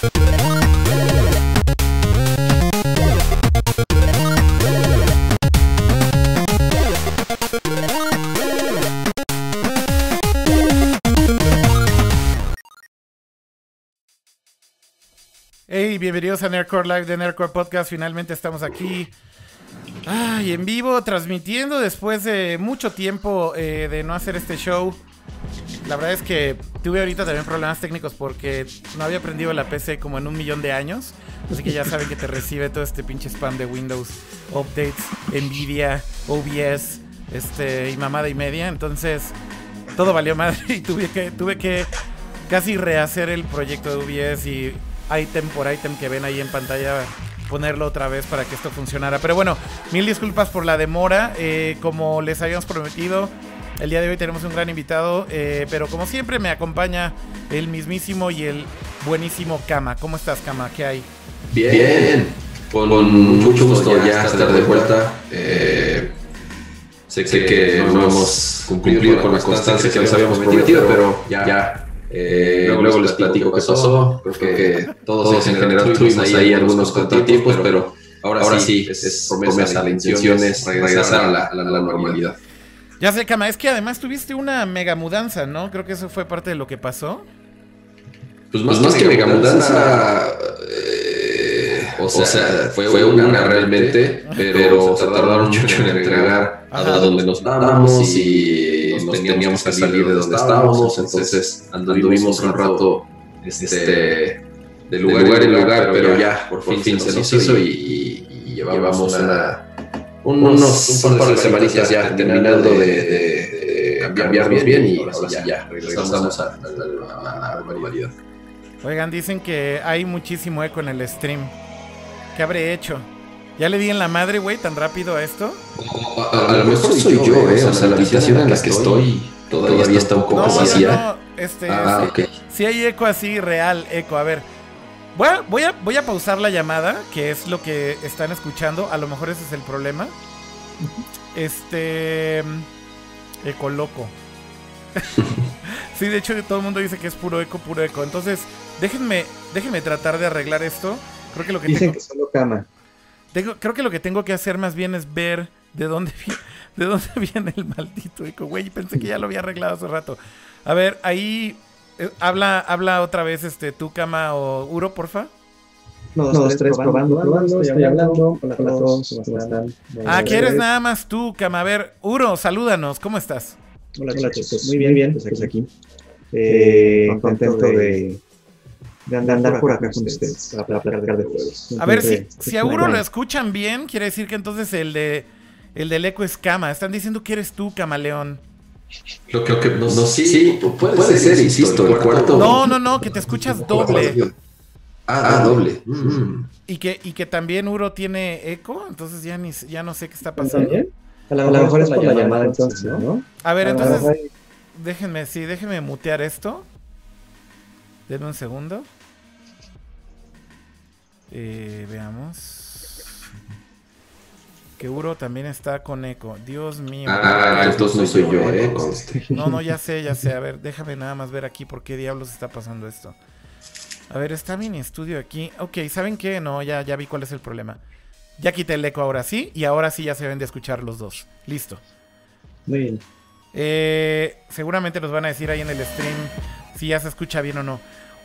Hey, bienvenidos a Nerdcore Live de Nerdcore Podcast. Finalmente estamos aquí. Ay, en vivo, transmitiendo después de mucho tiempo eh, de no hacer este show. La verdad es que tuve ahorita también problemas técnicos porque no había aprendido la PC como en un millón de años. Así que ya saben que te recibe todo este pinche spam de Windows, updates, Nvidia, OBS, este, y mamada y media. Entonces, todo valió madre y tuve que, tuve que casi rehacer el proyecto de OBS y item por item que ven ahí en pantalla ponerlo otra vez para que esto funcionara. Pero bueno, mil disculpas por la demora. Eh, como les habíamos prometido, el día de hoy tenemos un gran invitado. eh, pero como siempre me acompaña el mismísimo y el buenísimo Kama. ¿Cómo estás, Kama? ¿Qué hay? Bien, con, mucho gusto ya estar de vuelta. Eh, sé, sé que no hemos cumplido con la constancia que les habíamos prometido, pero ya. eh, luego, les platico qué pasó. Creo que todos en general tuvimos ahí algunos contratiempos, pero ahora, sí, es, promesa, la intención es regresar a la, a la- a la normalidad. Ya sé, Kama, es que además tuviste una mega mudanza, ¿no? Creo que eso fue parte de lo que pasó. Pues más, que mega mudanza, eh, o, sea, fue, una realmente, pero, se tardaron mucho en entregar a donde nos estábamos y nos teníamos que salir de donde estábamos, entonces anduvimos un rato este, de lugar, en lugar, pero ya por fin se nos hizo y, y- y llevamos una, unos, un par de semanitas ya terminando de, de- de cambiarnos bien y ahora sí ya regresamos a, a la- a la normalidad. Oigan, dicen que hay muchísimo eco en el stream. ¿Qué habré hecho? ¿Ya le di en la madre, güey, tan rápido a esto? A, a lo mejor soy yo, ¿eh? O sea, la habitación en la que estoy todavía está un poco No, vacía. no. Este, Ah, sí, ok. sí hay eco así, real eco. A ver, voy a, voy, a, voy a pausar la llamada, que es lo que están escuchando. A lo mejor ese es el problema. Este... Eco loco. sí, de hecho todo el mundo dice que es puro eco, puro eco. Entonces, déjenme, déjenme tratar de arreglar esto. Creo que lo que Dicen tengo... que solo cama. Tengo- creo que lo que tengo que hacer más bien es ver de dónde, de dónde viene el maldito eco, güey. Pensé que ya lo había arreglado hace rato. A ver, ahí eh, habla, habla otra vez este tu cama o Uro, porfa. Uno, dos, tres, probando, probando, estoy hablando. Hola a todos, ¿cómo están? Ah, ¿quieres nada más tú, cama? A ver, Uro, salúdanos, ¿cómo estás? Hola, chicos. Muy bien, bien, pues aquí. Eh, contento de, de andar por acá con ustedes para platicar de juegos. A ver, si, si a Uro lo escuchan bien, quiere decir que entonces el de el del eco es cama. Están diciendo que eres tú, camaleón. Lo que, lo que no, sí, sí, puede, ser, insisto, el cuarto. No, no, no, que te escuchas doble. Ah, doble. Mm. Y que, y que también Uro tiene eco, entonces ya ni ya no sé qué está ¿Están pasando. A lo mejor es por la llamada entonces, ¿no? A ver, entonces, déjenme, sí, déjenme mutear esto. Denme un segundo. Eh, veamos. Que Uro también está con eco. Dios mío. Ah, entonces no soy yo, ¿eh? No, no, ya sé, ya sé. A ver, déjame nada más ver aquí por qué diablos está pasando esto. A ver, está mi estudio aquí. Ok, ¿saben qué? No, ya, ya vi cuál es el problema. Ya quité el eco ahora sí, y ahora sí ya se deben de escuchar los dos. Listo. Muy bien. Eh, seguramente nos van a decir ahí en el stream si ya se escucha bien o no.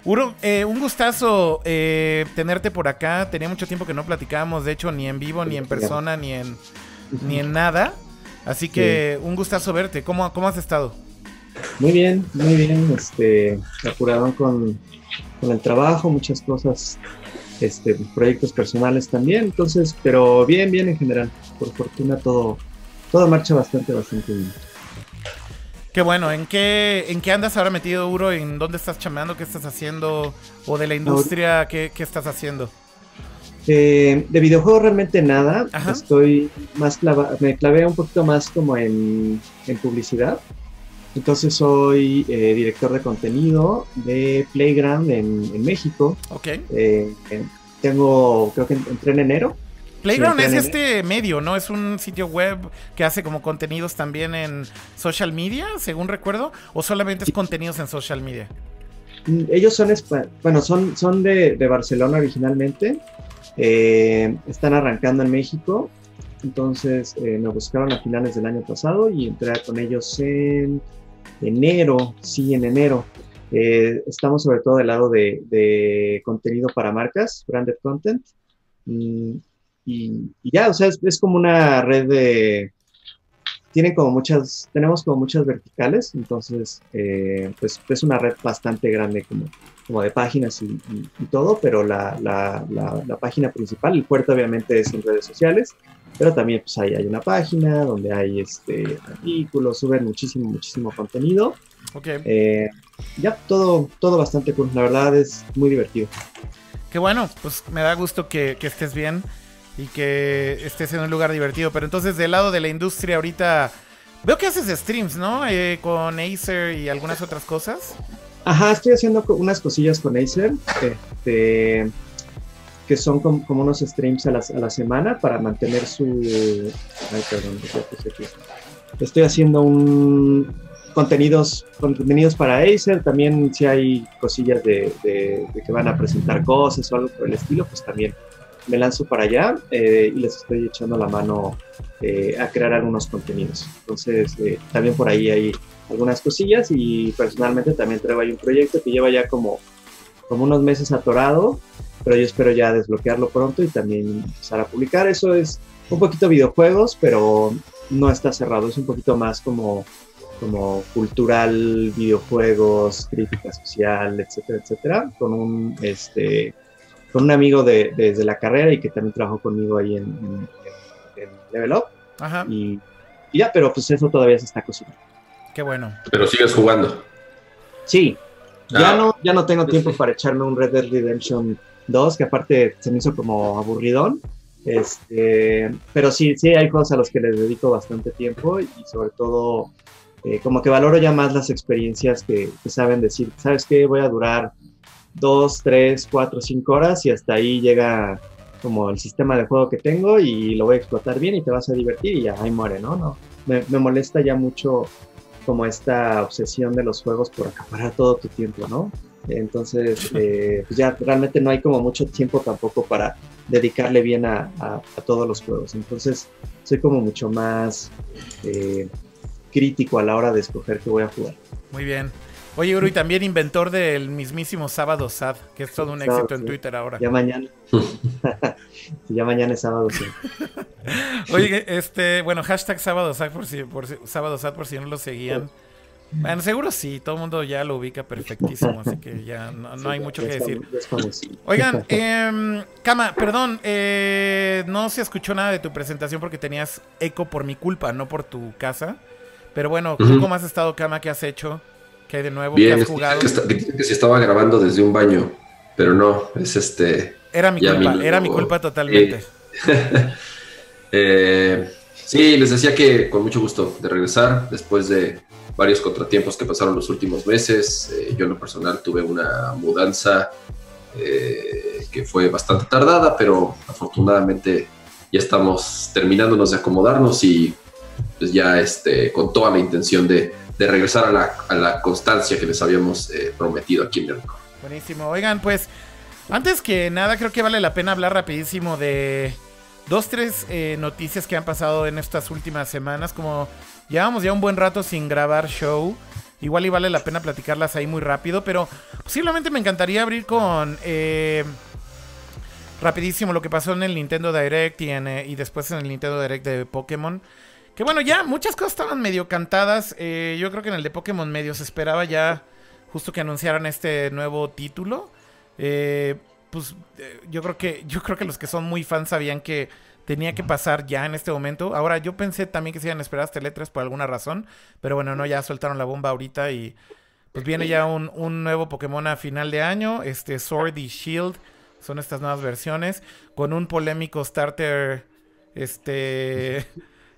Uro, eh, un gustazo eh, tenerte por acá. Tenía mucho tiempo que no platicábamos, de hecho, ni en vivo, ni en persona, ni en, ni en nada. Así que un gustazo verte. ¿Cómo, cómo has estado? Muy bien, muy bien. Este, apurado con, con el trabajo, muchas cosas, este, proyectos personales también. Entonces, pero bien, bien en general. Por fortuna todo, todo marcha bastante, bastante bien. Qué bueno, ¿en qué, ¿en qué andas ahora metido, Uro? ¿En dónde estás chambeando? ¿Qué estás haciendo? ¿O de la industria? ¿Qué, qué estás haciendo? Eh, de videojuegos realmente nada. Ajá. Estoy más clava, me clavé un poquito más como en, en publicidad. Entonces soy eh, director de contenido de Playground en, en México. Ok. Eh, tengo, creo que entré en enero. Playground Sí, es este medio, ¿no? Es un sitio web que hace como contenidos también en social media, según recuerdo, o solamente es contenidos en social media. Mm, ellos son, bueno, son, son de, Barcelona originalmente. Eh, están arrancando en México. Entonces eh, me buscaron a finales del año pasado y entré con ellos en enero, sí, en enero. Eh, estamos sobre todo del lado de, contenido para marcas, branded content. Mm, y, ya, o sea, es, como una red de... Tienen como muchas, tenemos como muchas verticales, entonces, eh, pues es una red bastante grande como, como de páginas y, todo, pero la, la, la, página principal, el puerto obviamente es en redes sociales, pero también pues hay, hay una página donde hay este, artículos, suben muchísimo, muchísimo contenido. Ok. Eh, ya, todo, todo bastante cool, la verdad es muy divertido. Qué bueno, pues me da gusto que, que estés bien y que estés en un lugar divertido. Pero entonces, del lado de la industria, ahorita veo que haces streams, ¿no? Eh, con Acer y algunas otras cosas. Ajá, estoy haciendo unas cosillas con Acer, este, que son como, unos streams a la, a la, semana para mantener su... Ay, perdón, Estoy haciendo un contenidos, contenidos para Acer, también si hay cosillas de, de, de que van a presentar cosas o algo por el estilo, pues también me lanzo para allá eh, y les estoy echando la mano eh, a crear algunos contenidos. Entonces, eh, también por ahí hay algunas cosillas y personalmente también traigo ahí un proyecto que lleva ya como, como unos meses atorado, pero yo espero ya desbloquearlo pronto y también empezar a publicar. Eso es un poquito videojuegos, pero no está cerrado, es un poquito más como como cultural, videojuegos, crítica social, etcétera, etcétera, con un este con un amigo de, desde la carrera y que también trabajó conmigo ahí en, Level Up. Ajá. Y, ya, pero pues eso todavía se está cocinando. Qué bueno. Pero sigues jugando. Sí. Ya, ah. no, ya no tengo tiempo para echarme un Red Dead Redemption 2, que aparte se me hizo como aburridón. Este, pero sí, sí hay cosas a los que les dedico bastante tiempo y sobre todo eh, como que valoro ya más las experiencias que, que saben decir, ¿sabes qué? Voy a durar dos, tres, cuatro, cinco horas y hasta ahí llega como el sistema de juego que tengo y lo voy a explotar bien y te vas a divertir y ya ahí muere, ¿no? no me, molesta ya mucho como esta obsesión de los juegos por acaparar todo tu tiempo, ¿no? Entonces, eh, pues ya realmente no hay como mucho tiempo tampoco para dedicarle bien a, todos los juegos. Entonces, soy como mucho más eh, crítico a la hora de escoger qué voy a jugar. Muy bien. Oye, Uru, y también inventor del mismísimo Sábado Sad, que es todo un éxito en Twitter ahora. Ya mañana. ya mañana es Sábado Sad. Oye, este, bueno, hashtag Sábado Sad por si, por Sábado Sad por si no lo seguían. Bueno, seguro sí, todo el mundo ya lo ubica perfectísimo, así que ya no, hay mucho que decir. Oigan, eh, Kama, perdón, eh, no se escuchó nada de tu presentación porque tenías eco por mi culpa, no por tu casa. Pero bueno, ¿cómo has estado, Kama? ¿Qué has hecho? ¿Qué hay de nuevo? Bien, has jugado? Que, que, se estaba grabando desde un baño, pero no, es este... Era mi culpa, era mi culpa totalmente. Eh, sí, les decía que con mucho gusto de regresar después de varios contratiempos que pasaron los últimos meses. Eh, yo en lo personal tuve una mudanza eh, que fue bastante tardada, pero afortunadamente ya estamos terminándonos de acomodarnos y pues ya este, con toda la intención de de regresar a la, a la constancia que les habíamos eh, prometido aquí en Nerdcore. Buenísimo. Oigan, pues, antes que nada, creo que vale la pena hablar rapidísimo de dos, tres eh, noticias que han pasado en estas últimas semanas. Como llevamos ya un buen rato sin grabar show. Igual y vale la pena platicarlas ahí muy rápido, pero posiblemente me encantaría abrir con eh, rapidísimo lo que pasó en el Nintendo Direct y, en, y después en el Nintendo Direct de Pokémon. Que bueno, ya muchas cosas estaban medio cantadas. Eh, yo creo que en el de Pokémon medio se esperaba ya justo que anunciaran este nuevo título. Eh, pues eh, yo creo que yo creo que los que son muy fans sabían que tenía que pasar ya en este momento. Ahora yo pensé también que se iban a esperar hasta el E3 por alguna razón, pero bueno, no ya soltaron la bomba ahorita y pues viene ya un, un nuevo Pokémon a final de año, este Sword y Shield son estas nuevas versiones con un polémico starter este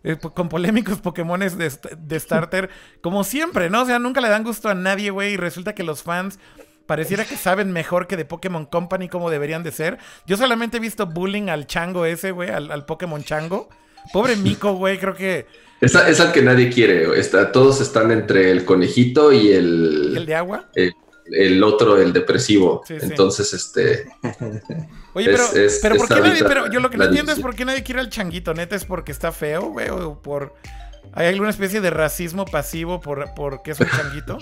Eh, con polémicos Pokémones de, starter, como siempre, ¿no? O sea, nunca le dan gusto a nadie, güey, y resulta que los fans pareciera que saben mejor que de Pokémon Company como deberían de ser. Yo solamente he visto bullying al chango ese, güey, al, Pokémon chango. Pobre Mico, güey, creo que... Es, es al que nadie quiere, está, todos están entre el conejito y el... ¿Y el de agua? Eh, el otro, el depresivo. Entonces, este. Oye, pero, pero ¿por qué nadie, pero yo lo que no entiendo es por qué nadie quiere al changuito, neta, es porque está feo, güey, o por. ¿Hay alguna especie de racismo pasivo por, por qué es un changuito?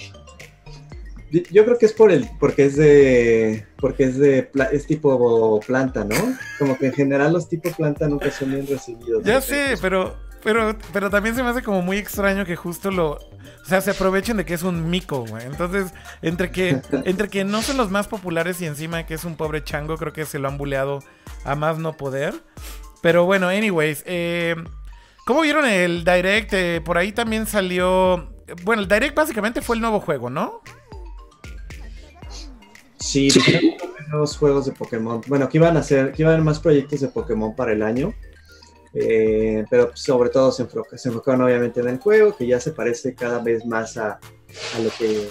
Yo creo que es por el, porque es de, porque es de, es tipo planta, ¿no? Como que en general los tipos planta nunca son bien recibidos. Ya sé, pero, pero, pero también se me hace como muy extraño que justo lo, o sea, se aprovechen de que es un mico, güey. Entonces, entre que, entre que no son los más populares y encima que es un pobre chango, creo que se lo han buleado a más no poder. Pero bueno, anyways, eh, ¿cómo vieron el Direct? Eh, por ahí también salió, bueno, el Direct básicamente fue el nuevo juego, ¿no? Sí, nuevos juegos de Pokémon. Bueno, que iban a hacer, que iban a haber más proyectos de Pokémon para el año. Eh, pero sobre todo se, enfoca, se enfocaron obviamente en el juego, que ya se parece cada vez más a, lo que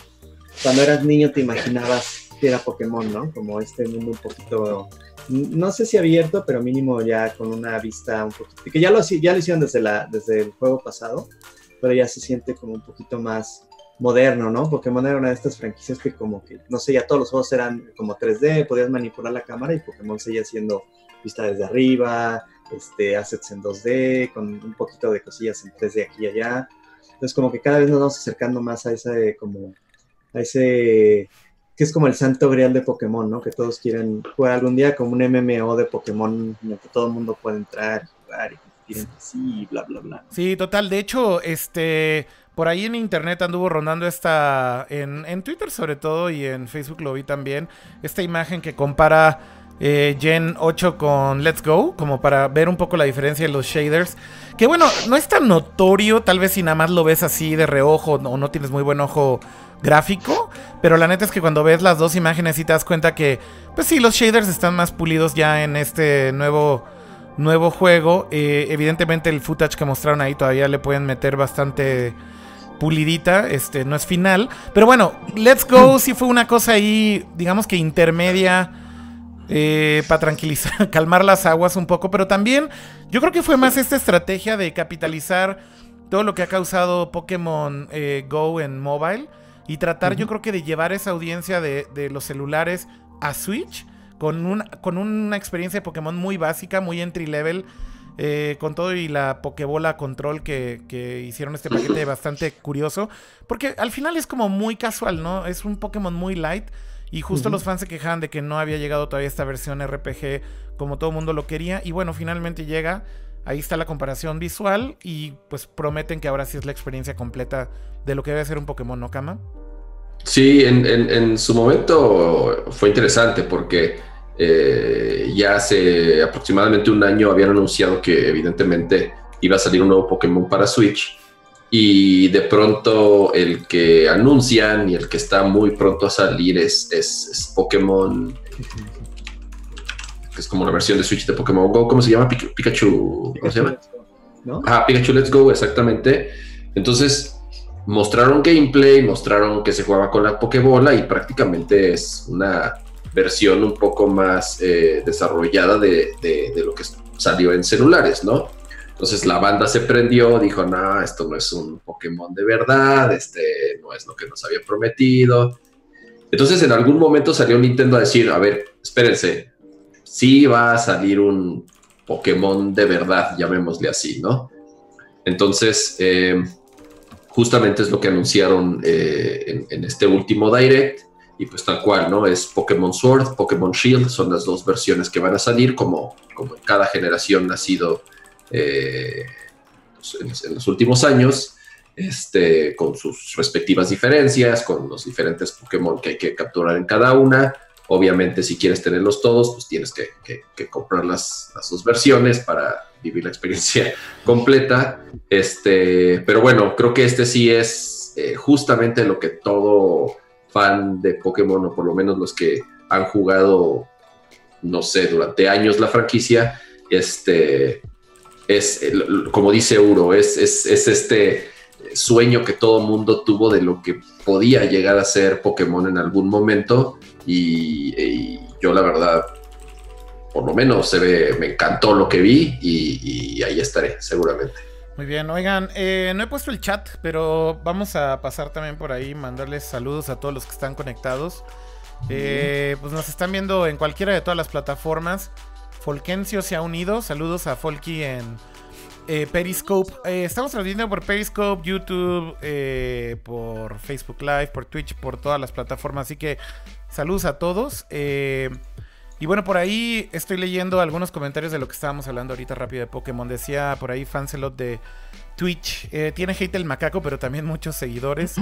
cuando eras niño te imaginabas que era Pokémon, ¿no? Como este mundo un poquito, no sé si abierto, pero mínimo ya con una vista un poquito, que ya lo, ya lo hicieron desde, desde el juego pasado, pero ya se siente como un poquito más moderno, ¿no? Pokémon era una de estas franquicias que como que, no sé, ya todos los juegos eran como 3D, podías manipular la cámara y Pokémon seguía siendo vista desde arriba, este, assets en 2D, con un poquito de cosillas en 3D aquí y allá. Entonces como que cada vez nos vamos acercando más a ese, como, a ese, que es como el santo grial de Pokémon, ¿no? Que todos quieren jugar algún día como un MMO de Pokémon en el que todo el mundo puede entrar y jugar y competir entre sí bla, bla, bla. Sí, total. De hecho, este por ahí en internet anduvo rondando esta, en, en, Twitter sobre todo y en Facebook lo vi también, esta imagen que compara eh, Gen 8 con Let's Go, como para ver un poco la diferencia de los shaders. Que bueno, no es tan notorio, tal vez si nada más lo ves así de reojo o no tienes muy buen ojo gráfico, pero la neta es que cuando ves las dos imágenes y te das cuenta que, pues sí, los shaders están más pulidos ya en este nuevo nuevo juego. Eh, evidentemente el footage que mostraron ahí todavía le pueden meter bastante pulidita, este, no es final. Pero bueno, Let's Go sí fue una cosa ahí, digamos que intermedia. Eh, para tranquilizar, calmar las aguas un poco, pero también yo creo que fue más esta estrategia de capitalizar todo lo que ha causado Pokémon eh, Go en mobile y tratar yo creo que de llevar esa audiencia de, de los celulares a Switch con, una con una experiencia de Pokémon muy básica, muy entry level eh, con todo y la Pokébola Control que, hicieron este paquete bastante curioso. Porque al final es como muy casual, ¿no? Es un Pokémon muy light. Y justo los fans se quejaban de que no había llegado todavía esta versión RPG como todo el mundo lo quería. Y bueno, finalmente llega. Ahí está la comparación visual. Y pues prometen que ahora sí es la experiencia completa de lo que debe ser un Pokémon, ¿no, Kama? Sí, en su momento fue interesante porque eh, ya hace aproximadamente un año habían anunciado que evidentemente iba a salir un nuevo Pokémon para Switch y de pronto el que anuncian y el que está muy pronto a salir es, es, Pokémon que es como la versión de Switch de Pokémon Go, ¿cómo se llama? Pikachu, ¿cómo se llama? Ah, Pikachu Let's Go, exactamente. Entonces mostraron gameplay, mostraron que se jugaba con la Pokébola y prácticamente es una versión un poco más eh, desarrollada de, lo que salió en celulares, ¿no? Entonces la banda se prendió, dijo, no, esto no es un Pokémon de verdad, este no es lo que nos había prometido. Entonces en algún momento salió Nintendo a decir, a ver, espérense, sí va a salir un Pokémon de verdad, llamémosle así, ¿no? Entonces, eh, justamente es lo que anunciaron eh, en, en, este último Direct y pues tal cual, ¿no? Es Pokémon Sword, Pokémon Shield, son las dos versiones que van a salir, como, como cada generación ha sido eh, en, los últimos años, este, con sus respectivas diferencias, con los diferentes Pokémon que hay que capturar en cada una. Obviamente, si quieres tenerlos todos, pues tienes que, que, comprar las, las, dos versiones para vivir la experiencia completa. Este, pero bueno, creo que este sí es eh, justamente lo que todo fan de Pokémon, o por lo menos los que han jugado, no sé, durante años la franquicia, este, es, como dice Uro, es, es, este sueño que todo mundo tuvo de lo que podía llegar a ser Pokémon en algún momento y, yo la verdad por lo menos se ve, me encantó lo que vi y, ahí estaré seguramente. Muy bien, oigan, eh, no he puesto el chat, pero vamos a pasar también por ahí, mandarles saludos a todos los que están conectados. Eh, pues nos están viendo en cualquiera de todas las plataformas. Folkencio se ha unido, saludos a Folky en eh, Periscope. estamos transmitiendo por Periscope, YouTube, por Facebook Live, por Twitch, por todas las plataformas, así que saludos a todos. Y bueno, por ahí estoy leyendo algunos comentarios de lo que estábamos hablando ahorita rápido de Pokémon. Decía por ahí Fancelot de Twitch. Eh, tiene hate el macaco, pero también muchos seguidores.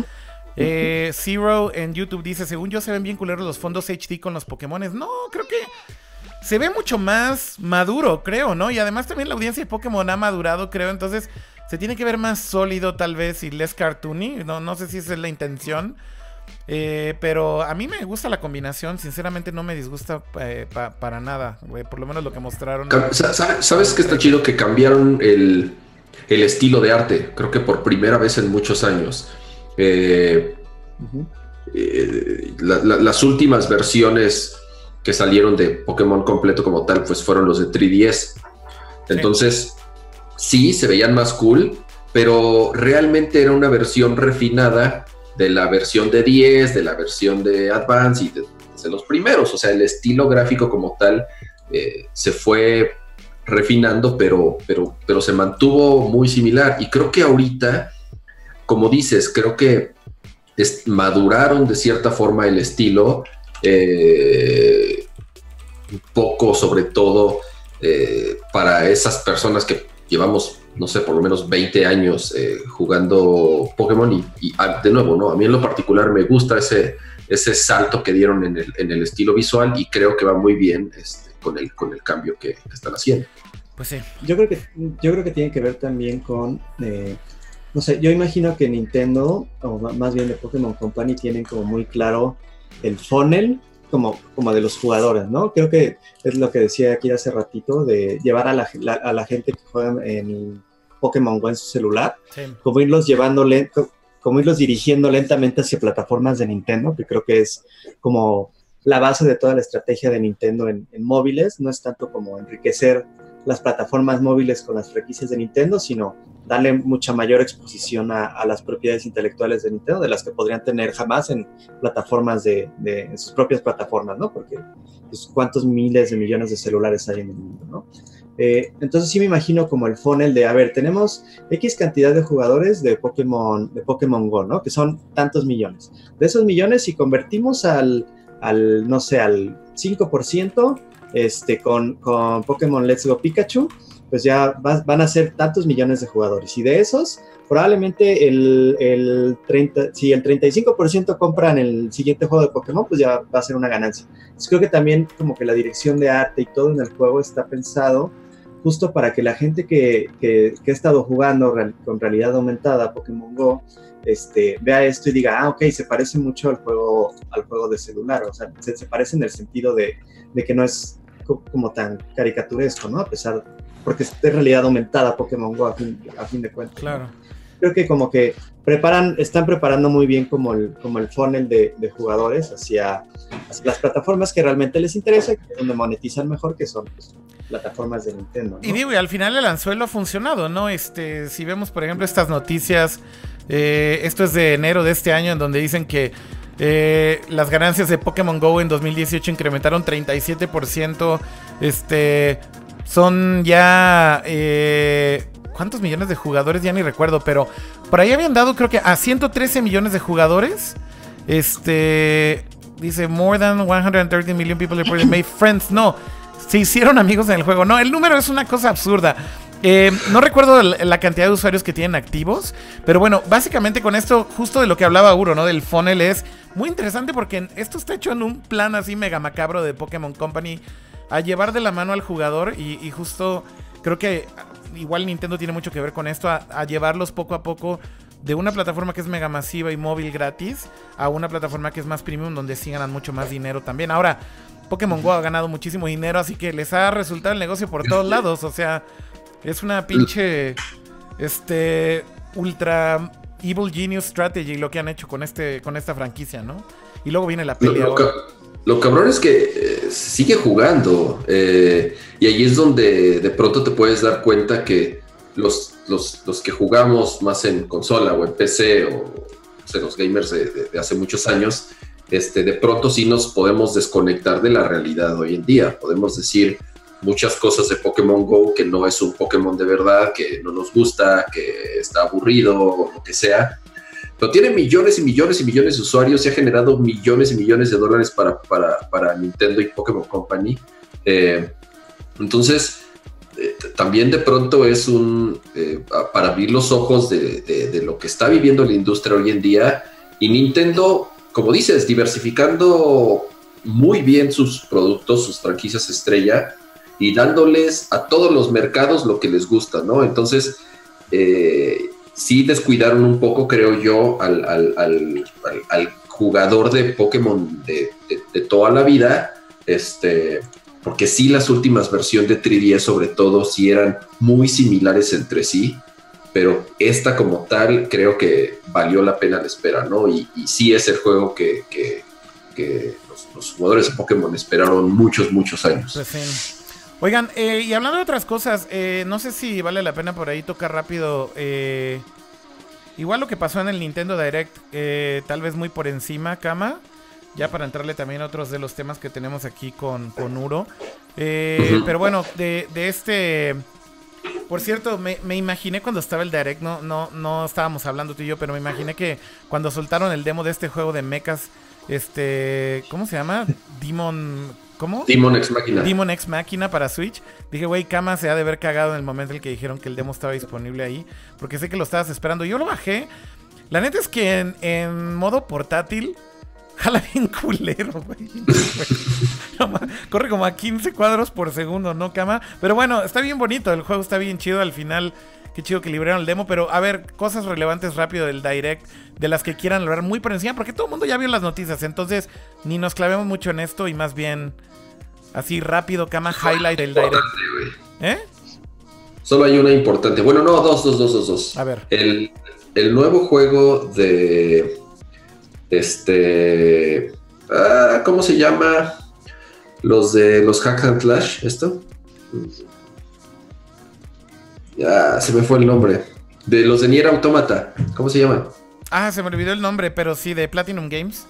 Eh, Zero en YouTube dice, según yo se ven bien culeros los fondos HD con los Pokémon. No, creo que se ve mucho más maduro, creo, ¿no? Y además también la audiencia de Pokémon ha madurado, creo. Entonces se tiene que ver más sólido tal vez y less cartoony. No, no sé si esa es la intención. Eh, pero a mí me gusta la combinación, sinceramente no me disgusta eh, para nada, por lo menos lo que mostraron. ¿Sabes qué está chido? Que cambiaron el, estilo de arte, creo que por primera vez en muchos años. Eh, las últimas versiones que salieron de Pokémon completo como tal, pues fueron los de 3DS. Entonces, sí, se veían más cool, pero realmente era una versión refinada de la versión de 10, de la versión de Advance y de, los primeros. O sea, el estilo gráfico como tal eh, se fue refinando, pero, pero, pero se mantuvo muy similar. Y creo que ahorita, como dices, creo que maduraron de cierta forma el estilo. Eh, poco sobre todo eh, para esas personas que llevamos no sé, por lo menos 20 años eh, jugando Pokémon y, ah, de nuevo, ¿no? A mí en lo particular me gusta ese, ese salto que dieron en el, en el estilo visual y creo que va muy bien este, con, el, con el cambio que, están haciendo. Pues sí. Yo creo que, yo creo que tiene que ver también con, eh, no sé, yo imagino que Nintendo, o más bien de Pokémon Company, tienen como muy claro el funnel como, como de los jugadores, ¿no? Creo que es lo que decía aquí hace ratito, de llevar a la, a la gente que juega en Pokémon Go en su celular, como irlos llevando lento, como irlos dirigiendo lentamente hacia plataformas de Nintendo, que creo que es como la base de toda la estrategia de Nintendo en, en móviles, no es tanto como enriquecer las plataformas móviles con las franquicias de Nintendo, sino darle mucha mayor exposición a, las propiedades intelectuales de Nintendo, de las que podrían tener jamás en plataformas de, sus propias plataformas, ¿no? Porque pues, cuántos miles de millones de celulares hay en el mundo, ¿no? Eh, entonces sí me imagino como el funnel de, a ver, tenemos X cantidad de jugadores de Pokémon, de Pokémon Go, ¿no? Que son tantos millones. De esos millones, si convertimos al, al no sé, al 5%, este, con, con Pokémon Let's Go Pikachu, pues ya van a ser tantos millones de jugadores. Y de esos, probablemente el, el 30, si el 35% compran el siguiente juego de Pokémon, pues ya va a ser una ganancia. Entonces creo que también como que la dirección de arte y todo en el juego está pensado justo para que la gente que, que, ha estado jugando con realidad aumentada Pokémon Go, este, vea esto y diga, ah, ok, se parece mucho al juego, al juego de celular, o sea, se, se parece en el sentido de, de que no es como tan caricaturesco, ¿no? A pesar, porque es realidad aumentada Pokémon Go a fin, a fin de cuentas. Claro. Creo que como que preparan, están preparando muy bien como el, como el funnel de, de jugadores hacia, las plataformas que realmente les interesa, donde monetizan mejor, que son pues, plataformas de Nintendo. Y digo, y al final el anzuelo ha funcionado, ¿no? Este, si vemos, por ejemplo, estas noticias, eh, esto es de enero de este año, en donde dicen que eh, las ganancias de Pokémon Go en 2018 incrementaron 37%. Este. Son ya. Eh, ¿Cuántos millones de jugadores? Ya ni recuerdo, pero por ahí habían dado, creo que a 113 millones de jugadores. Este. Dice, more than 130 million people reported made friends. No, se hicieron amigos en el juego. No, el número es una cosa absurda. Eh, no recuerdo la cantidad de usuarios que tienen activos, pero bueno, básicamente con esto, justo de lo que hablaba Uro, ¿no? Del funnel es muy interesante porque esto está hecho en un plan así mega macabro de Pokémon Company a llevar de la mano al jugador y, justo creo que igual Nintendo tiene mucho que ver con esto, a, llevarlos poco a poco de una plataforma que es mega masiva y móvil gratis a una plataforma que es más premium donde sí ganan mucho más dinero también. Ahora, Pokémon Go ha ganado muchísimo dinero, así que les ha resultado el negocio por todos lados, o sea, es una pinche este ultra Evil Genius Strategy lo que han hecho con, este, con esta franquicia, ¿no? Y luego viene la pelea. Lo, cabrón es que eh, sigue jugando. Eh, y ahí es donde de pronto te puedes dar cuenta que los, los, los, que jugamos más en consola o en PC o, los gamers de, hace muchos años, este, de pronto sí nos podemos desconectar de la realidad hoy en día. Podemos decir muchas cosas de Pokémon Go que no es un Pokémon de verdad, que no nos gusta, que está aburrido o lo que sea. Pero tiene millones y millones y millones de usuarios y ha generado millones y millones de dólares para, para, para Nintendo y Pokémon Company. Eh, entonces, eh, también de pronto es un, eh, para abrir los ojos de, de, lo que está viviendo la industria hoy en día. Y Nintendo, como dices, diversificando muy bien sus productos, sus franquicias estrella y dándoles a todos los mercados lo que les gusta, ¿no? Entonces, eh, sí descuidaron un poco, creo yo, al, jugador de Pokémon de, de, toda la vida, este, porque sí las últimas versiones de 3DS sobre todo sí eran muy similares entre sí, pero esta como tal creo que valió la pena la espera, ¿no? Y, y sí es el juego que, que, los, jugadores de Pokémon esperaron muchos, muchos años. Pues Oigan, eh, y hablando de otras cosas, eh, no sé si vale la pena por ahí tocar rápido. Eh, igual lo que pasó en el Nintendo Direct, tal vez muy por encima, Kama ya para entrarle también a otros de los temas que tenemos aquí con, con Uro. Eh, pero bueno, de, este... Por cierto, me, imaginé cuando estaba el Direct, no, no, no estábamos hablando tú y yo, pero me imaginé que cuando soltaron el demo de este juego de mechas, este, ¿cómo se llama? Demon, ¿cómo? Demon X Máquina. Demon X Máquina para Switch. Dije, güey, Kama se ha de haber cagado en el momento en el que dijeron que el demo estaba disponible ahí, porque sé que lo estabas esperando. Yo lo bajé. La neta es que en, en modo portátil Jala bien culero, güey. corre como a 15 cuadros por segundo, ¿no, cama? Pero bueno, está bien bonito, el juego está bien chido al final. Qué chido que libraron el demo, pero a ver, cosas relevantes rápido del Direct, de las que quieran hablar muy por encima, porque todo el mundo ya vio las noticias, entonces ni nos clavemos mucho en esto y más bien así rápido, cama, highlight del Direct. ¿Eh? Solo hay una importante. Bueno, no, dos, dos, dos, dos, dos. A ver. El, el nuevo juego de este. Ah, ¿Cómo se llama? Los de los Hack and Flash, ¿esto? Ya, se me fue el nombre. De los de Nier Automata, ¿cómo se llama? Ah, se me olvidó el nombre, pero sí, de Platinum Games.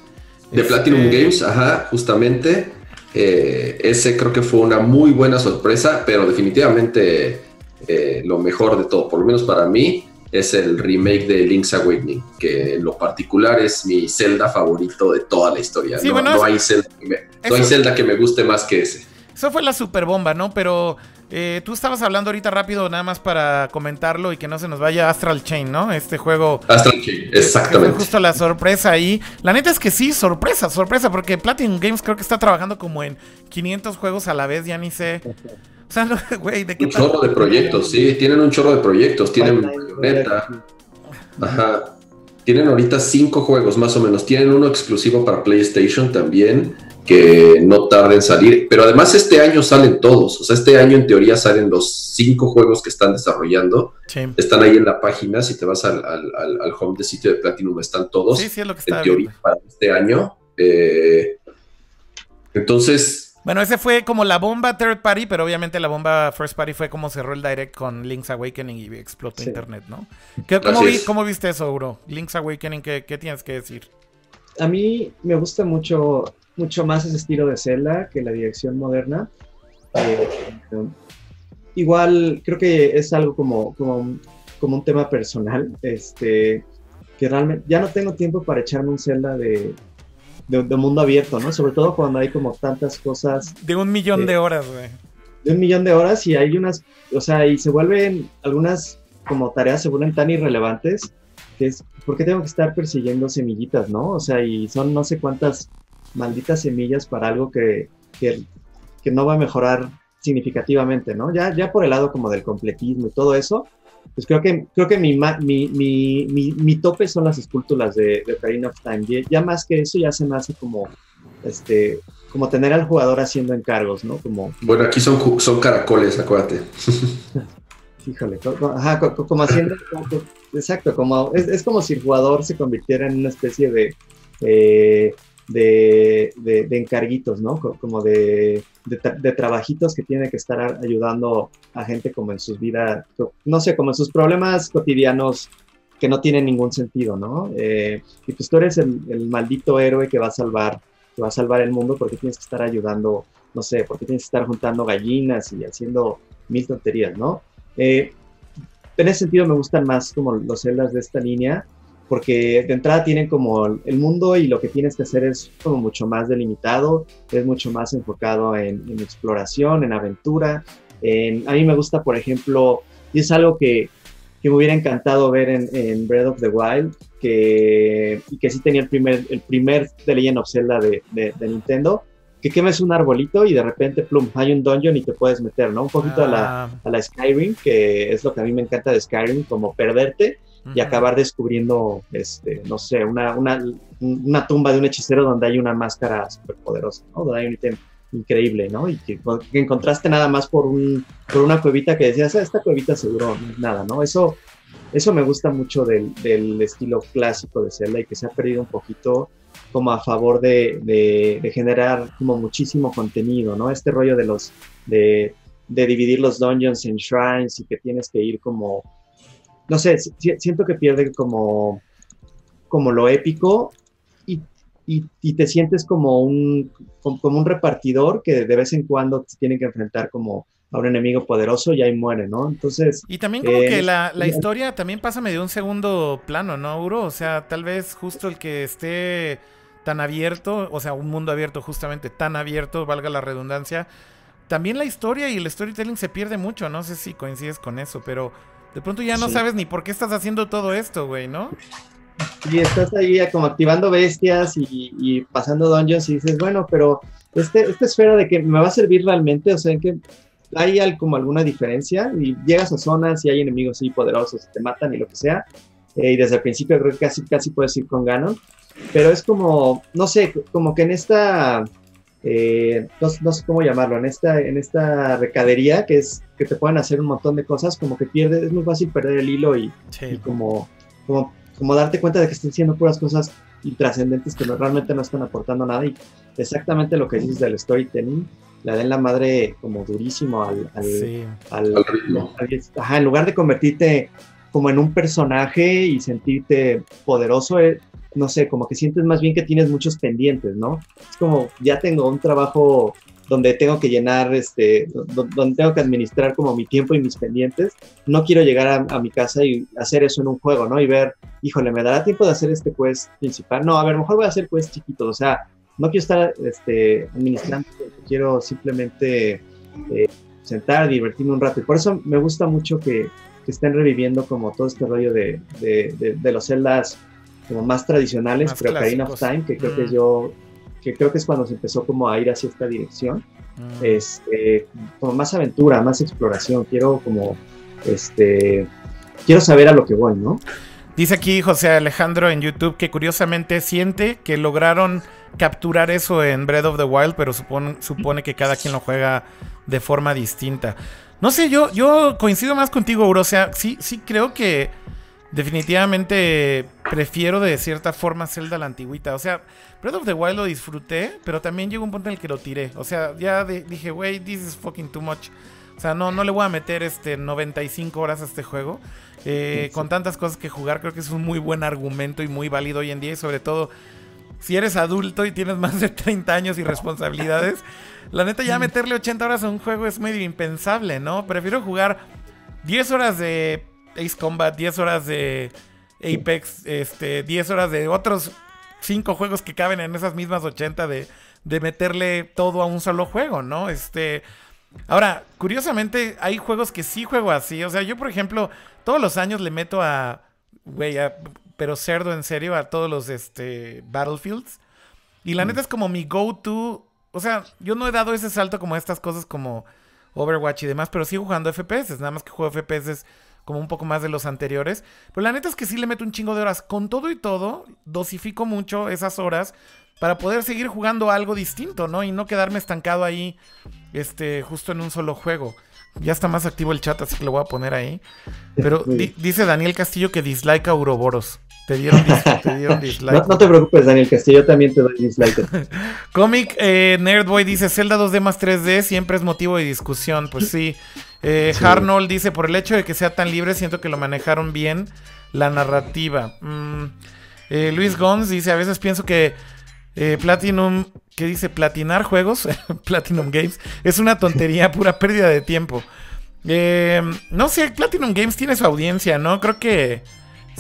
De Platinum este, Games, ajá, justamente. Eh, ese creo que fue una muy buena sorpresa, pero definitivamente eh, lo mejor de todo, por lo menos para mí es el remake de Link's Awakening, que en lo particular es mi Zelda favorito de toda la historia. no, hay Zelda que me, guste más que ese. Eso fue la super bomba, ¿no? Pero eh, tú estabas hablando ahorita rápido, nada más para comentarlo y que no se nos vaya Astral Chain, ¿no? Este juego. Astral Chain, exactamente. Fue justo la sorpresa ahí. La neta es que sí, sorpresa, sorpresa, porque Platinum Games creo que está trabajando como en 500 juegos a la vez, ya ni sé. O sea, güey, ¿de qué Un chorro de proyectos, sí, tienen un chorro de proyectos. Tienen Bayonetta. Ajá. Tienen ahorita cinco juegos más o menos. Tienen uno exclusivo para PlayStation también, que no tarda en salir. Pero además este año salen todos. O sea, este año en teoría salen los cinco juegos que están desarrollando. Están ahí en la página. Si te vas al, home de sitio de Platinum, están todos. Sí, sí, es lo que está En teoría para este año. Eh, entonces, bueno, ese fue como la bomba third party, pero obviamente la bomba first party fue como cerró el direct con Link's Awakening y explotó internet, ¿no? cómo, viste eso, Uro? Link's Awakening, ¿qué, tienes que decir? A mí me gusta mucho, mucho más ese estilo de Zelda que la dirección moderna. Eh, igual creo que es algo como, como, como un tema personal, este, que realmente ya no tengo tiempo para echarme un Zelda de, de, mundo abierto, ¿no? Sobre todo cuando hay como tantas cosas. De un millón de horas, güey. De un millón de horas y hay unas, o sea, y se vuelven algunas como tareas se vuelven tan irrelevantes que es, ¿por qué tengo que estar persiguiendo semillitas, no? O sea, y son no sé cuántas malditas semillas para algo que, que, que no va a mejorar significativamente, ¿no? Ya, ya por el lado como del completismo y todo eso, pues creo que, creo que mi, mi, mi, mi, tope son las esculturas de, de Ocarina of Time. Ya más que eso ya se me hace como, este, como tener al jugador haciendo encargos, ¿no? Como... Bueno, aquí son, son caracoles, acuérdate. Híjole, ajá, como haciendo, exacto, como, es, es, como si el jugador se convirtiera en una especie de, eh, de, de, encarguitos, ¿no? Como de, de, trabajitos que tiene que estar ayudando a gente como en sus vidas, no sé, como en sus problemas cotidianos que no tienen ningún sentido, ¿no? Eh, y pues tú eres el, el, maldito héroe que va a salvar, que va a salvar el mundo porque tienes que estar ayudando, no sé, porque tienes que estar juntando gallinas y haciendo mil tonterías, ¿no? Eh, en ese sentido me gustan más como los celdas de esta línea, porque de entrada tienen como el mundo y lo que tienes que hacer es como mucho más delimitado, es mucho más enfocado en, exploración, en aventura. En, a mí me gusta, por ejemplo, y es algo que, que me hubiera encantado ver en, en, Breath of the Wild, que, y que sí tenía el primer, el primer The Legend of Zelda de, de, Nintendo, que quemes un arbolito y de repente, plum, hay un dungeon y te puedes meter, ¿no? Un poquito a, la, ah. a la Skyrim, que es lo que a mí me encanta de Skyrim, como perderte y acabar descubriendo, este, no sé, una, una, una, tumba de un hechicero donde hay una máscara súper poderosa, ¿no? Donde hay un ítem increíble, ¿no? Y que, encontraste nada más por, un, por una cuevita que decías, ah, esta cuevita seguro nada, ¿no? Eso, eso me gusta mucho del, del, estilo clásico de Zelda y que se ha perdido un poquito como a favor de, de, de generar como muchísimo contenido, ¿no? Este rollo de los, de, de dividir los dungeons en shrines y que tienes que ir como no sé, siento que pierde como, como lo épico y, y, te sientes como un, como un repartidor que de vez en cuando te tiene que enfrentar como a un enemigo poderoso y ahí muere, ¿no? Entonces... Y también como que la, la, historia también pasa medio un segundo plano, ¿no, Uro? O sea, tal vez justo el que esté tan abierto, o sea, un mundo abierto justamente tan abierto, valga la redundancia, también la historia y el storytelling se pierde mucho, no sé si coincides con eso, pero de pronto ya no sabes ni por qué estás haciendo todo esto, güey, ¿no? Y estás ahí como activando bestias y, pasando dungeons y dices, bueno, pero este, esta esfera de que me va a servir realmente, o sea, que hay como alguna diferencia y llegas a zonas y hay enemigos así poderosos, te matan y lo que sea, eh, y desde el principio creo que casi, casi puedes ir con Ganon, pero es como, no sé, como que en esta eh, no, sé cómo llamarlo, en esta, en esta recadería que es que te pueden hacer un montón de cosas, como que pierdes, es muy fácil perder el hilo y, como, como, darte cuenta de que están haciendo puras cosas intrascendentes que realmente no están aportando nada y exactamente lo que dices del storytelling, la den la madre como durísimo al, al, ritmo. ajá, en lugar de convertirte como en un personaje y sentirte poderoso, eh, no sé, como que sientes más bien que tienes muchos pendientes, ¿no? Es como, ya tengo un trabajo donde tengo que llenar, este, donde tengo que administrar como mi tiempo y mis pendientes. No quiero llegar a, mi casa y hacer eso en un juego, ¿no? Y ver, híjole, ¿me dará tiempo de hacer este quest principal? No, a ver, mejor voy a hacer quest chiquitos, o sea, no quiero estar este, administrando, quiero simplemente eh, sentar, divertirme un rato. Y por eso me gusta mucho que, que estén reviviendo como todo este rollo de, de, de los celdas como más tradicionales, pero Ocarina of Time, que creo que mm. yo, que creo que es cuando se empezó como a ir hacia esta dirección, mm. este, como más aventura, más exploración, quiero como, este, quiero saber a lo que voy, ¿no? Dice aquí José Alejandro en YouTube que curiosamente siente que lograron capturar eso en Breath of the Wild, pero supone, supone que cada quien lo juega de forma distinta. No sé, yo, yo coincido más contigo, Uro. O sea, sí, sí creo que Definitivamente prefiero de cierta forma Zelda la antigüita. O sea, Breath of the Wild lo disfruté, pero también llegó un punto en el que lo tiré. O sea, ya dije, wey, this is fucking too much. O sea, no, no le voy a meter este 95 horas a este juego. Eh, con tantas cosas que jugar, creo que es un muy buen argumento y muy válido hoy en día. Y sobre todo, si eres adulto y tienes más de 30 años y responsabilidades, la neta ya meterle 80 horas a un juego es medio impensable, ¿no? Prefiero jugar 10 horas de Ace Combat, 10 horas de Apex, este, 10 horas de otros 5 juegos que caben en esas mismas 80 de, de meterle todo a un solo juego, ¿no? Este. Ahora, curiosamente, hay juegos que sí juego así. O sea, yo, por ejemplo, todos los años le meto a. Güey, pero cerdo en serio, a todos los este, Battlefields. Y la mm. neta es como mi go-to. O sea, yo no he dado ese salto como estas cosas como Overwatch y demás, pero sigo jugando FPS. Nada más que juego FPS como un poco más de los anteriores. Pero la neta es que sí le meto un chingo de horas. Con todo y todo, dosifico mucho esas horas para poder seguir jugando algo distinto, ¿no? Y no quedarme estancado ahí, este, justo en un solo juego. Ya está más activo el chat, así que lo voy a poner ahí. Pero dice Daniel Castillo que dislike a Uroboros. Te dieron, dislike. no, te preocupes, Daniel Castillo, también te doy dislike. Comic eh, Nerdboy dice: Zelda 2D más 3D siempre es motivo de discusión. Pues sí. Eh, Harnold dice: Por el hecho de que sea tan libre, siento que lo manejaron bien la narrativa. Mm, eh, Luis Gons dice: A veces pienso que eh, Platinum, ¿qué dice? Platinar juegos, Platinum Games, es una tontería, pura pérdida de tiempo. no sé, Platinum Games tiene su audiencia, ¿no? Creo que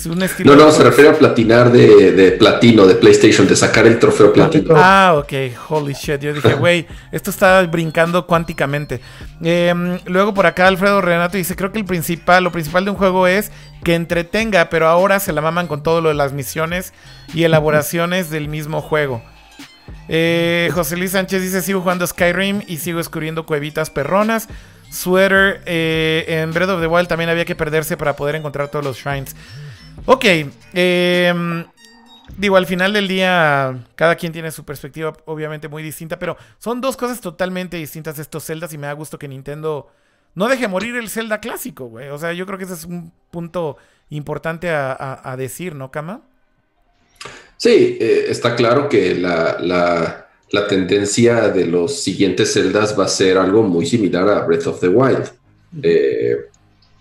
no, no, se refiere a platinar de, platino, de PlayStation, de sacar el trofeo platino. Ah, ok, holy shit. Yo dije, güey, esto está brincando cuánticamente. Em, luego por acá Alfredo Renato dice, creo que el principal, lo principal de un juego es que entretenga, pero ahora se la maman con todo lo de las misiones y elaboraciones del mismo juego. Eh, José Luis Sánchez dice, sigo jugando Skyrim y sigo descubriendo cuevitas perronas. Sweater, eh, en Breath of the Wild también había que perderse para poder encontrar todos los shrines. Ok. Em, digo, al final del día, cada quien tiene su perspectiva obviamente muy distinta, pero son dos cosas totalmente distintas estos Zeldas y me da gusto que Nintendo no deje morir el Zelda clásico, güey. O sea, yo creo que ese es un punto importante a, decir, ¿no, Kama? Sí, eh, está claro que la, tendencia de los siguientes Zeldas va a ser algo muy similar a Breath of the Wild. Eh,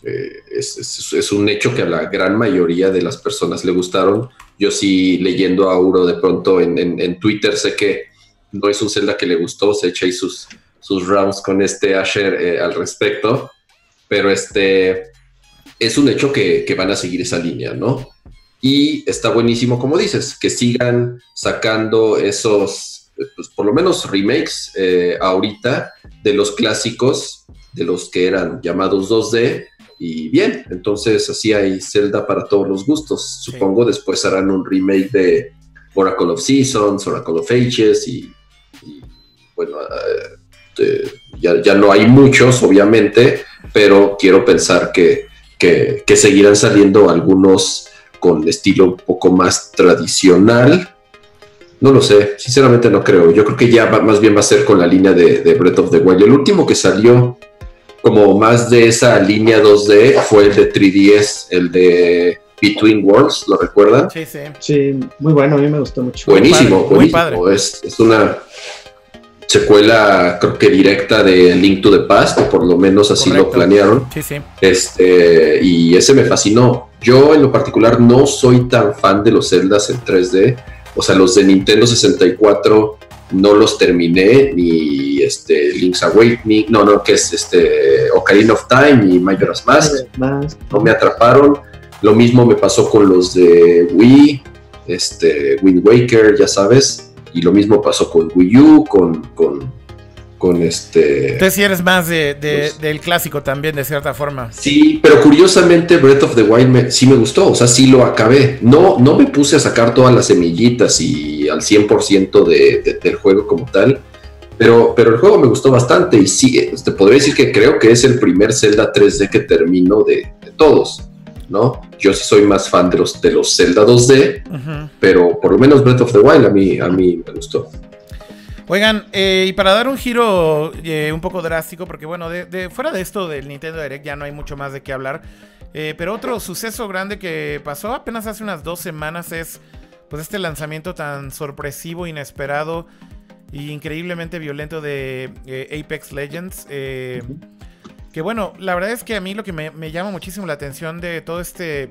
eh, es, un hecho que a la gran mayoría de las personas le gustaron. Yo sí leyendo a Uro de pronto en, Twitter sé que no es un Zelda que le gustó, se echa ahí sus, sus rounds con este Asher eh, al respecto, pero este es un hecho que, van a seguir esa línea, ¿no? Y está buenísimo, como dices, que sigan sacando esos, pues, por lo menos remakes eh, ahorita de los clásicos, de los que eran llamados 2D, y bien, entonces así hay Zelda para todos los gustos. Supongo después harán un remake de Oracle of Seasons, Oracle of Ages y, bueno, eh, ya, no hay muchos, obviamente, pero quiero pensar que, que, seguirán saliendo algunos con estilo un poco más tradicional. No lo sé, sinceramente no creo. Yo creo que ya más bien va a ser con la línea de, de Breath of the Wild. El último que salió como más de esa línea 2D fue el de 3DS, el de Between Worlds, ¿lo recuerdan? Sí, sí. Sí, muy bueno, a mí me gustó mucho. Buenísimo, buenísimo. Es, es, una secuela, creo que directa de Link to the Past, o por lo menos así lo planearon. Sí, sí. Este, y ese me fascinó. Yo en lo particular no soy tan fan de los Zeldas en 3D. O sea, los de Nintendo 64 no los terminé, ni este Link's Awakening, no, no, que es este Ocarina of Time y Majora's Mask, no me atraparon. Lo mismo me pasó con los de Wii, este Wind Waker, ya sabes, y lo mismo pasó con Wii U, con, con con este... Entonces sí eres más de, del clásico también, de cierta forma. Sí, pero curiosamente Breath of the Wild sí me gustó, o sea, sí lo acabé. No, no me puse a sacar todas las semillitas y al 100% de, del juego como tal, pero, pero el juego me gustó bastante y sí, te podría decir que creo que es el primer Zelda 3D que termino de, todos. ¿no? Yo sí soy más fan de los, de los Zelda 2D, pero por lo menos Breath of the Wild a mí, a mí me gustó. Oigan, eh, y para dar un giro eh, un poco drástico, porque bueno, de, fuera de esto del Nintendo Direct ya no hay mucho más de qué hablar. Eh, pero otro suceso grande que pasó apenas hace unas dos semanas es pues este lanzamiento tan sorpresivo, inesperado e increíblemente violento de Apex Legends. que bueno, la verdad es que a mí lo que me, me, llama muchísimo la atención de todo este,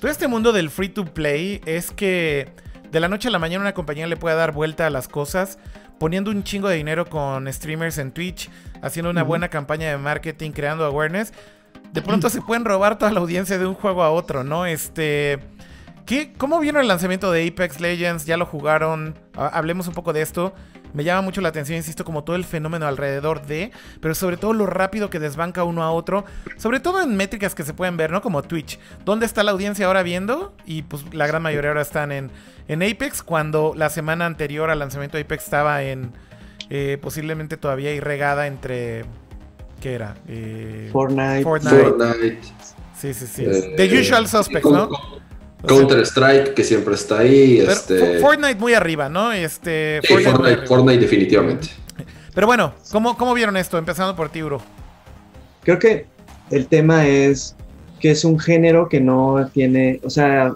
todo este mundo del free to play es que de la noche a la mañana una compañía le puede dar vuelta a las cosas poniendo un chingo de dinero con streamers en Twitch, haciendo una buena campaña de marketing, creando awareness. De pronto se pueden robar toda la audiencia de un juego a otro, ¿no? Este. ¿qué, ¿Cómo vieron el lanzamiento de Apex Legends? ¿Ya lo jugaron? Hablemos un poco de esto. Me llama mucho la atención, insisto, como todo el fenómeno alrededor de, pero sobre todo lo rápido que desbanca uno a otro, sobre todo en métricas que se pueden ver, ¿no? Como Twitch. ¿Dónde está la audiencia ahora viendo? Y pues la gran mayoría ahora están en, en Apex, cuando la semana anterior al lanzamiento de Apex estaba en eh, posiblemente todavía irregada entre. ¿Qué era? Eh, Fortnite. Fortnite. Sí, sí, sí. Eh, The Usual Suspects, ¿no? Strike, que siempre está ahí. Este... Fortnite muy arriba, ¿no? Este, Fortnite, definitivamente. Pero bueno, ¿cómo, ¿cómo vieron esto? Empezando por ti, Bro. Creo que el tema es que es un género que no tiene, o sea,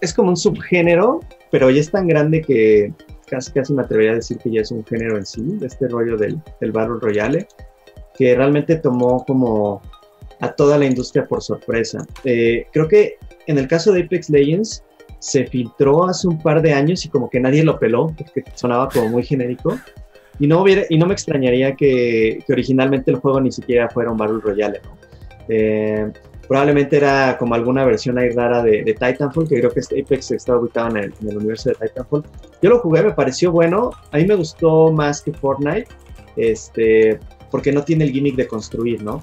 es como un subgénero, pero ya es tan grande que casi, casi me atrevería a decir que ya es un género en sí, este rollo del, del Battle Royale, que realmente tomó como a toda la industria por sorpresa. Eh, creo que en el caso de Apex Legends se filtró hace un par de años y como que nadie lo peló, porque sonaba como muy genérico. Y no, hubiera, y no me extrañaría que, que originalmente el juego ni siquiera fuera un Battle Royale, ¿no? Eh, probablemente era como alguna versión ahí rara de, Titanfall, que creo que este Apex está ubicado en el, en el, universo de Titanfall. Yo lo jugué, me pareció bueno, a mí me gustó más que Fortnite, este, porque no tiene el gimmick de construir, ¿no?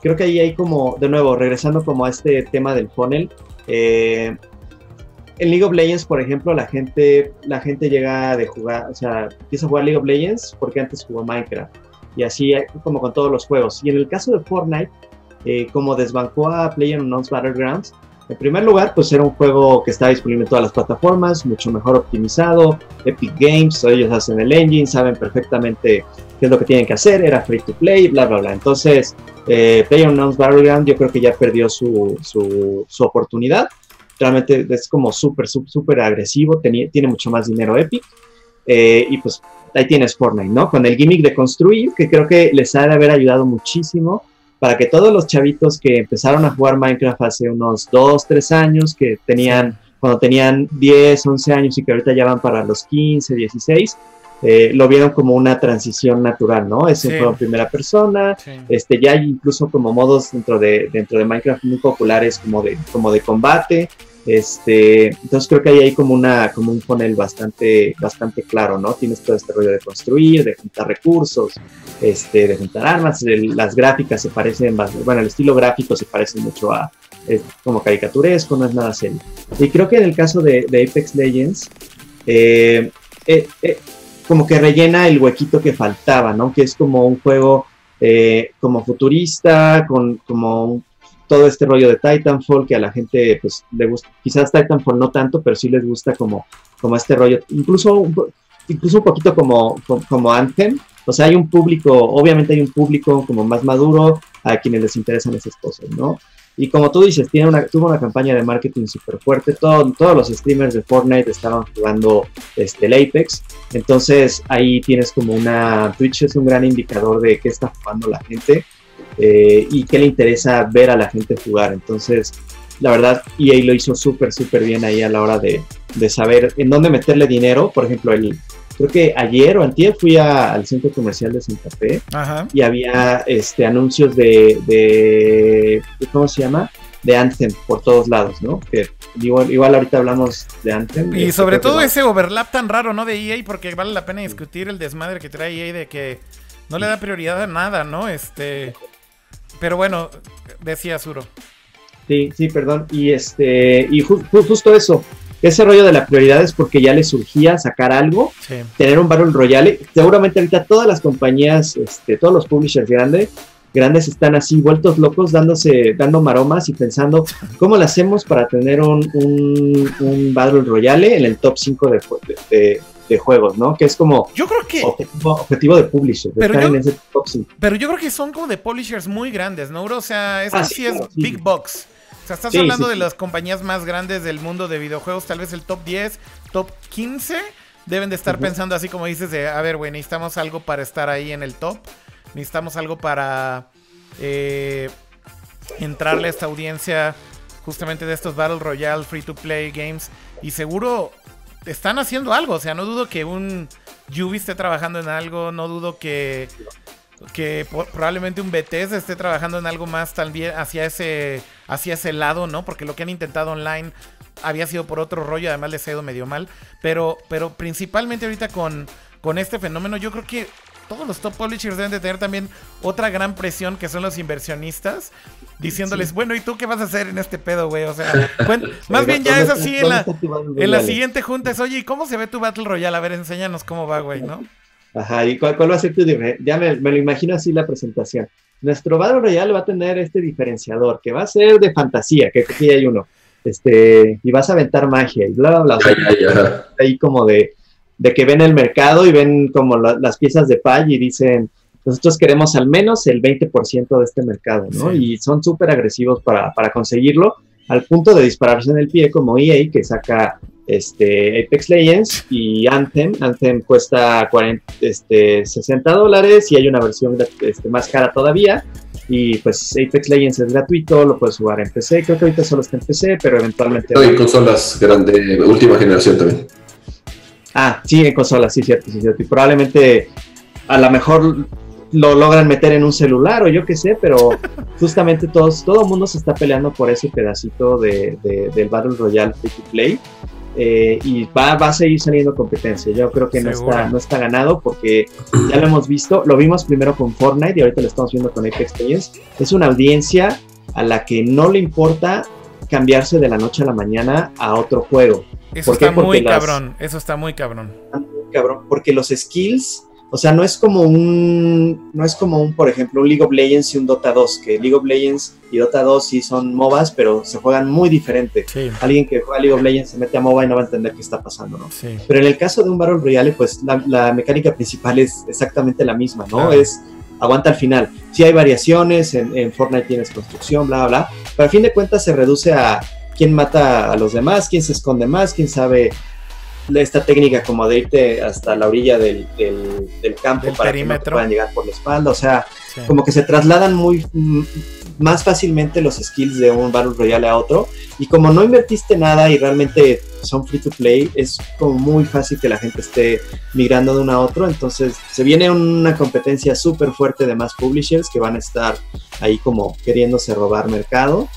creo que ahí hay como, de nuevo, regresando como a este tema del funnel, eh, en League of Legends, por ejemplo, la gente, la gente llega de jugar, o sea, empieza a jugar League of Legends porque antes jugó Minecraft. Y así como con todos los juegos. Y en el caso de Fortnite, eh, como desbancó a PlayerUnknown's Battlegrounds, en primer lugar, pues era un juego que estaba disponible en todas las plataformas, mucho mejor optimizado. Epic Games, ellos hacen el engine, saben perfectamente qué es lo que tienen que hacer, era free to play, bla, bla, bla. Entonces, eh, PlayerUnknown's Battleground yo creo que ya perdió su oportunidad. Realmente es como súper, súper agresivo, tiene mucho más dinero Epic. Eh, y pues ahí tienes Fortnite, ¿no? Con el gimmick de construir, que creo que les ha de haber ayudado muchísimo para que todos los chavitos que empezaron a jugar Minecraft hace unos 2, 3 años, que tenían, cuando tenían 10, 11 años y que ahorita ya van para los 15, 16, eh, lo vieron como una transición natural, ¿no? Es un juego en primera persona, este, ya hay incluso como modos dentro de, dentro de Minecraft muy populares como de, como de combate, este, entonces creo que hay como una, como un funnel bastante, bastante claro, ¿no? Tienes todo este rollo de construir, de juntar recursos, este, de juntar armas, las gráficas se parecen, bueno, el estilo gráfico se parece mucho a, como caricaturesco, no es nada serio. Y creo que en el caso de, Apex Legends, eh, eh, eh como que rellena el huequito que faltaba, ¿no? Que es como un juego como futurista, con como todo este rollo de Titanfall que a la gente pues le gusta, quizás Titanfall no tanto, pero sí les gusta como, como este rollo, incluso un, incluso un poquito como, como Anthem, o sea, hay un público, obviamente hay un público como más maduro a quienes les interesan esas cosas, ¿no? Y como tú dices, tuvo una campaña de marketing súper fuerte. todos los streamers de Fortnite estaban jugando este, el Apex. Entonces ahí tienes como una... Twitch es un gran indicador de qué está jugando la gente eh, y qué le interesa ver a la gente jugar. Entonces, la verdad, EA lo hizo súper, súper bien ahí a la hora de, de saber en dónde meterle dinero. Por ejemplo, el, creo que ayer o antier fui al centro comercial de Santa Fe y había este anuncios de, de, ¿cómo se llama? De Anthem por todos lados, ¿no? Que igual, igual ahorita hablamos de Anthem. Y sobre todo ese overlap tan raro, ¿no? De EA, porque vale la pena discutir el desmadre que trae EA de que no le da prioridad a nada, ¿no? Este, pero bueno, decía Zuro. Sí, sí, perdón. Y este, y justo eso, ese rollo de la prioridad es porque ya le surgía sacar algo, tener un Battle Royale. Seguramente ahorita todas las compañías, este, todos los publishers grandes, grandes están así vueltos locos, dándose, dando maromas y pensando cómo lo hacemos para tener un, un, Battle Royale en el top 5 de, de, juegos, ¿no? Que es como yo creo que objetivo, de publisher, pero yo, Pero yo creo que son como de publishers muy grandes, ¿no? O sea, es así es Big Box. Estás hablando de las compañías más grandes del mundo de videojuegos, tal vez el top 10, top 15, deben de estar pensando así como dices de, a ver, güey, necesitamos algo para estar ahí en el top, necesitamos algo para eh, entrarle a esta audiencia justamente de estos Battle Royale, Free to Play Games, y seguro están haciendo algo, o sea, no dudo que un Yubi esté trabajando en algo, no dudo que que probablemente un BTS esté trabajando en algo más también hacia ese, hacia ese lado, ¿no? Porque lo que han intentado online había sido por otro rollo, además les ha ido medio mal. Pero, pero principalmente ahorita con, con este fenómeno, yo creo que todos los top publishers deben de tener también otra gran presión que son los inversionistas, diciéndoles, bueno, ¿y tú qué vas a hacer en este pedo, güey? O sea, más bien ya es así en la, en la siguiente junta, es, oye, ¿y cómo se ve tu Battle Royale? A ver, enséñanos cómo va, güey, ¿no? Ajá, ¿y cuál, va a ser tu Ya me, lo imagino así la presentación. Nuestro Battle Royale va a tener este diferenciador, que va a ser de fantasía, que aquí hay uno. Este, y vas a aventar magia y bla, bla, bla. Ahí como de, de que ven el mercado y ven como las piezas de pay y dicen, nosotros queremos al menos el 20% de este mercado, ¿no? Y son súper agresivos para, para conseguirlo al punto de dispararse en el pie como EA que saca este, Apex Legends y Anthem. Anthem cuesta 40, este, 60 dólares y hay una versión este, más cara todavía. Y pues Apex Legends es gratuito, lo puedes jugar en PC. Creo que ahorita solo está en PC, pero eventualmente. No, en consolas grande, última generación también. Ah, sí, en consolas, sí, cierto, sí, cierto. Y probablemente a lo mejor lo logran meter en un celular o yo qué sé, pero justamente todos, todo el mundo se está peleando por ese pedacito de, del Battle Royale Free to Play. Eh, y va, va, a seguir saliendo competencia. Yo creo que no está, no está ganado porque ya lo hemos visto, lo vimos primero con Fortnite y ahorita lo estamos viendo con Apex Legends. Es una audiencia a la que no le importa cambiarse de la noche a la mañana a otro juego. Eso está muy cabrón, eso está muy cabrón. Cabrón, porque los skills o sea, no es como un, no es como un, por ejemplo, un League of Legends y un Dota 2, que League of Legends y Dota 2 sí son MOBAs, pero se juegan muy diferente. Alguien que juega League of Legends se mete a MOBA y no va a entender qué está pasando, ¿no? Pero en el caso de un Battle Royale, pues la, mecánica principal es exactamente la misma, ¿no? Es aguanta al final. Sí hay variaciones, en, en Fortnite tienes construcción, bla, bla, bla, pero a fin de cuentas se reduce a quién mata a los demás, quién se esconde más, quién sabe esta técnica como de irte hasta la orilla del, del, campo para que no puedan llegar por la espalda, o sea, como que se trasladan muy mm, más fácilmente los skills de un Battle Royale a otro. Y como no invertiste nada y realmente son free to play, es como muy fácil que la gente esté migrando de uno a otro, entonces se viene una competencia súper fuerte de más publishers que van a estar ahí como queriéndose robar mercado.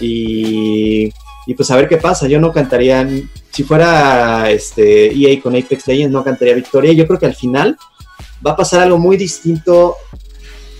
Y y pues a ver qué pasa. Yo no cantaría, si fuera este EA con Apex Legends, no cantaría victoria. Yo creo que al final va a pasar algo muy distinto.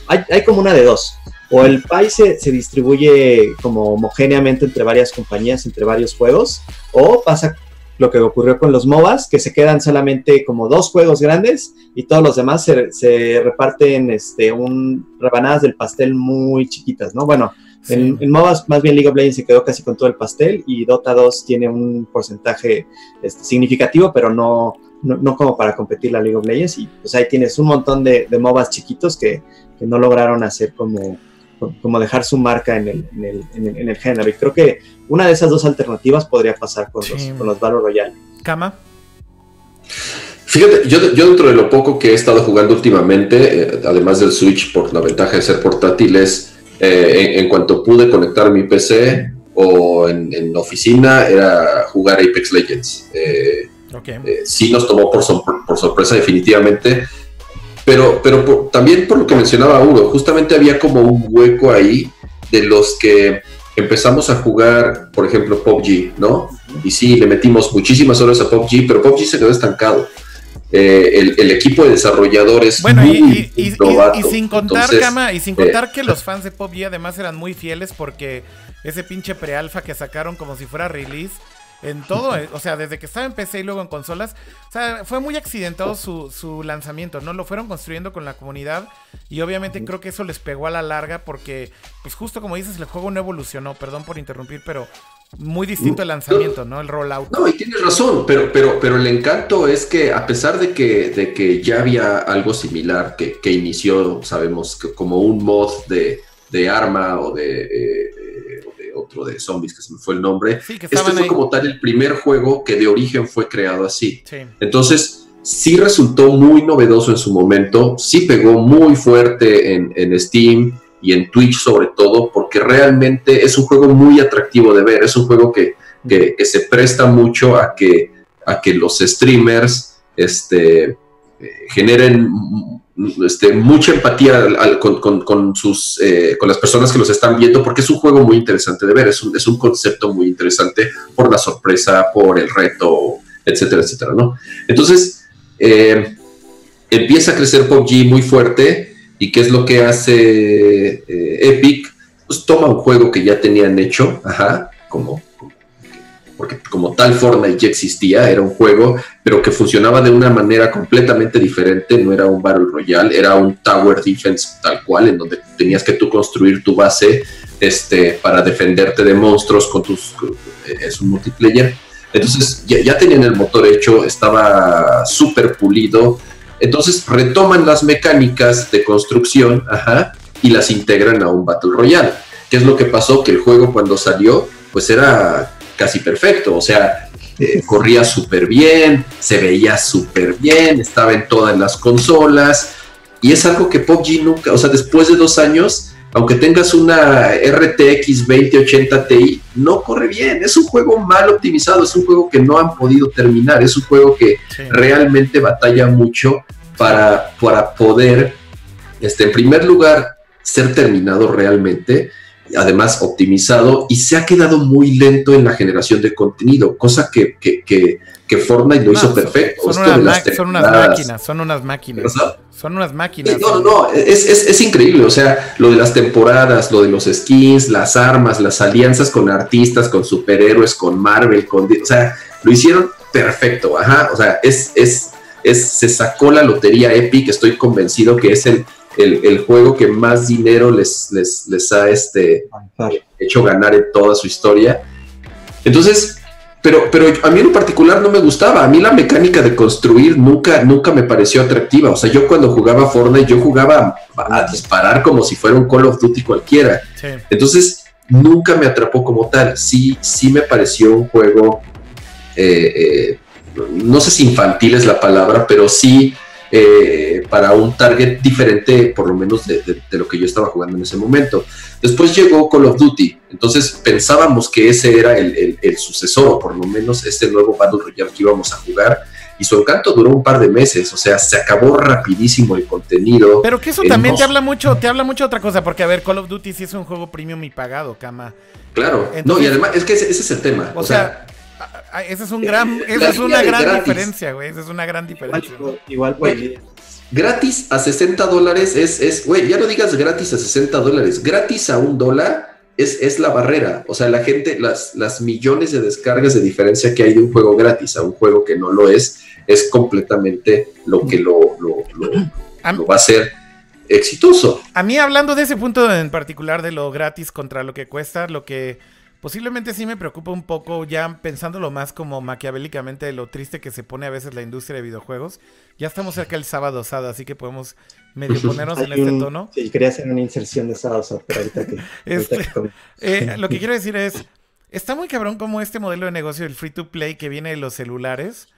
Hay, como una de dos. O el país se, se, distribuye como homogéneamente entre varias compañías, entre varios juegos, o pasa lo que ocurrió con los MOBAs, que se quedan solamente como dos juegos grandes y todos los demás se, se reparten este, un, rebanadas del pastel muy chiquitas, ¿no? Bueno, en, MOBAs, más bien League of Legends se quedó casi con todo el pastel y Dota 2 tiene un porcentaje este, significativo, pero no, no, como para competir la League of Legends. Y pues ahí tienes un montón de, de MOBAs chiquitos que, que, no lograron hacer como, como dejar su marca en el, en, el, en, el, género. Y creo que una de esas dos alternativas podría pasar con, los, con los Battle Royale. Cama. Fíjate, yo, yo, dentro de lo poco que he estado jugando últimamente, eh, además del Switch por la ventaja de ser portátil, es eh, en, cuanto pude conectar mi PC o en, en oficina, era jugar Apex Legends. Eh, eh, sí nos tomó por, por, sorpresa definitivamente, pero, pero también por lo que mencionaba Hugo, justamente había como un hueco ahí de los que empezamos a jugar, por ejemplo, PUBG, ¿no? Y sí, le metimos muchísimas horas a PUBG, pero PUBG se quedó estancado. Eh, el, equipo de desarrolladores. Bueno, y, sin contar, y sin contar eh, que los fans de Pop además eran muy fieles porque ese pinche prealfa que sacaron como si fuera release en todo, o sea, desde que estaba en PC y luego en consolas, o sea, fue muy accidentado su, su lanzamiento, ¿no? Lo fueron construyendo con la comunidad y obviamente creo que eso les pegó a la larga porque, pues justo como dices, el juego no evolucionó, perdón por interrumpir, pero muy distinto el lanzamiento, ¿no? El rollout. No, y tienes razón, pero, pero, pero el encanto es que a pesar de que, de que ya había algo similar que, que inició, sabemos, que como un mod de, de arma o de, eh, de, otro de zombies, que se me fue el nombre, este fue como tal el primer juego que de origen fue creado así. Entonces, sí resultó muy novedoso en su momento, sí pegó muy fuerte en, en Steam, y en Twitch sobre todo, porque realmente es un juego muy atractivo de ver, es un juego que, se presta mucho a que, a que los streamers este, generen este, mucha empatía con, sus, eh, con las personas que los están viendo, porque es un juego muy interesante de ver, es un, es un concepto muy interesante por la sorpresa, por el reto, etcétera, etcétera, ¿no? Entonces, eh, empieza a crecer PUBG muy fuerte, ¿Y qué es lo que hace eh, Epic? Pues toma un juego que ya tenían hecho, ajá, como, porque como tal Fortnite ya existía, era un juego, pero que funcionaba de una manera completamente diferente, no era un Battle Royale, era un Tower Defense tal cual, en donde tenías que tú construir tu base este, para defenderte de monstruos con tus... Eh, es un multiplayer. Entonces ya, ya tenían el motor hecho, estaba súper pulido, entonces retoman las mecánicas de construcción y las integran a un Battle Royale. ¿Qué es lo que pasó? Que el juego cuando salió pues era casi perfecto. O sea, eh, corría súper bien, se veía súper bien, estaba en todas las consolas. Y es algo que PUBG nunca, o sea, después de dos años, aunque tengas una RTX 2080 Ti, no corre bien. Es un juego mal optimizado, es un juego que no han podido terminar, es un juego que realmente batalla mucho para, para poder, este, en primer lugar, ser terminado realmente además optimizado y se ha quedado muy lento en la generación de contenido, cosa que, que, que, Fortnite lo hizo perfecto. Son, unas, máquinas, son unas máquinas. Son unas máquinas. no, no, es, es, es, increíble, o sea, lo de las temporadas, lo de los skins, las armas, las alianzas con artistas, con superhéroes, con Marvel, con... O sea, lo hicieron perfecto, ajá, o sea, es, es, es, se sacó la lotería Epic, estoy convencido que es el el, juego que más dinero les, les, ha este, hecho ganar en toda su historia. Entonces, pero, pero a mí en particular no me gustaba. A mí la mecánica de construir nunca, nunca me pareció atractiva. O sea, yo cuando jugaba Fortnite, yo jugaba a, disparar como si fuera un Call of Duty cualquiera. Entonces, nunca me atrapó como tal. Sí, sí me pareció un juego, eh, eh, no sé si infantil es la palabra, pero sí eh, para un target diferente, por lo menos de, lo que yo estaba jugando en ese momento. Después llegó Call of Duty, entonces pensábamos que ese era el, sucesor, o por lo menos este nuevo Battle Royale que íbamos a jugar. Y su encanto duró un par de meses, o sea, se acabó rapidísimo el contenido. Pero que eso también te habla mucho, te habla mucho otra cosa, porque a ver, Call of Duty sí es un juego premium y pagado, cama. Claro, no, y además es que ese, es el tema. O, sea esa es, un gran, esa es una gran diferencia, güey. Esa es una gran diferencia. Igual, güey. Gratis a 60 dólares es, es, güey, ya no digas gratis a 60 dólares. Gratis a un dólar es, es la barrera. O sea, la gente, las, las millones de descargas de diferencia que hay de un juego gratis a un juego que no lo es, es completamente lo que lo, lo, lo va a hacer exitoso. A mí, hablando de ese punto en particular de lo gratis contra lo que cuesta, lo que Posiblemente sí me preocupa un poco, ya pensándolo más como maquiavélicamente, de lo triste que se pone a veces la industria de videojuegos. Ya estamos cerca del sábado osado, así que podemos medio ponernos en este tono. Sí, quería hacer una inserción de osado, pero ahorita que. Este, eh, lo que quiero decir es: está muy cabrón como este modelo de negocio del free to play que viene de los celulares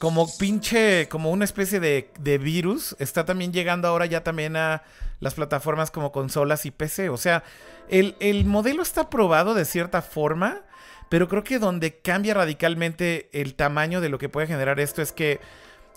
como pinche, como una especie de, de, virus, está también llegando ahora ya también a las plataformas como consolas y PC. O sea, el, el, modelo está probado de cierta forma, pero creo que donde cambia radicalmente el tamaño de lo que puede generar esto es que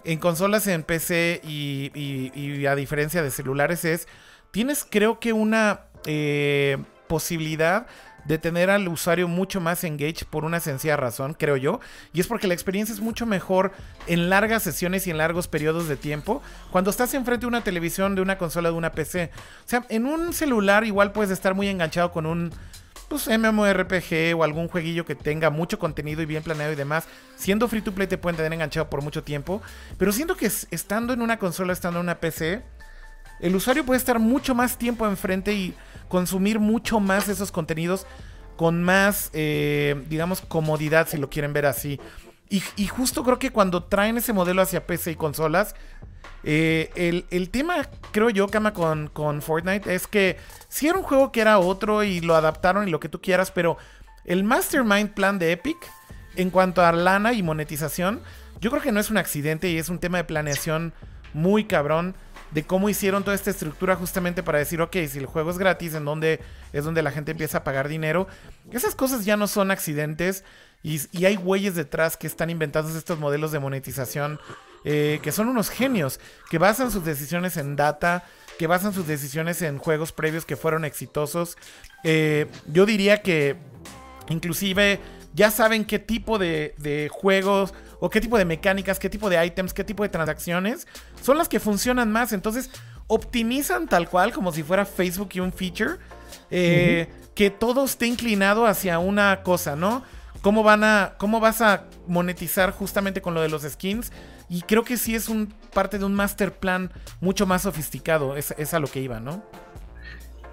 en consolas, en PC y, a diferencia de celulares es, tienes creo que una eh, posibilidad de tener al usuario mucho más engaged por una sencilla razón, creo yo, y es porque la experiencia es mucho mejor en largas sesiones y en largos periodos de tiempo cuando estás enfrente de una televisión, de una consola, de una PC. O sea, en un celular igual puedes estar muy enganchado con un pues, MMORPG o algún jueguillo que tenga mucho contenido y bien planeado y demás. Siendo free to play te pueden tener enganchado por mucho tiempo, pero siento que estando en una consola, estando en una PC, el usuario puede estar mucho más tiempo enfrente y consumir mucho más esos contenidos con más, eh, digamos, comodidad, si lo quieren ver así. Y, justo creo que cuando traen ese modelo hacia PC y consolas, eh, el, tema, creo yo, Kama, con, Fortnite, es que si era un juego que era otro y lo adaptaron y lo que tú quieras, pero el mastermind plan de Epic, en cuanto a lana y monetización, yo creo que no es un accidente y es un tema de planeación muy cabrón de cómo hicieron toda esta estructura justamente para decir, ok, si el juego es gratis, en donde es donde la gente empieza a pagar dinero, esas cosas ya no son accidentes y, hay güeyes detrás que están inventando estos modelos de monetización eh, que son unos genios, que basan sus decisiones en data, que basan sus decisiones en juegos previos que fueron exitosos. Eh, yo diría que inclusive ya saben qué tipo de, de juegos o qué tipo de mecánicas, qué tipo de items, qué tipo de transacciones son las que funcionan más. Entonces, optimizan tal cual como si fuera Facebook y un feature. Eh, que todo esté inclinado hacia una cosa, ¿no? ¿Cómo, van a, ¿Cómo vas a monetizar justamente con lo de los skins? Y creo que sí es un parte de un master plan mucho más sofisticado. Es, a lo que iba, ¿no?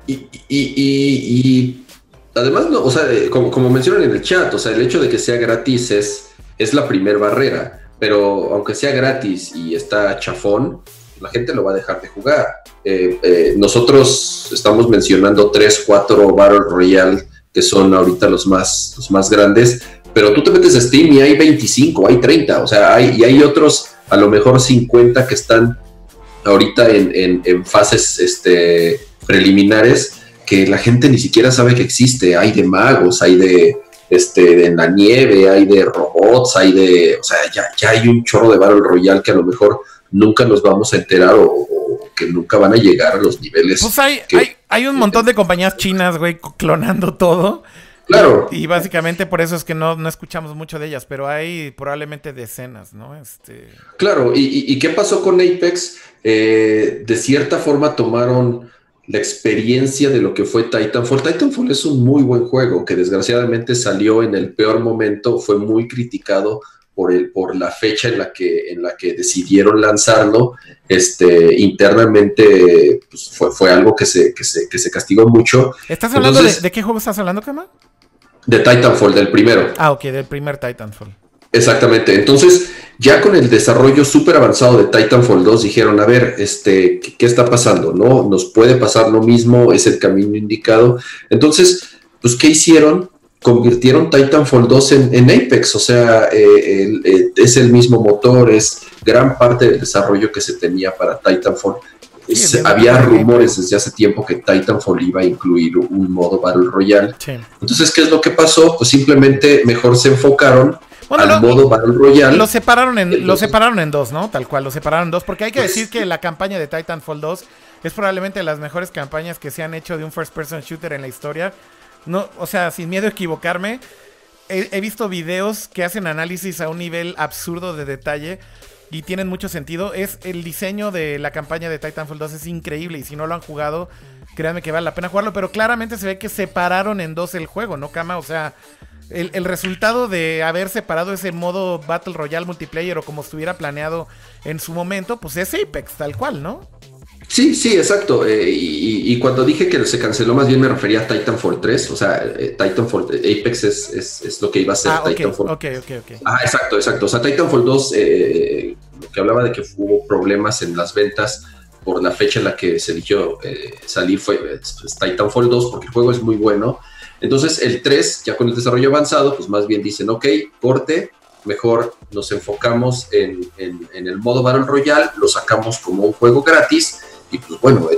Y, y, además, o sea, como, como mencionan en el chat, o sea, el hecho de que sea gratis es es la primer barrera, pero aunque sea gratis y está chafón, la gente lo va a dejar de jugar. Eh, eh, nosotros estamos mencionando 3, 4 Battle Royale que son ahorita los más, los más grandes, pero tú te metes a Steam y hay 25, hay 30, o sea, hay, y hay otros, a lo mejor 50 que están ahorita en, en, fases este, preliminares que la gente ni siquiera sabe que existe. Hay de magos, hay de, este, de en la nieve, hay de robots, hay de, o sea, ya, ya hay un chorro de Battle Royale que a lo mejor nunca nos vamos a enterar o, que nunca van a llegar a los niveles. Pues hay, hay, hay un montón de compañías chinas, güey, clonando todo. Claro. Y básicamente por eso es que no, no, escuchamos mucho de ellas, pero hay probablemente decenas, ¿no? Este... Claro, ¿y, y, qué pasó con Apex? Eh, de cierta forma tomaron la experiencia de lo que fue Titanfall. Titanfall es un muy buen juego que desgraciadamente salió en el peor momento, fue muy criticado por, el, por la fecha en la, que, en la que decidieron lanzarlo. Este, internamente pues, fue, fue algo que se, que, se, que se castigó mucho. ¿Estás hablando de, de, qué juego estás hablando, Kama? De Titanfall, del primero. Ah, ok, del primer Titanfall. Exactamente. Entonces, ya con el desarrollo súper avanzado de Titanfall 2, dijeron, a ver, este, ¿qué, está pasando? ¿No? Nos puede pasar lo mismo, es el camino indicado. Entonces, pues, ¿qué hicieron? Convirtieron Titanfall 2 en, Apex, o sea, eh, eh, es el mismo motor, es gran parte del desarrollo que se tenía para Titanfall. había rumores desde hace tiempo que Titanfall iba a incluir un modo Battle Royale. Entonces, ¿qué es lo que pasó? Pues simplemente mejor se enfocaron al modo Battle Royale. Lo separaron, en, lo separaron en dos, ¿no? Tal cual, lo separaron en dos. Porque hay que pues decir que la campaña de Titanfall 2 es probablemente de las mejores campañas que se han hecho de un first person shooter en la historia. No, o sea, sin miedo a equivocarme, he, visto videos que hacen análisis a un nivel absurdo de detalle y tienen mucho sentido. Es el diseño de la campaña de Titanfall 2 es increíble y si no lo han jugado, créanme que vale la pena jugarlo, pero claramente se ve que separaron en dos el juego, ¿no, Kama? O sea, el, resultado de haber separado ese modo Battle Royale multiplayer o como estuviera planeado en su momento, pues es Apex, tal cual, ¿no? Sí, sí, exacto. Eh, y, cuando dije que se canceló, más bien me refería a Titanfall 3. O sea, eh, Titanfall, Apex es, lo que iba a ser ah, Titanfall. Ok, ok, ok. Ah, exacto, exacto. O sea, Titanfall 2, eh, lo que hablaba de que hubo problemas en las ventas por la fecha en la que se eligió salir fue pues, Titanfall 2, porque el juego es muy bueno entonces el 3, ya con el desarrollo avanzado, pues más bien dicen, ok, corte, mejor nos enfocamos en, el modo Battle Royale, lo sacamos como un juego gratis y pues bueno,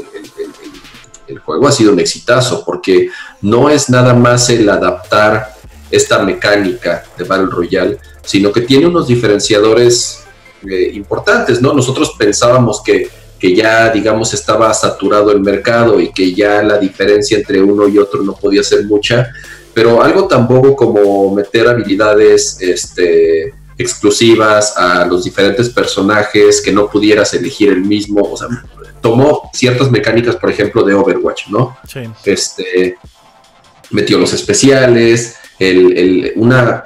el, juego ha sido un exitazo porque no es nada más el adaptar esta mecánica de Battle Royale, sino que tiene unos diferenciadores eh, importantes, ¿no? Nosotros pensábamos que que ya, digamos, estaba saturado el mercado y que ya la diferencia entre uno y otro no podía ser mucha, pero algo tan bobo como meter habilidades este, exclusivas a los diferentes personajes, que no pudieras elegir el mismo, o sea, tomó ciertas mecánicas, por ejemplo, de Overwatch, ¿no? Sí. Este, metió los especiales, el, el, una,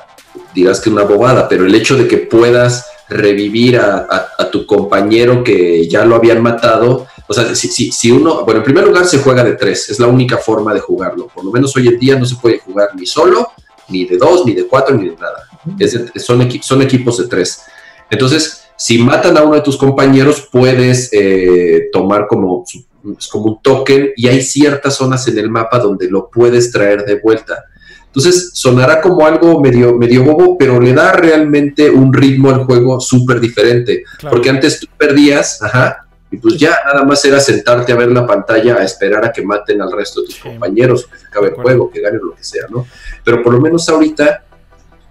dirás que una bobada, pero el hecho de que puedas revivir a, tu compañero que ya lo habían matado. O sea, si, si, si, uno, bueno, en primer lugar se juega de tres, es la única forma de jugarlo. Por lo menos hoy en día no se puede jugar ni solo, ni de dos, ni de cuatro, ni de nada. son, son equipos de tres. Entonces, si matan a uno de tus compañeros, puedes eh, tomar como, como un token y hay ciertas zonas en el mapa donde lo puedes traer de vuelta. Entonces sonará como algo medio, medio bobo, pero le da realmente un ritmo al juego súper diferente. Porque antes tú perdías, ajá, y pues ya nada más era sentarte a ver la pantalla, a esperar a que maten al resto de tus compañeros, que se acabe el juego, que gane lo que sea, ¿no? Pero por lo menos ahorita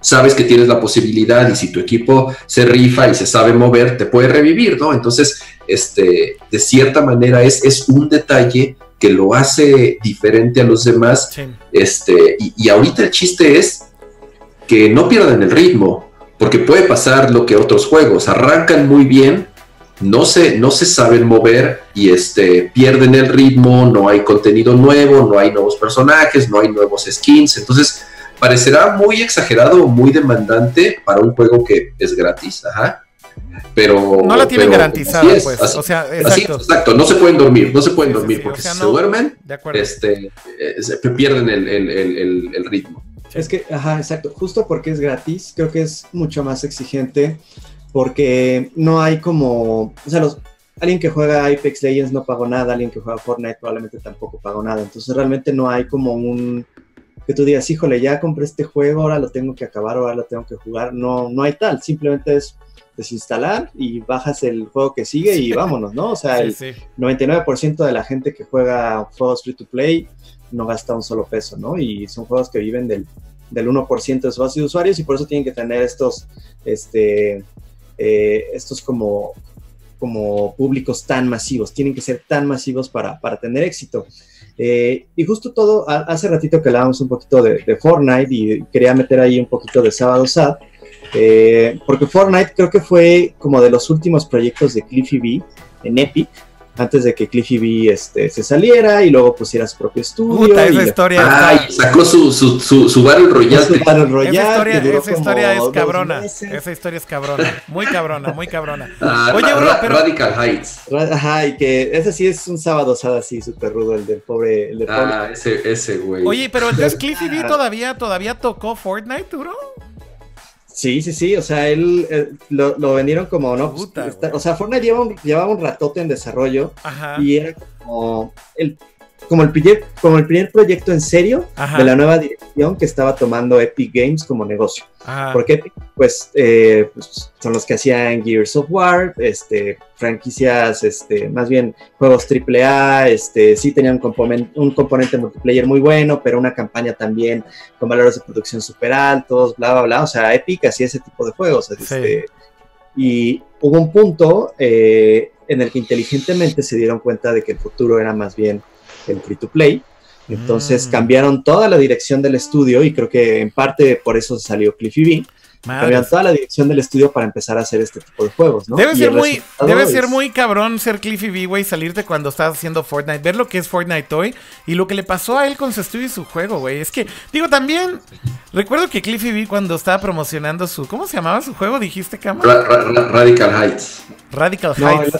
sabes que tienes la posibilidad y si tu equipo se rifa y se sabe mover, te puede revivir, ¿no? Entonces, este, de cierta manera es, es un detalle que lo hace diferente a los demás. Este, y, ahorita el chiste es que no pierdan el ritmo, porque puede pasar lo que otros juegos, arrancan muy bien, no se, no se saben mover y este, pierden el ritmo, no hay contenido nuevo, no hay nuevos personajes, no hay nuevos skins, entonces parecerá muy exagerado, muy demandante para un juego que es gratis, ajá. Pero no la tienen garantizada pues. o sea exacto. exacto. No se pueden dormir no se pueden dormir porque si se duermen este eh, pierden el, el, el, el, ritmo. Es que ajá exacto. Justo porque es gratis creo que es mucho más exigente porque no hay como o sea los alguien que juega Apex Legends no pagó nada alguien que juega Fortnite probablemente tampoco pagó nada. Entonces realmente no hay como un que tú digas, híjole, ya compré este juego, ahora lo tengo que acabar, ahora lo tengo que jugar. No, no hay tal, simplemente es desinstalar y bajas el juego que sigue y vámonos, ¿no? O sea, el 99% de la gente que juega juegos free to play no gasta un solo peso, ¿no? Y son juegos que viven del, del 1% de su base de usuarios y por eso tienen que tener estos, este, eh, estos como, como públicos tan masivos, tienen que ser tan masivos para, para tener éxito. Eh, y justo todo, hace ratito que hablábamos un poquito de, Fortnite y quería meter ahí un poquito de Sábado Sad, eh, porque Fortnite creo que fue como de los últimos proyectos de Cliffy B en Epic, antes de que Cliffy B este, se saliera y luego pusiera su propio estudio. Puta, esa historia. Ay, sacó su, su, su, su Battle Royale. Su Battle Royale esa historia, que duró esa historia es cabrona. Esa historia es cabrona. Muy cabrona, muy cabrona. Ah, Oye, bro, pero- Radical Heights. Ajá, y que ese sí es un sábado sad así, súper rudo, el del pobre. El del pobre. Ah, ese, ese güey. Oye, pero entonces Cliffy B todavía, todavía tocó Fortnite, bro. Sí, sí, sí, o sea, él eh, lo, lo vendieron como, ¿no? Pues, Puta, está- güey. o sea, Fortnite llevaba un, llevaba un ratote en desarrollo Ajá. y era como el, como, el primer, como el primer proyecto en serio Ajá. de la nueva dirección que estaba tomando Epic Games como negocio. Ajá. Porque Epic, pues, eh, pues, son los que hacían Gears of War, este, franquicias, este, más bien juegos AAA, este, sí tenían un, componen- un componente multiplayer muy bueno, pero una campaña también con valores de producción súper altos, bla, bla, bla. O sea, Epic hacía ese tipo de juegos. este, y hubo un punto eh, en el que inteligentemente se dieron cuenta de que el futuro era más bien el free to play. Entonces Mm. cambiaron toda la dirección del estudio y creo que en parte por eso salió Cliffy B. Cambiaron toda la dirección del estudio para empezar a hacer este tipo de juegos, ¿no? Debe Y ser muy, debe es- ser muy cabrón ser Cliffy B, güey, salirte cuando estás haciendo Fortnite, ver lo que es Fortnite hoy y lo que le pasó a él con su estudio y su juego, güey. Es que, digo, también, recuerdo que Cliffy B cuando estaba promocionando su, ¿cómo se llamaba su juego? Dijiste, Cama? Ra- Ra- Ra- Radical Heights. Radical No, Heights. No,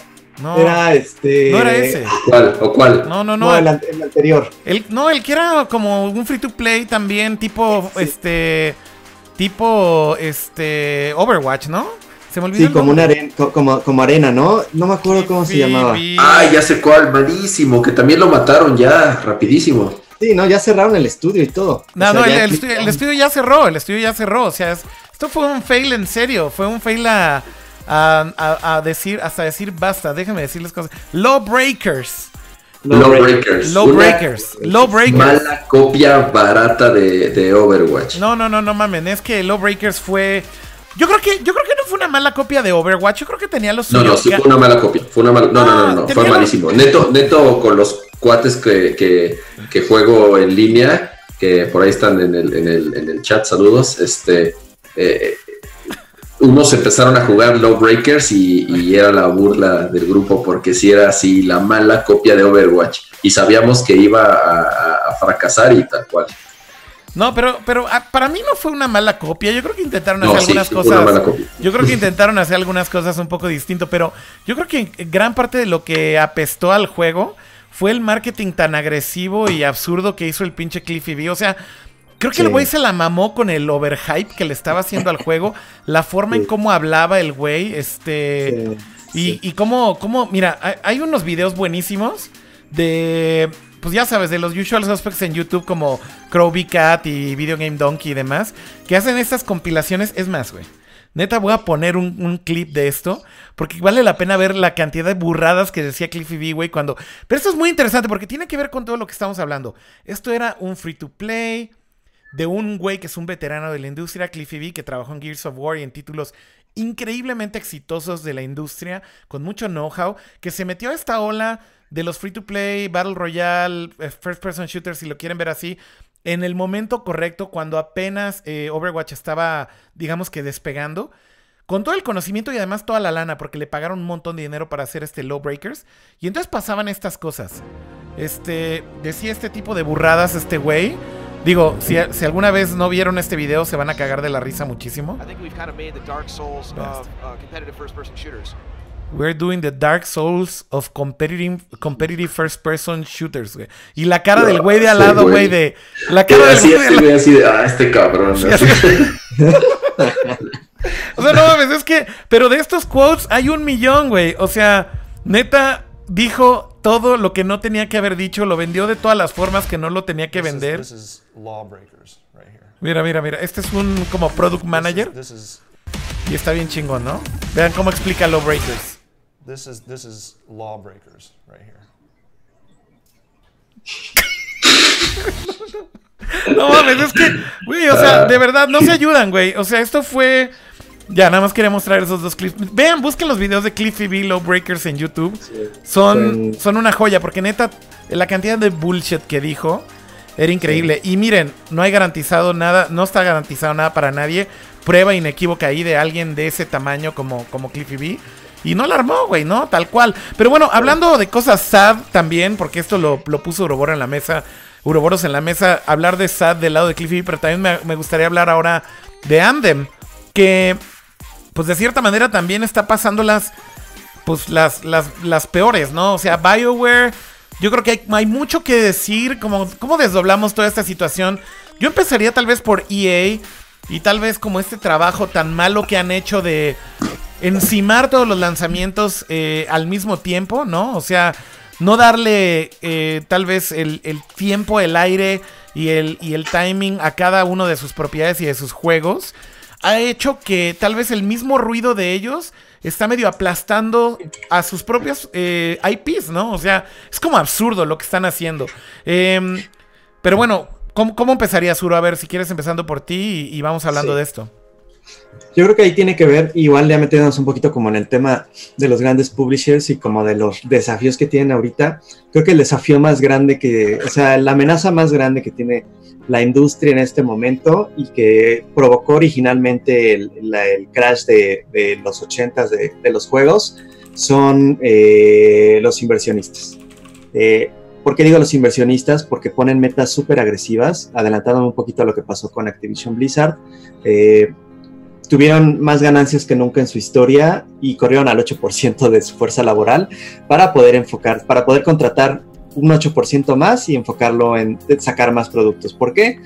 Era este. no era ese. ¿Cuál? ¿O cuál? No, no, No, no. el, an- el anterior. El, no, el que era como un free to play también, tipo, Sí. este, tipo, este, Overwatch, ¿no? Se me olvidó. Sí, el como, una arena, co- como, como arena, ¿no? No me acuerdo cómo se llamaba. B. Ah, ya sé cuál, malísimo, que también lo mataron ya, rapidísimo. Sí, no, ya cerraron el estudio y todo. No, O sea, no, el, estudio, el estudio ya cerró, el estudio ya cerró. O sea, es- esto fue un fail en serio. Fue un fail a, a, a- a decir, hasta decir basta. Déjenme decirles cosas. Lawbreakers. Lawbreakers. Lawbreakers. Lawbreakers. Mala copia barata de, de Overwatch. No, no, no, no mamen. Es que Lawbreakers fue. Yo creo que, yo creo que no fue una mala copia de Overwatch. Yo creo que tenía los No, no, sí fue una mala copia. Fue una mala... No, no, no, no, No, fue malísimo. Neto, neto con los cuates que, que, que juego en línea, que por ahí están en el, en el, en el chat, saludos. Este, eh, unos empezaron a jugar Lawbreakers y, y era la burla del grupo porque si era así la mala copia de Overwatch y sabíamos que iba a, fracasar y tal cual. No, pero, pero ah, para mí no fue una mala copia. Yo creo que intentaron hacer sí, algunas sí cosas. Yo creo que intentaron hacer algunas cosas un poco distinto, pero yo creo que gran parte de lo que apestó al juego fue el marketing tan agresivo y absurdo que hizo el pinche Cliffy B. O sea, creo que el güey se la mamó con el overhype que le estaba haciendo al juego, la forma en cómo hablaba el güey, este... Sí, Y, cómo, cómo, mira, hay, hay unos videos buenísimos de, pues ya sabes, de los usual suspects en YouTube como Crowby Cat y Video Game Donkey y demás, que hacen estas compilaciones. Es más, güey. Neta, voy a poner un, un clip de esto, porque vale la pena ver la cantidad de burradas que decía Cliffy B, güey, cuando... Pero esto es muy interesante porque tiene que ver con todo lo que estamos hablando. Esto era un free to play de un güey que es un veterano de la industria, Cliffy B, que trabajó en Gears of War y en títulos increíblemente exitosos de la industria, con mucho know-how, que se metió a esta ola de los free to play, Battle Royale, eh, First Person Shooters, si lo quieren ver así, en el momento correcto, cuando apenas eh, Overwatch estaba, digamos que despegando. Con todo el conocimiento y además toda la lana, porque le pagaron un montón de dinero para hacer este Lawbreakers. Y entonces pasaban estas cosas. Este, decía este tipo de burradas este güey. Digo, si, si alguna vez no vieron este video, se van a cagar de la risa muchísimo. Uh, competitive first-person shooters. We're doing the Dark Souls of competitive, competitive first person shooters, güey. Y la cara del güey de al Sí, lado, güey. güey, de. La cara del así, güey de al así, güey, así de, ah, este cabrón. Sí, así. O sea, no mames, es que. Pero de estos quotes hay un millón, güey. O sea, neta, dijo. todo lo que no tenía que haber dicho, lo vendió de todas las formas que no lo tenía que vender. Mira, mira, mira. Este es un como product manager y está bien chingón, ¿no? Vean cómo explica Lawbreakers. this is this is lawbreakers right here. No mames, es que, güey, o sea, de verdad, no se ayudan, güey. O sea, esto fue. Ya, nada más quería mostrar esos dos clips. Vean, busquen los videos de Cliffy B Lawbreakers en YouTube. Son, Son- son una joya, porque neta, la cantidad de bullshit que dijo era increíble. Y miren, no hay garantizado nada, no está garantizado nada para nadie. Prueba inequívoca ahí de alguien de ese tamaño como, como Cliffy B. Y no la armó, güey, ¿no? Tal cual. Pero bueno, hablando de cosas sad también, porque esto lo, lo puso Uroboro en la mesa, Uroboros en la mesa, hablar de sad del lado de Cliffy B, pero también me, me gustaría hablar ahora de Andem, que pues de cierta manera también está pasando las, pues las, las, las peores, ¿no? O sea, BioWare, yo creo que hay, hay mucho que decir, como, ¿cómo desdoblamos toda esta situación? Yo empezaría tal vez por EA y tal vez como este trabajo tan malo que han hecho de encimar todos los lanzamientos eh, al mismo tiempo, ¿no? O sea, no darle eh, tal vez el, el tiempo, el aire y el, y el timing a cada uno de sus propiedades y de sus juegos, ha hecho que tal vez el mismo ruido de ellos está medio aplastando a sus propios eh, IPs, ¿no? O sea, es como absurdo lo que están haciendo. Em, pero bueno, ¿cómo, cómo empezarías, Uro? A ver, si quieres empezando por ti y, y vamos hablando Sí. de esto. Yo creo que ahí tiene que ver, igual ya metiéndonos un poquito como en el tema de los grandes publishers y como de los desafíos que tienen ahorita. Creo que el desafío más grande que, o sea, la amenaza más grande que tiene la industria en este momento y que provocó originalmente el, crash de, los 80 de, de los juegos son eh, los inversionistas. Eh, ¿Por qué digo los inversionistas? Porque ponen metas súper agresivas, adelantándome un poquito a lo que pasó con Activision Blizzard. Eh, tuvieron más ganancias que nunca en su historia y corrieron al 8% de su fuerza laboral para poder enfocar, para poder contratar un 8% más y enfocarlo en sacar más productos. ¿Por qué?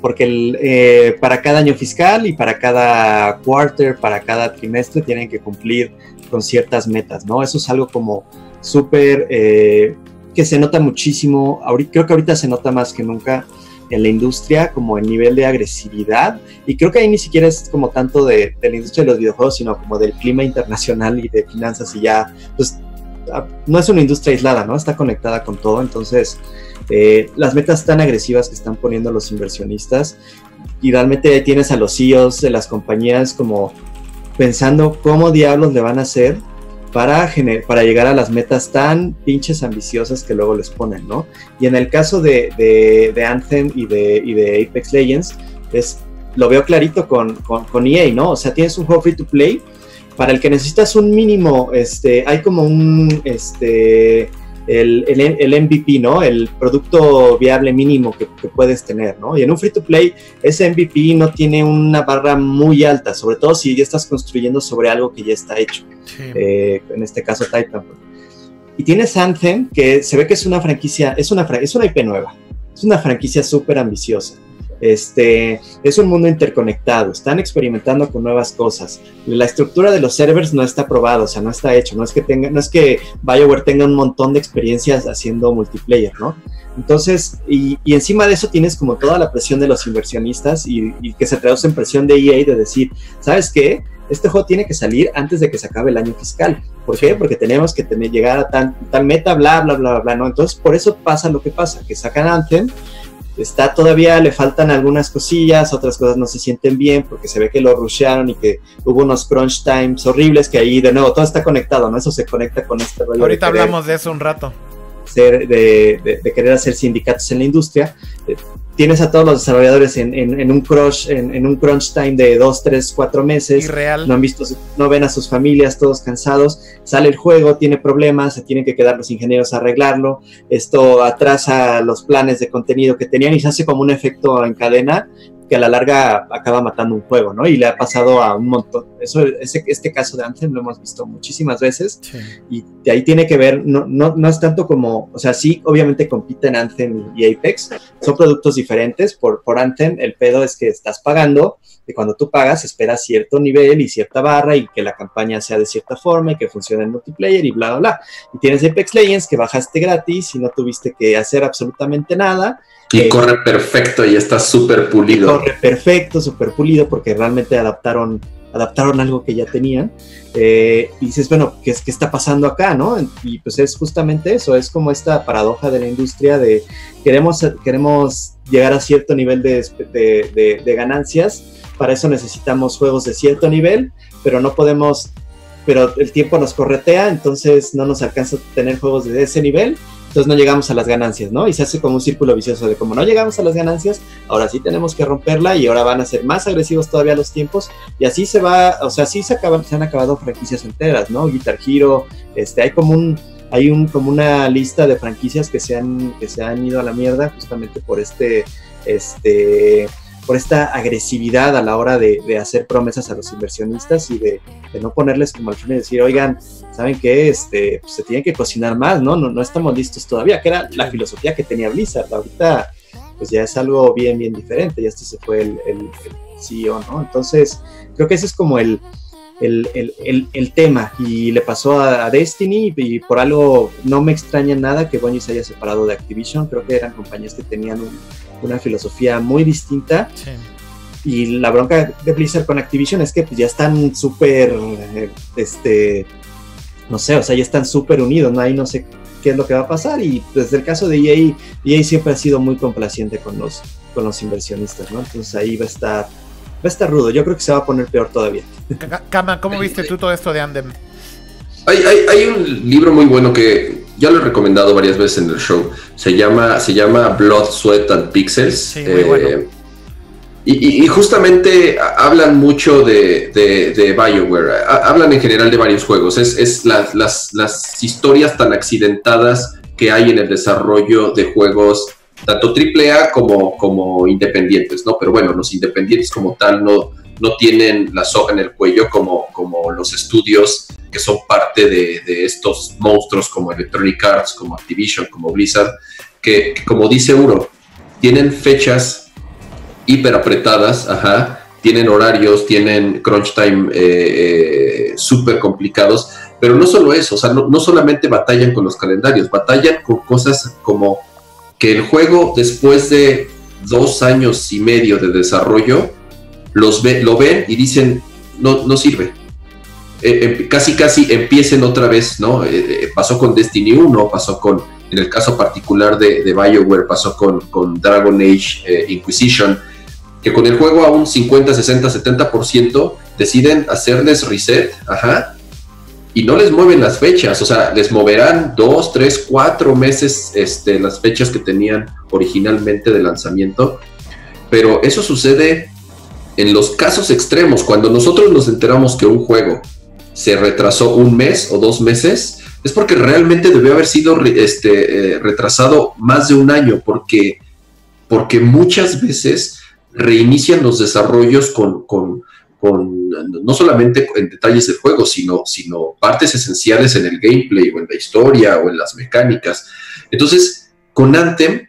Porque el, eh, para cada año fiscal y para cada quarter, para cada trimestre, tienen que cumplir con ciertas metas, ¿no? Eso es algo como súper, eh, que se nota muchísimo, ahorita, creo que ahorita se nota más que nunca en la industria como el nivel de agresividad y creo que ahí ni siquiera es como tanto de, de la industria de los videojuegos sino como del clima internacional y de finanzas y ya pues no es una industria aislada no está conectada con todo entonces eh, las metas tan agresivas que están poniendo los inversionistas y realmente tienes a los CEOs de las compañías como pensando cómo diablos le van a hacer para, para llegar a las metas tan pinches ambiciosas que luego les ponen, ¿no? Y en el caso de, de, de Anthem y de, y de Apex Legends, es, lo veo clarito con, con, con EA, ¿no? O sea, tienes un juego free to play para el que necesitas un mínimo, este, hay como un, este, el, el, el MVP, ¿no? El producto viable mínimo que, que puedes tener, ¿no? Y en un free to play, ese MVP no tiene una barra muy alta, sobre todo si ya estás construyendo sobre algo que ya está hecho eh, en este caso Titanfall. Y tienes Anthem, que se ve que es una franquicia, es una, es una IP nueva, es una franquicia súper ambiciosa. Este, es un mundo interconectado, están experimentando con nuevas cosas. La estructura de los servers no está probada, o sea, no está hecho, no es que tenga, no es que BioWare tenga un montón de experiencias haciendo multiplayer, ¿no? Entonces, y, y encima de eso tienes como toda la presión de los inversionistas y, y que se traduce en presión de EA de decir, ¿sabes qué? Este juego tiene que salir antes de que se acabe el año fiscal. ¿Por qué? Porque tenemos que tener, llegar a tal, tal meta, bla, bla, bla, bla, ¿no? Entonces, por eso pasa lo que pasa, que sacan Anthem, está todavía, le faltan algunas cosillas, otras cosas no se sienten bien porque se ve que lo rushearon y que hubo unos crunch times horribles que ahí, de nuevo, todo está conectado, ¿no? Eso se conecta con este rollo. Ahorita hablamos de eso un rato. Ser, de, de- de querer hacer sindicatos en la industria. Eh, Tienes a todos los desarrolladores en, en- en un crush, en, en un crunch time de dos, tres, cuatro meses. Irreal. No han visto, no ven a sus familias, todos cansados. Sale el juego, tiene problemas, se tienen que quedar los ingenieros a arreglarlo. Esto atrasa los planes de contenido que tenían y se hace como un efecto en cadena que a la larga acaba matando un juego, ¿no? Y le ha pasado a un montón, eso, ese, este caso de Anthem lo hemos visto muchísimas veces Sí. y de ahí tiene que ver, no, no, no es tanto como, o sea, sí, obviamente compiten Anthem y Apex, son productos diferentes, por, por Anthem el pedo es que estás pagando, y cuando tú pagas esperas cierto nivel y cierta barra y que la campaña sea de cierta forma y que funcione en multiplayer y bla, bla, bla. Y tienes Apex Legends que bajaste gratis y no tuviste que hacer absolutamente nada Y Eh, corre perfecto y está súper pulido. corre perfecto, súper pulido, porque realmente adaptaron, adaptaron algo que ya tenían. Eh, y dices, bueno, ¿qué, ¿qué está pasando acá, no? Y pues es justamente eso, es como esta paradoja de la industria de queremos, queremos llegar a cierto nivel de, de, de, de ganancias, para eso necesitamos juegos de cierto nivel, pero no podemos, pero el tiempo nos corretea, entonces no nos alcanza a tener juegos de ese nivel, entonces no llegamos a las ganancias, ¿no? Y se hace como un círculo vicioso de como no llegamos a las ganancias, ahora sí tenemos que romperla y ahora van a ser más agresivos todavía los tiempos y así se va, o sea, sí se, acaban, se han acabado franquicias enteras, ¿no? Guitar Hero, este, hay como un, hay un, como una lista de franquicias que se han, que se han ido a la mierda justamente por este, este, por esta agresividad a la hora de, de hacer promesas a los inversionistas y de, de, no ponerles como al fin y decir, oigan, ¿saben qué? Este, pues se tienen que cocinar más, ¿no? ¿no? No estamos listos todavía, que era la filosofía que tenía Blizzard. Ahorita, pues ya es algo bien, bien diferente, ya este se fue el, el, el CEO, ¿no? Entonces, creo que ese es como el, el, el, el, tema y le pasó a, a, Destiny y por algo no me extraña nada que Bungie se haya separado de Activision, creo que eran compañías que tenían un, una filosofía muy distinta sí. y la bronca de Blizzard con Activision es que pues, ya están súper, este, no sé, o sea, ya están súper unidos, ¿no? Ahí no sé qué es lo que va a pasar y desde el caso de EA, EA siempre ha sido muy complaciente con los, con los inversionistas, ¿no? Entonces ahí va a estar a estar rudo. Yo creo que se va a poner peor todavía. Kama, ¿cómo viste tú todo esto de Andem? Hay, hay, hay, un libro muy bueno que ya lo he recomendado varias veces en el show. Se llama, se llama Blood, Sweat and Pixels. Sí, muy eh, bueno. y, y, justamente hablan mucho de, de, de, BioWare. Hablan en general de varios juegos. Es, es las, las, las historias tan accidentadas que hay en el desarrollo de juegos tanto AAA como, como independientes, ¿no? Pero bueno, los independientes como tal no, no tienen la soga en el cuello como, como los estudios que son parte de, de, estos monstruos como Electronic Arts, como Activision, como Blizzard, que, como dice uno, tienen fechas hiper apretadas, ajá, tienen horarios, tienen crunch time eh, eh, súper complicados, pero no solo eso, o sea, no, no solamente batallan con los calendarios, batallan con cosas como que el juego después de dos años y medio de desarrollo los ve, lo ven y dicen no, no sirve. Eh, casi casi empiecen otra vez, ¿no? Eh, pasó con Destiny 1, pasó con, en el caso particular de, de Bioware, pasó con, con Dragon Age eh, Inquisition, que con el juego a un 50, 60, 70% deciden hacerles reset, ajá, y no les mueven las fechas, o sea, les moverán dos, tres, cuatro meses este, las fechas que tenían originalmente de lanzamiento, pero eso sucede en los casos extremos, cuando nosotros nos enteramos que un juego se retrasó un mes o dos meses, es porque realmente debió haber sido este, eh, retrasado más de un año, porque, porque muchas veces reinician los desarrollos con, con no solamente en detalles del juego, sino, sino partes esenciales en el gameplay o en la historia o en las mecánicas. Entonces, con Anthem,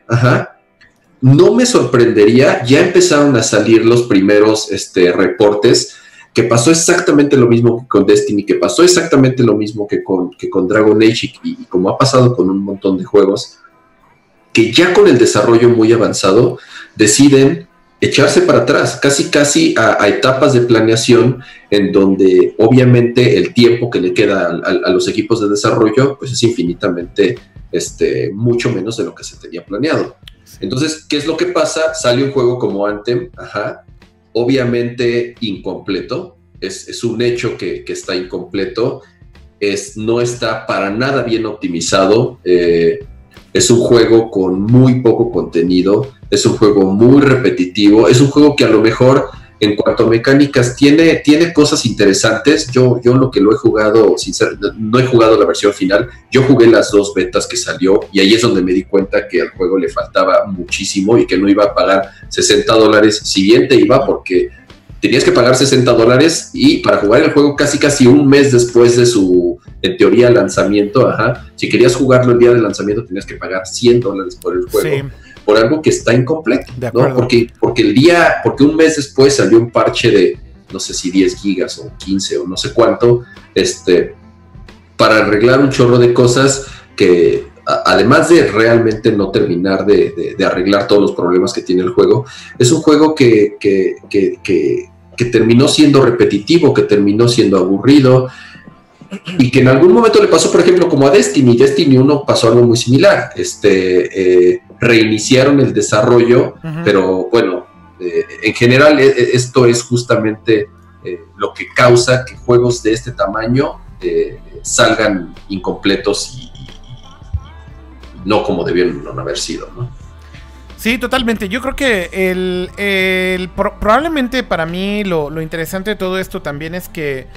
no me sorprendería, ya empezaron a salir los primeros este, reportes que pasó exactamente lo mismo que con Destiny, que pasó exactamente lo mismo que con, que con Dragon Age y como ha pasado con un montón de juegos, que ya con el desarrollo muy avanzado deciden echarse para atrás, casi casi a, etapas de planeación en donde obviamente el tiempo que le queda a, los equipos de desarrollo pues es infinitamente este, mucho menos de lo que se tenía planeado. Entonces, ¿qué es lo que pasa? Sale un juego como Anthem, ajá, obviamente incompleto, es, es un hecho que, que, está incompleto, es, no está para nada bien optimizado, eh, es un juego con muy poco contenido, es un juego muy repetitivo, es un juego que a lo mejor en cuanto a mecánicas tiene, tiene cosas interesantes. Yo, yo lo que lo he jugado, sinceramente, no he jugado la versión final, yo jugué las dos betas que salió y ahí es donde me di cuenta que al juego le faltaba muchísimo y que no iba a pagar 60 dólares, si bien te iba porque tenías que pagar 60 dólares y para jugar el juego casi casi un mes después de su, en teoría, lanzamiento, ajá, si querías jugarlo el día del lanzamiento tenías que pagar 100 dólares por el juego. Sí. Por algo que está incompleto, ¿no? Porque, porque el día, porque un mes después salió un parche de, no sé si 10 gigas o 15 o no sé cuánto, este, para arreglar un chorro de cosas que, a- además de realmente no terminar de, de- de arreglar todos los problemas que tiene el juego, es un juego que, que, que- que- que terminó siendo repetitivo, que terminó siendo aburrido. Y que en algún momento le pasó, por ejemplo, como a Destiny. Destiny 1 pasó algo muy similar. Este, eh, reiniciaron el desarrollo pero bueno, eh, en general e- e- esto es justamente eh, lo que causa que juegos de este tamaño eh, salgan incompletos y, y- y no como debieron haber sido, ¿no? Sí, totalmente. Yo creo que el, el- pro- probablemente para mí lo, lo interesante de todo esto también es que,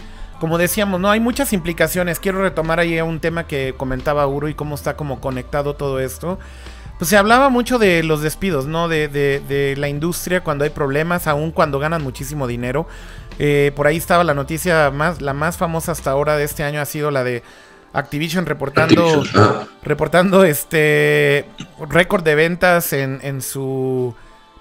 como decíamos, no hay muchas implicaciones. Quiero retomar ahí un tema que comentaba Uro y cómo está como conectado todo esto. Pues se hablaba mucho de los despidos, ¿no? De, de- de la industria cuando hay problemas, aun cuando ganan muchísimo dinero. Eh, por ahí estaba la noticia más, la más famosa hasta ahora de este año ha sido la de Activision reportando Activision, ah, reportando este récord de ventas en, en su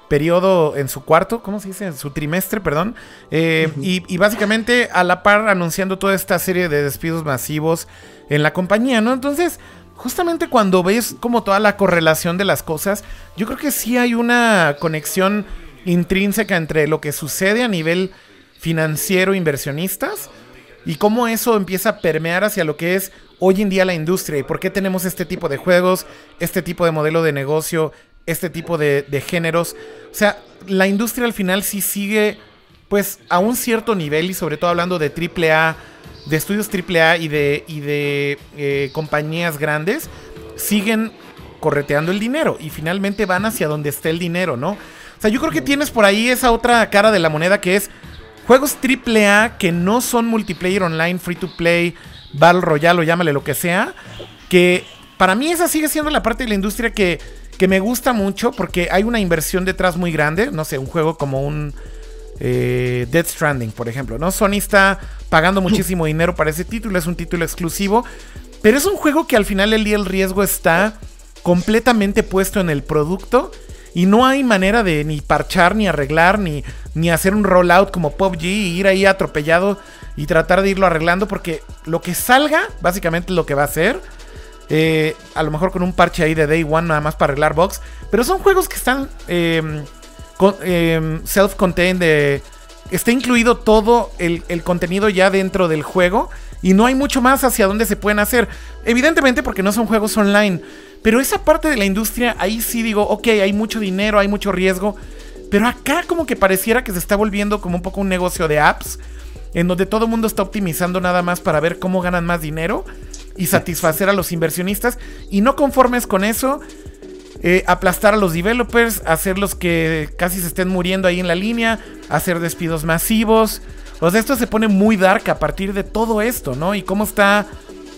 periodo, en su cuarto, ¿cómo se dice? En su trimestre, perdón. Eh, y, y básicamente a la par anunciando toda esta serie de despidos masivos en la compañía, ¿no? Entonces, justamente cuando ves como toda la correlación de las cosas, yo creo que sí hay una conexión intrínseca entre lo que sucede a nivel financiero inversionistas y cómo eso empieza a permear hacia lo que es hoy en día la industria y por qué tenemos este tipo de juegos, este tipo de modelo de negocio, este tipo de, géneros. O sea, la industria al final sí sigue pues a un cierto nivel y sobre todo hablando de AAA, de estudios AAA y de, y de eh, compañías grandes, siguen correteando el dinero y finalmente van hacia donde esté el dinero, ¿no? O sea, yo creo que tienes por ahí esa otra cara de la moneda que es juegos AAA que no son multiplayer online, free to play, Battle Royale o llámale lo que sea, que para mí esa sigue siendo la parte de la industria que, que me gusta mucho porque hay una inversión detrás muy grande, no sé, un juego como un eh, Dead Stranding, por ejemplo, ¿no? Sony está pagando muchísimo dinero para ese título, es un título exclusivo, pero es un juego que al final del día el riesgo está completamente puesto en el producto y no hay manera de ni parchar, ni arreglar, ni, ni hacer un rollout como PUBG y ir ahí atropellado y tratar de irlo arreglando porque lo que salga, básicamente es lo que va a ser. Eh, a lo mejor con un parche ahí de Day One nada más para arreglar box. Pero son juegos que están con- eh, self-contained. de- está incluido todo el, el contenido ya dentro del juego. Y no hay mucho más hacia dónde se pueden hacer. Evidentemente porque no son juegos online. Pero esa parte de la industria, ahí sí digo, ok, hay mucho dinero, hay mucho riesgo. Pero acá como que pareciera que se está volviendo como un poco un negocio de apps. En donde todo el mundo está optimizando nada más para ver cómo ganan más dinero. Y satisfacer a los inversionistas. Y no conformes con eso, eh, aplastar a los developers, hacerlos que casi se estén muriendo ahí en la línea, hacer despidos masivos. O sea, esto se pone muy dark a partir de todo esto, ¿no? Y cómo está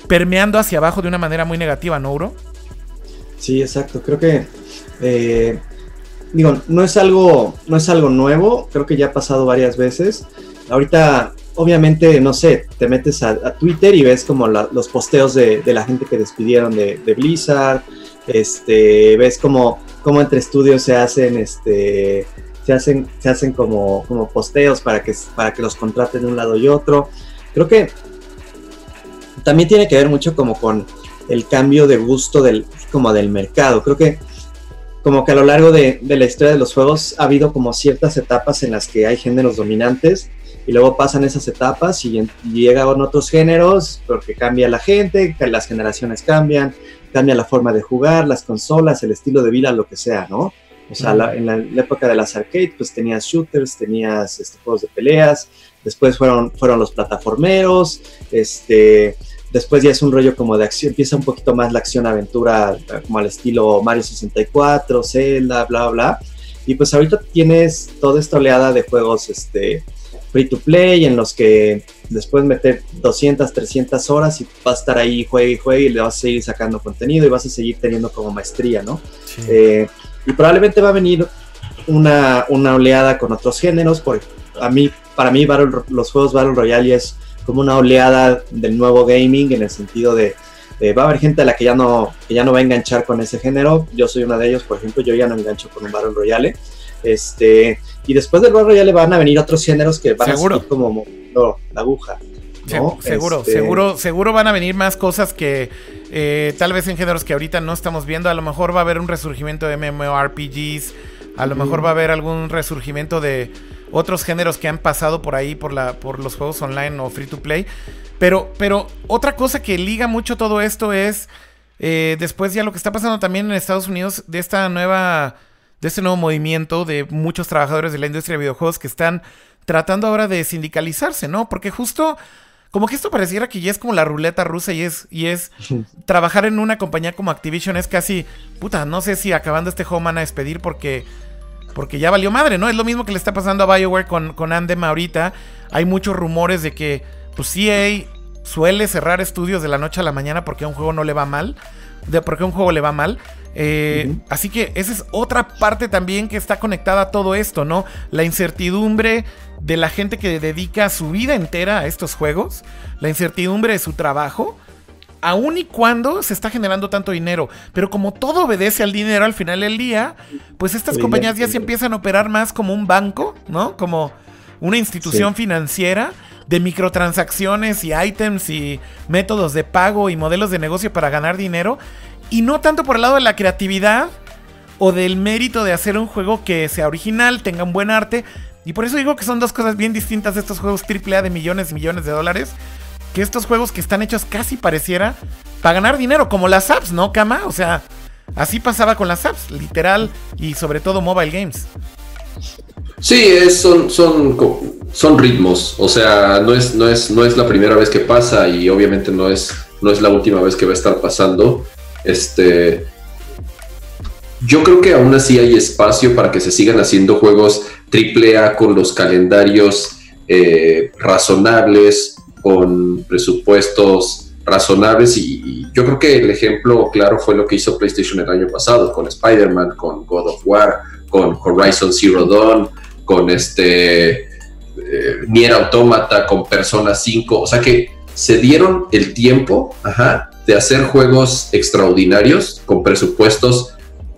permeando hacia abajo de una manera muy negativa, ¿no, Uro? Sí, exacto. Creo que eh, digo, no es algo, no es algo nuevo. Creo que ya ha pasado varias veces. Ahorita, obviamente, no sé, te metes a, Twitter y ves como los posteos de, la gente que despidieron de, de Blizzard. Este, ves como, como entre estudios se hacen, este, se hacen, se hacen como, como posteos para que, para que los contraten de un lado y otro. Creo que también tiene que ver mucho como con el cambio de gusto del, como del mercado. Creo que como que a lo largo de, de la historia de los juegos ha habido como ciertas etapas en las que hay géneros dominantes y luego pasan esas etapas y, y llegan otros géneros porque cambia la gente, las generaciones cambian, cambia la forma de jugar, las consolas, el estilo de vida, lo que sea, ¿no? O sea, la- en la, la época de las arcades, pues tenías shooters, tenías este, juegos de peleas, después fueron, fueron los plataformeros, este, después ya es un rollo como de acción, empieza un poquito más la acción-aventura, como al estilo Mario 64, Zelda, bla, bla. Y pues ahorita tienes toda esta oleada de juegos este, free to play en los que después meter 200, 300 horas y vas a estar ahí, juegue y juegue y le vas a seguir sacando contenido y vas a seguir teniendo como maestría, ¿no? Eh, y probablemente va a venir una, una oleada con otros géneros, por, a mí, para mí Battle- los juegos Battle Royale es como una oleada del nuevo gaming en el sentido de, de va a haber gente a la que ya no que ya no va a enganchar con ese género. Yo soy una de ellos, por ejemplo, yo ya no engancho con un Battle Royale. Este, y después del Battle Royale van a venir otros géneros que van Seguro. a seguir como moviendo la aguja. Se- ¿no? seguro, Este, seguro, seguro van a venir más cosas que eh, tal vez en géneros que ahorita no estamos viendo. A lo mejor va a haber un resurgimiento de MMORPGs. A lo mejor va a haber algún resurgimiento de otros géneros que han pasado por ahí por la por los juegos online o free to play. Pero, pero otra cosa que liga mucho todo esto es eh, después ya lo que está pasando también en Estados Unidos de esta nueva de este nuevo movimiento de muchos trabajadores de la industria de videojuegos que están tratando ahora de sindicalizarse, ¿no? Porque justo como que esto pareciera que ya es como la ruleta rusa y es y es trabajar en una compañía como Activision es casi puta, no sé si acabando este juego van a despedir porque porque ya valió madre, ¿no? Es lo mismo que le está pasando a BioWare con, con Anthem ahorita. Hay muchos rumores de que, pues EA suele cerrar estudios de la noche a la mañana porque a un juego no le va mal. De porque a un juego le va mal. Eh. Así que esa es otra parte también que está conectada a todo esto, ¿no? La incertidumbre de la gente que dedica su vida entera a estos juegos. La incertidumbre de su trabajo aun y cuando se está generando tanto dinero. Pero como todo obedece al dinero al final del día, pues estas compañías ya se empiezan a operar más como un banco, ¿no? Como una institución Sí. financiera de microtransacciones y items y métodos de pago y modelos de negocio para ganar dinero. Y no tanto por el lado de la creatividad o del mérito de hacer un juego que sea original, tenga un buen arte. Y por eso digo que son dos cosas bien distintas de estos juegos AAA de millones y millones de dólares que estos juegos que están hechos casi pareciera para ganar dinero, como las apps, ¿no, Kama? O sea, así pasaba con las apps, literal, y sobre todo mobile games. Sí, es, son, son, son ritmos. O sea, no es, no, es, no es la primera vez que pasa y obviamente no es, no es la última vez que va a estar pasando. Este. Yo creo que aún así hay espacio para que se sigan haciendo juegos AAA con los calendarios eh, razonables, con presupuestos razonables y, yo creo que el ejemplo claro fue lo que hizo PlayStation el año pasado con Spider-Man, con God of War, con Horizon Zero Dawn, con este eh, Nier Automata, con Persona 5, o sea que se dieron el tiempo ajá, de hacer juegos extraordinarios con presupuestos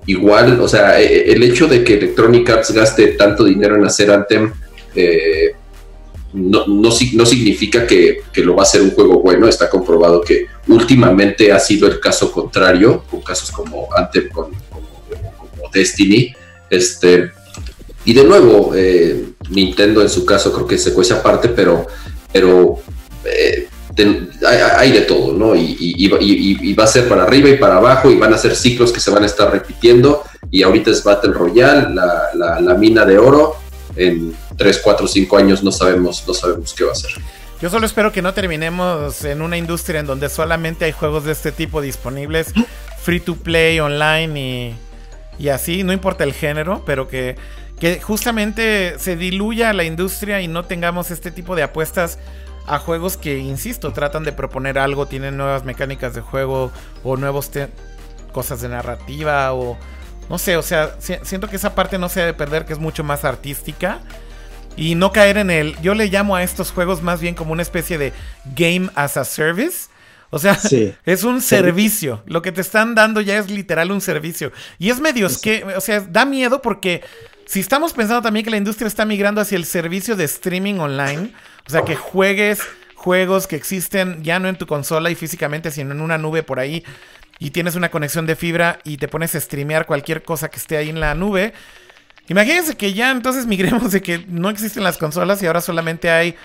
igual, o sea, eh, el hecho de que Electronic Arts gaste tanto dinero en hacer Anthem eh, no, no, si- no significa que, que lo va a hacer un juego bueno, está comprobado que últimamente ha sido el caso contrario, con casos como Anthem, con, como Destiny, este, y de nuevo, eh, Nintendo en su caso creo que se cuece aparte, pero, pero eh, hay, de todo, ¿no? Y, va- a ser para arriba y para abajo, y van a ser ciclos que se van a estar repitiendo, y ahorita es Battle Royale, la, mina de oro, en 3, 4, 5 años no sabemos, no sabemos qué va a ser. Yo solo espero que no terminemos en una industria en donde solamente hay juegos de este tipo disponibles, free to play, online y, y así, no importa el género, pero que, que justamente se diluya la industria y no tengamos este tipo de apuestas a juegos que, insisto, tratan de proponer algo, tienen nuevas mecánicas de juego o nuevos cosas de narrativa o no sé, o sea, si- siento que esa parte no se debe perder, que es mucho más artística y no caer en el. Yo le llamo a estos juegos más bien como una especie de game as a service. O sea, Sí. es un servicio. Lo que te están dando ya es literal un servicio. Y es medio que, o sea, da miedo porque si estamos pensando también que la industria está migrando hacia el servicio de streaming online, o sea, que juegues juegos que existen ya no en tu consola y físicamente, sino en una nube por ahí, y tienes una conexión de fibra y te pones a streamear cualquier cosa que esté ahí en la nube. Imagínense que ya entonces migremos de que no existen las consolas y ahora solamente hay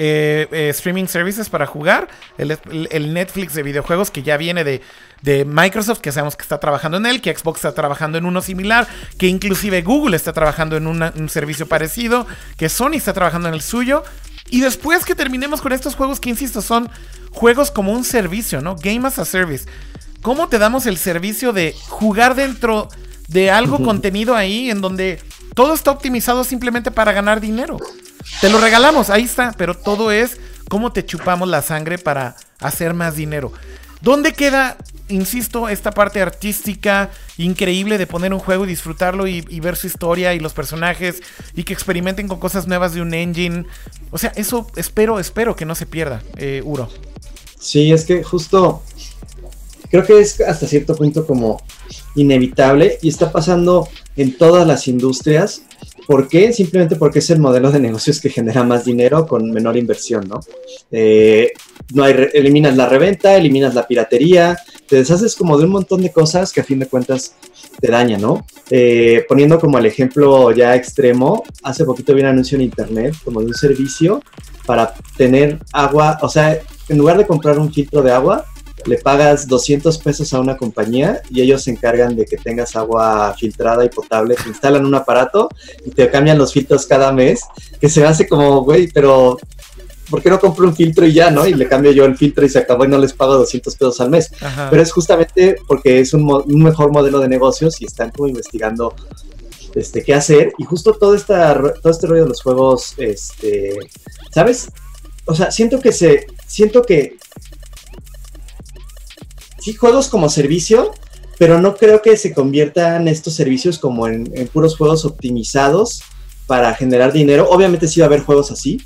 eh, eh, streaming services para jugar. El, Netflix de videojuegos que ya viene de, de Microsoft, que sabemos que está trabajando en él, que Xbox está trabajando en uno similar, que inclusive Google está trabajando en una- un servicio parecido, que Sony está trabajando en el suyo. Y después que terminemos con estos juegos que, insisto, son juegos como un servicio, ¿no? Game as a service. ¿Cómo te damos el servicio de jugar dentro de algo contenido ahí en donde todo está optimizado simplemente para ganar dinero? Te lo regalamos, ahí está, pero todo es cómo te chupamos la sangre para hacer más dinero. ¿Dónde queda insisto, esta parte artística increíble de poner un juego y disfrutarlo y, ver su historia y los personajes y que experimenten con cosas nuevas de un engine. O sea, eso espero, espero que no se pierda, eh, Uro. Sí, es que justo creo que es hasta cierto punto como inevitable y está pasando en todas las industrias. ¿Por qué? Simplemente porque es el modelo de negocios que genera más dinero con menor inversión, ¿no? Eh, no hay re- eliminas la reventa, eliminas la piratería, te deshaces como de un montón de cosas que a fin de cuentas te dañan, ¿no? Eh, poniendo como el ejemplo ya extremo, hace poquito vi un anuncio en internet como de un servicio para tener agua, o sea, en lugar de comprar un filtro de agua, le pagas 200 pesos a una compañía y ellos se encargan de que tengas agua filtrada y potable, te instalan un aparato y te cambian los filtros cada mes, que se hace como, güey, pero ¿por qué no compro un filtro y ya, no? Y le cambio yo el filtro y se acabó y no les pago 200 pesos al mes. Ajá. Pero es justamente porque es un, mo- un mejor modelo de negocios y están como investigando este, qué hacer. Y justo todo, esta, ro- todo este rollo de los juegos, este, ¿sabes? O sea, siento que se, siento que sí, juegos como servicio, pero no creo que se conviertan estos servicios como en, en puros juegos optimizados para generar dinero. Obviamente sí va a haber juegos así,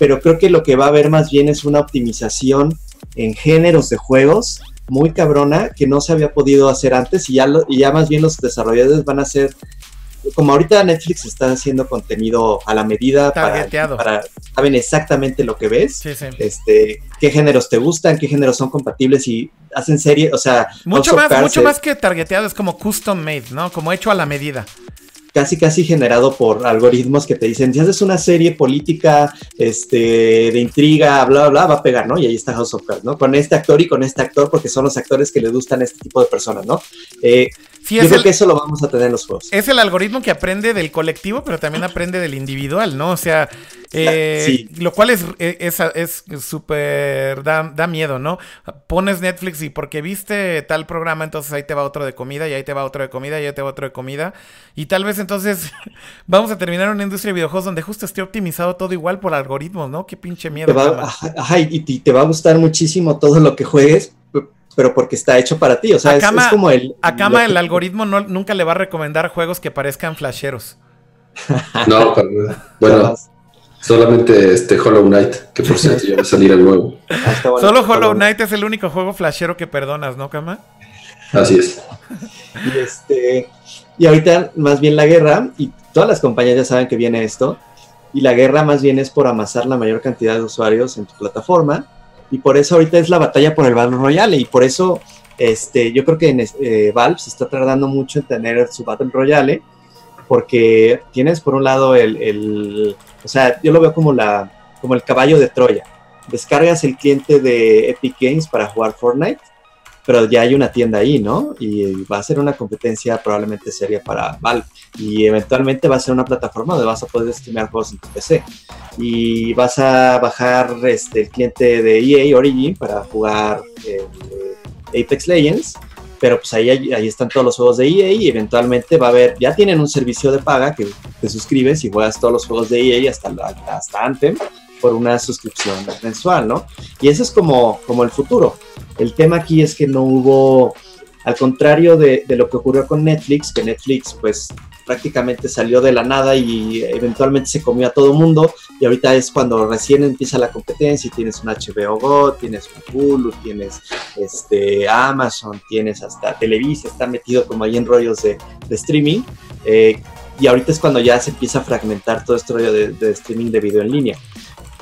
pero creo que lo que va a haber más bien es una optimización en géneros de juegos muy cabrona que no se había podido hacer antes y ya, lo- y ya más bien los desarrolladores van a hacer como ahorita Netflix está haciendo contenido a la medida para, para saben exactamente lo que ves Sí, sí. este qué géneros te gustan qué géneros son compatibles y hacen serie o sea Mucho más, mucho más que targeteado, es como custom made, ¿no? Como hecho a la medida. Casi casi generado por algoritmos que te dicen si haces una serie política este de intriga bla bla bla va a pegar no y ahí está House of Cards no con este actor y con este actor porque son los actores que le gustan a este tipo de personas no Eh, Sí, yo creo el, que eso lo vamos a tener en los juegos. Es el algoritmo que aprende del colectivo, pero también aprende del individual, ¿no? O sea, eh, Sí. lo cual es es es súper da, da miedo, ¿no? Pones Netflix y porque viste tal programa, entonces ahí te va otro de comida y ahí te va otro de comida y ahí te va otro de comida y tal vez entonces vamos a terminar una industria de videojuegos donde justo esté optimizado todo igual por algoritmos, ¿no? Qué pinche miedo. te va, ajá, ajá, y, y te va a gustar muchísimo todo lo que juegues pero porque está hecho para ti o sea A es, Kama- es como el A Kama lo que- el algoritmo no, nunca le va a recomendar juegos que parezcan flasheros. No, nada. bueno, solamente este Hollow Knight, que por cierto ya va a salir el nuevo. Ah, Solo Hollow. Knight es el único juego flashero que perdonas, ¿no, Kama? Así es. Y, este, y ahorita más bien la guerra, y todas las compañías ya saben que viene esto, y la guerra más bien es por amasar la mayor cantidad de usuarios en tu plataforma, y por eso ahorita es la batalla por el Battle Royale, y por eso este, yo creo que en, eh, Valve se está tardando mucho en tener su Battle Royale, porque tienes por un lado el, el- o sea, yo lo veo como, la, como el caballo de Troya. Descargas el cliente de Epic Games para jugar Fortnite, pero ya hay una tienda ahí, ¿no? Y va a ser una competencia probablemente seria para Valve. Y eventualmente va a ser una plataforma donde vas a poder streamear juegos en tu PC. Y vas a bajar este, el cliente de EA Origin para jugar eh, Apex Legends. Pero pues ahí, ahí están todos los juegos de EA y eventualmente va a haber, ya tienen un servicio de paga que te suscribes y juegas todos los juegos de EA hasta, hasta por una suscripción mensual, ¿no? Y eso es como, como el futuro. El tema aquí es que no hubo, al contrario de, de lo que ocurrió con Netflix, que Netflix pues prácticamente salió de la nada y eventualmente se comió a todo mundo y ahorita es cuando recién empieza la competencia y tienes un HBO Go, tienes un Hulu, tienes este Amazon, tienes hasta Televisa, está metido como ahí en rollos de, streaming eh, y ahorita es cuando ya se empieza a fragmentar todo este rollo de, de streaming de video en línea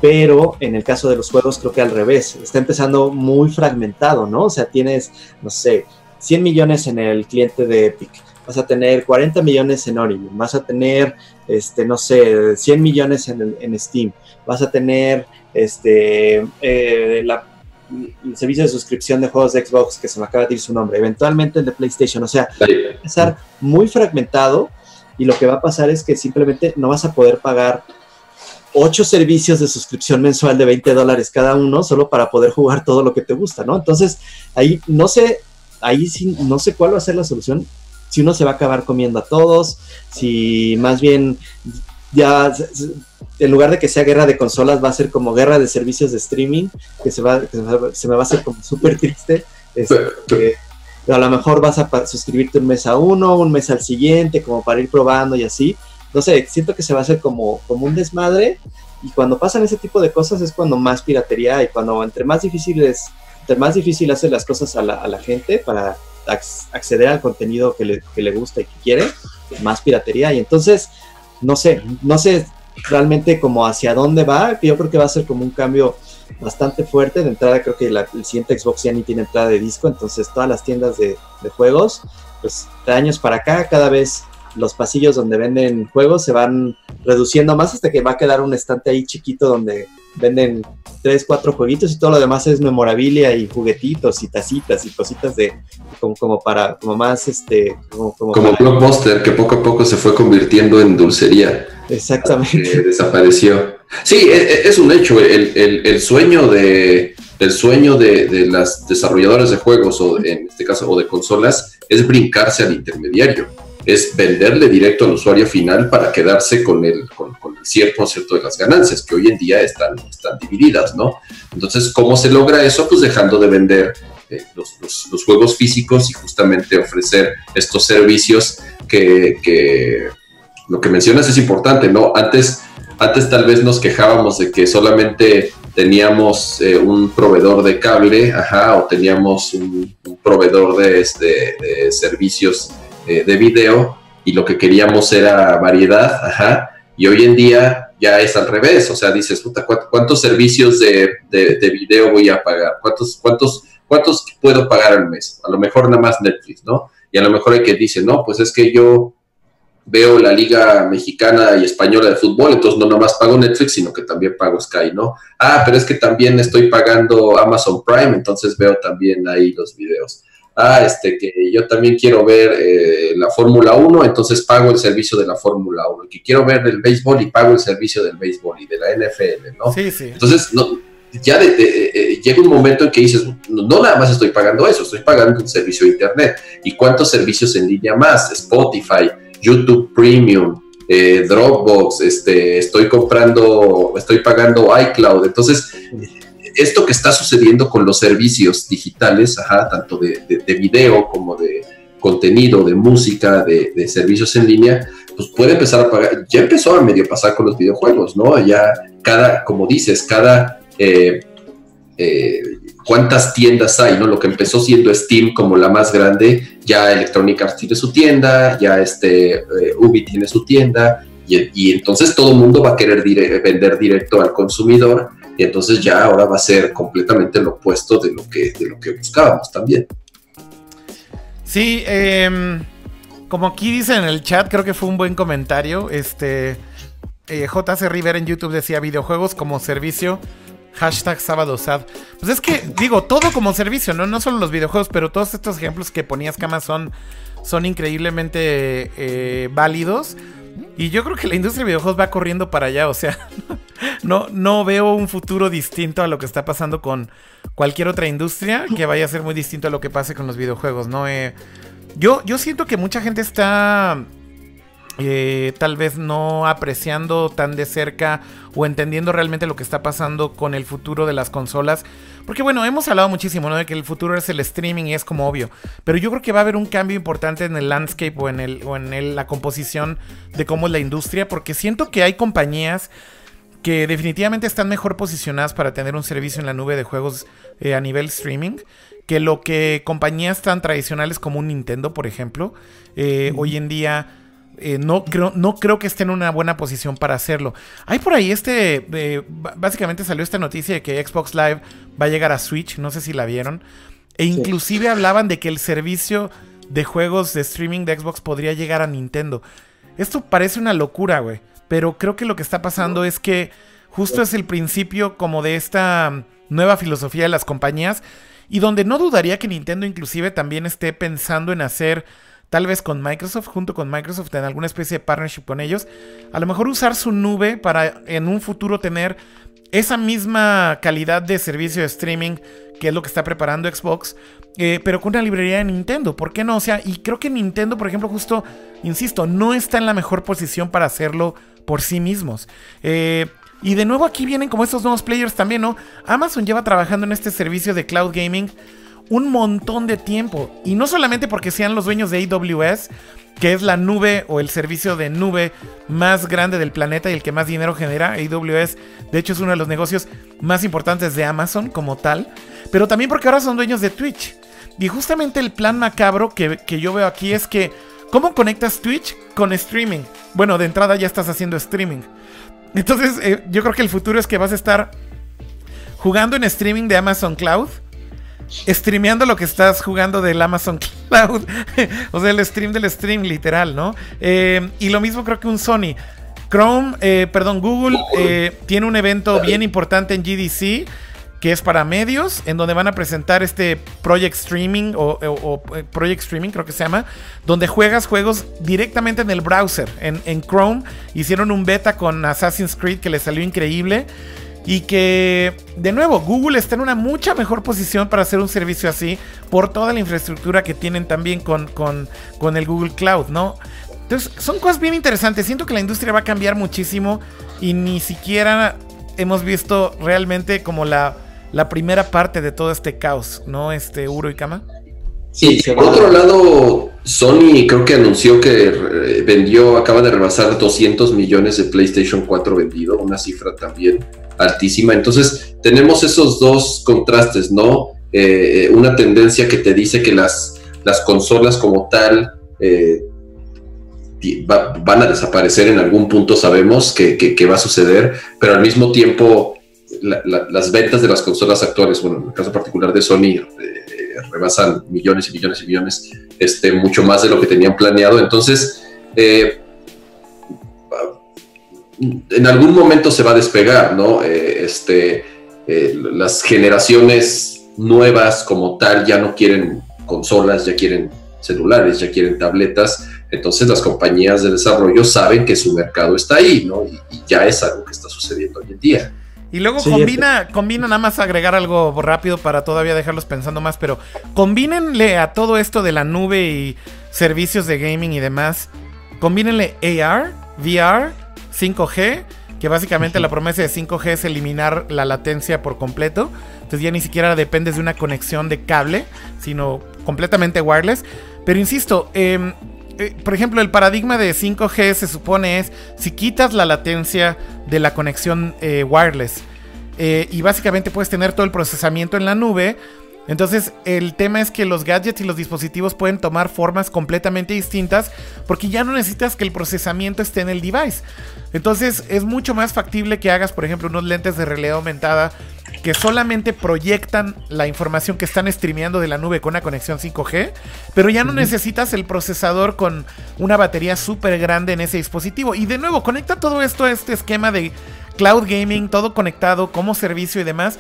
pero en el caso de los juegos creo que al revés, está empezando muy fragmentado, ¿no? O sea, tienes, no sé, 100 millones en el cliente de Epic, vas a tener 40 millones en Origin, vas a tener, este, no sé, 100 millones en, en Steam, vas a tener, este, eh, la- el servicio de suscripción de juegos de Xbox, que se me acaba de decir su nombre, eventualmente el de PlayStation, o sea, va a empezar muy fragmentado y lo que va a pasar es que simplemente no vas a poder pagar ocho servicios de suscripción mensual de 20 dólares cada uno solo para poder jugar todo lo que te gusta, ¿no? Entonces, ahí no sé, ahí sí, no sé cuál va a ser la solución, si uno se va a acabar comiendo a todos, si más bien ya en lugar de que sea guerra de consolas va a ser como guerra de servicios de streaming, que se va, que se, me va a hacer como súper triste. este, pero- pero a lo mejor vas a suscribirte un mes a uno, un mes al siguiente, como para ir probando y así. No sé, siento que se va a hacer como, como un desmadre y cuando pasan ese tipo de cosas es cuando más piratería y cuando entre más difíciles, entre más difícil hacer las cosas a la, a la gente para acceder al contenido que le, que le gusta y que quiere, más piratería. Y entonces, no sé, no sé realmente como hacia dónde va, yo creo que va a ser como un cambio bastante fuerte. De entrada, creo que la, el siguiente Xbox ya ni tiene entrada de disco, entonces todas las tiendas de, de juegos, pues de años para acá, cada vez los pasillos donde venden juegos se van reduciendo más hasta que va a quedar un estante ahí chiquito donde venden tres, cuatro jueguitos y todo lo demás es memorabilia y juguetitos y tacitas y cositas de como, como para como más este como, como Como para- Blockbuster, que poco a poco se fue convirtiendo en dulcería. exactamente desapareció. Sí, e- e- es un hecho. El, el- el sueño de el sueño de, de las desarrolladoras de juegos o en este caso o de consolas es brincarse al intermediario, es venderle directo al usuario final para quedarse con el con, 100% de las ganancias que hoy en día están, están divididas, ¿no? Entonces, ¿cómo se logra eso? Pues dejando de vender eh, los, juegos físicos y justamente ofrecer estos servicios que, lo que mencionas es importante, ¿no? Antes, antes tal vez nos quejábamos de que solamente teníamos eh, un proveedor de cable, ajá, o teníamos un, proveedor de, este, servicios eh, de video y lo que queríamos era variedad, ajá, y hoy en día ya es al revés, o sea, dices, puta, ¿cuántos, servicios de, de, de video voy a pagar? ¿Cuántos, cuántos, ¿Cuántos puedo pagar al mes? A lo mejor nada más Netflix, ¿no? Y a lo mejor hay que dice, no, pues es que yo veo la liga mexicana y española de fútbol, entonces no nomás pago Netflix, sino que también pago Sky, ¿no? Ah, pero es que también estoy pagando Amazon Prime, entonces veo también ahí los videos. Ah, este, que yo también quiero ver eh, la Fórmula 1, entonces pago el servicio de la Fórmula 1. Que quiero ver el béisbol y pago el servicio del béisbol y de la NFL, ¿no? Sí, sí. Entonces, no, ya de- de- eh, llega un momento en que dices, no, no nada más estoy pagando eso, estoy pagando un servicio de Internet. ¿Y cuántos servicios en línea más? Spotify, YouTube Premium, eh, Dropbox, este, estoy comprando, estoy pagando iCloud. Entonces, esto que está sucediendo con los servicios digitales, ajá, tanto de, de- de video como de contenido, de música, de, servicios en línea, pues puede empezar a pagar. Ya empezó a medio pasar con los videojuegos, ¿no? Ya cada, como dices, cada eh, eh, cuántas tiendas hay, ¿no? Lo que empezó siendo Steam como la más grande, ya Electronic Arts tiene su tienda, ya este eh, Ubi tiene su tienda, y, entonces todo el mundo va a querer vender directo al consumidor, y entonces ya ahora va a ser completamente lo opuesto de lo que, de lo que buscábamos también. Sí, em, como aquí dice en el chat, creo que fue un buen comentario. Este eh, JC Rivera en YouTube decía videojuegos como servicio. Hashtag sábado sad. Pues es que, digo, todo como servicio, ¿no? No solo los videojuegos, pero todos estos ejemplos que ponías, Cama, son, son increíblemente eh, válidos. Y yo creo que la industria de videojuegos va corriendo para allá. O sea, no, no veo un futuro distinto a lo que está pasando con cualquier otra industria que vaya a ser muy distinto a lo que pase con los videojuegos, ¿no? Eh, yo, yo siento que mucha gente está eh, tal vez no apreciando tan de cerca o entendiendo realmente lo que está pasando con el futuro de las consolas. Porque bueno, hemos hablado muchísimo, ¿no? De que el futuro es el streaming y es como obvio. Pero yo creo que va a haber un cambio importante en el landscape o en, el, o en el- la composición de cómo es la industria. Porque siento que hay compañías que definitivamente están mejor posicionadas para tener un servicio en la nube de juegos eh, a nivel streaming que lo que compañías tan tradicionales como un Nintendo, por ejemplo, eh, hoy en día eh, no, creo, no creo que esté en una buena posición para hacerlo. Hay por ahí este, eh, básicamente salió esta noticia de que Xbox Live va a llegar a Switch, no sé si la vieron, e inclusive hablaban de que el servicio de juegos de streaming de Xbox podría llegar a Nintendo. Esto parece una locura, güey. Pero creo que lo que está pasando es que justo es el principio como de esta mm, nueva filosofía de las compañías y donde no dudaría que Nintendo inclusive también esté pensando en hacer tal vez con Microsoft, junto con Microsoft en alguna especie de partnership con ellos, a lo mejor usar su nube para en un futuro tener esa misma calidad de servicio de streaming que es lo que está preparando Xbox, eh, pero con una librería de Nintendo. ¿Por qué no? O sea, y creo que Nintendo, por ejemplo, justo, insisto, no está en la mejor posición para hacerlo por sí mismos. Eh, y de nuevo aquí vienen como estos nuevos players también, ¿no? Amazon lleva trabajando en este servicio de cloud gaming un montón de tiempo. Y no solamente porque sean los dueños de AWS, que es la nube o el servicio de nube más grande del planeta y el que más dinero genera. AWS, de hecho, es uno de los negocios más importantes de Amazon como tal. Pero también porque ahora son dueños de Twitch. Y justamente el plan macabro que, que yo veo aquí es que, ¿cómo conectas Twitch con streaming? Bueno, de entrada ya estás haciendo streaming. Entonces, eh, yo creo que el futuro es que vas a estar jugando en streaming de Amazon Cloud streameando lo que estás jugando del Amazon Cloud. o sea, el stream del stream, literal, ¿no? Eh, y lo mismo creo que un Sony. Chrome, eh, perdón, Google eh, tiene un evento bien importante en GDC que es para medios, en donde van a presentar este Project Streaming o, Project Streaming, creo que se llama, donde juegas juegos directamente en el browser. En, en Chrome hicieron un beta con Assassin's Creed que le salió increíble. Y que, de nuevo, Google está en una mucha mejor posición para hacer un servicio así por toda la infraestructura que tienen también con, con, el Google Cloud, ¿no? Entonces, son cosas bien interesantes. Siento que la industria va a cambiar muchísimo y ni siquiera hemos visto realmente como la, la primera parte de todo este caos, ¿no? Este Uro y Kama. Sí, por otro lado, Sony creo que anunció que eh, vendió, acaba de rebasar 200 millones de PlayStation 4 vendido, una cifra también altísima. Entonces, tenemos esos dos contrastes, ¿no? Eh, eh, una tendencia que te dice que las, las consolas como tal eh, van a desaparecer en algún punto, sabemos que, va a suceder, pero al mismo tiempo las ventas de las consolas actuales, bueno, en el caso particular de Sony, rebasan millones y millones y millones, este, mucho más de lo que tenían planeado. Entonces, en algún momento se va a despegar, ¿no? Eh, este, eh, las generaciones nuevas como tal ya no quieren consolas, ya quieren celulares, ya quieren tabletas. Entonces las compañías de desarrollo saben que su mercado está ahí, ¿no? Y, ya es algo que está sucediendo hoy en día. Y luego combina, combina nada más agregar algo rápido para todavía dejarlos pensando más, pero combínenle a todo esto de la nube y servicios de gaming y demás, combínenle AR, VR 5G, que básicamente la promesa de 5G es eliminar la latencia por completo. Entonces ya ni siquiera dependes de una conexión de cable, sino completamente wireless. Pero insisto, em, eh, por ejemplo, el paradigma de 5G se supone es si quitas la latencia de la conexión eh, wireless eh, y básicamente puedes tener todo el procesamiento en la nube, entonces, el tema es que los gadgets y los dispositivos pueden tomar formas completamente distintas porque ya no necesitas que el procesamiento esté en el device. Entonces, es mucho más factible que hagas, por ejemplo, unos lentes de realidad aumentada que solamente proyectan la información que están streameando de la nube con una conexión 5G, pero ya no necesitas el procesador con una batería súper grande en ese dispositivo. Y de nuevo, conecta todo esto a este esquema de cloud gaming, todo conectado como servicio y demás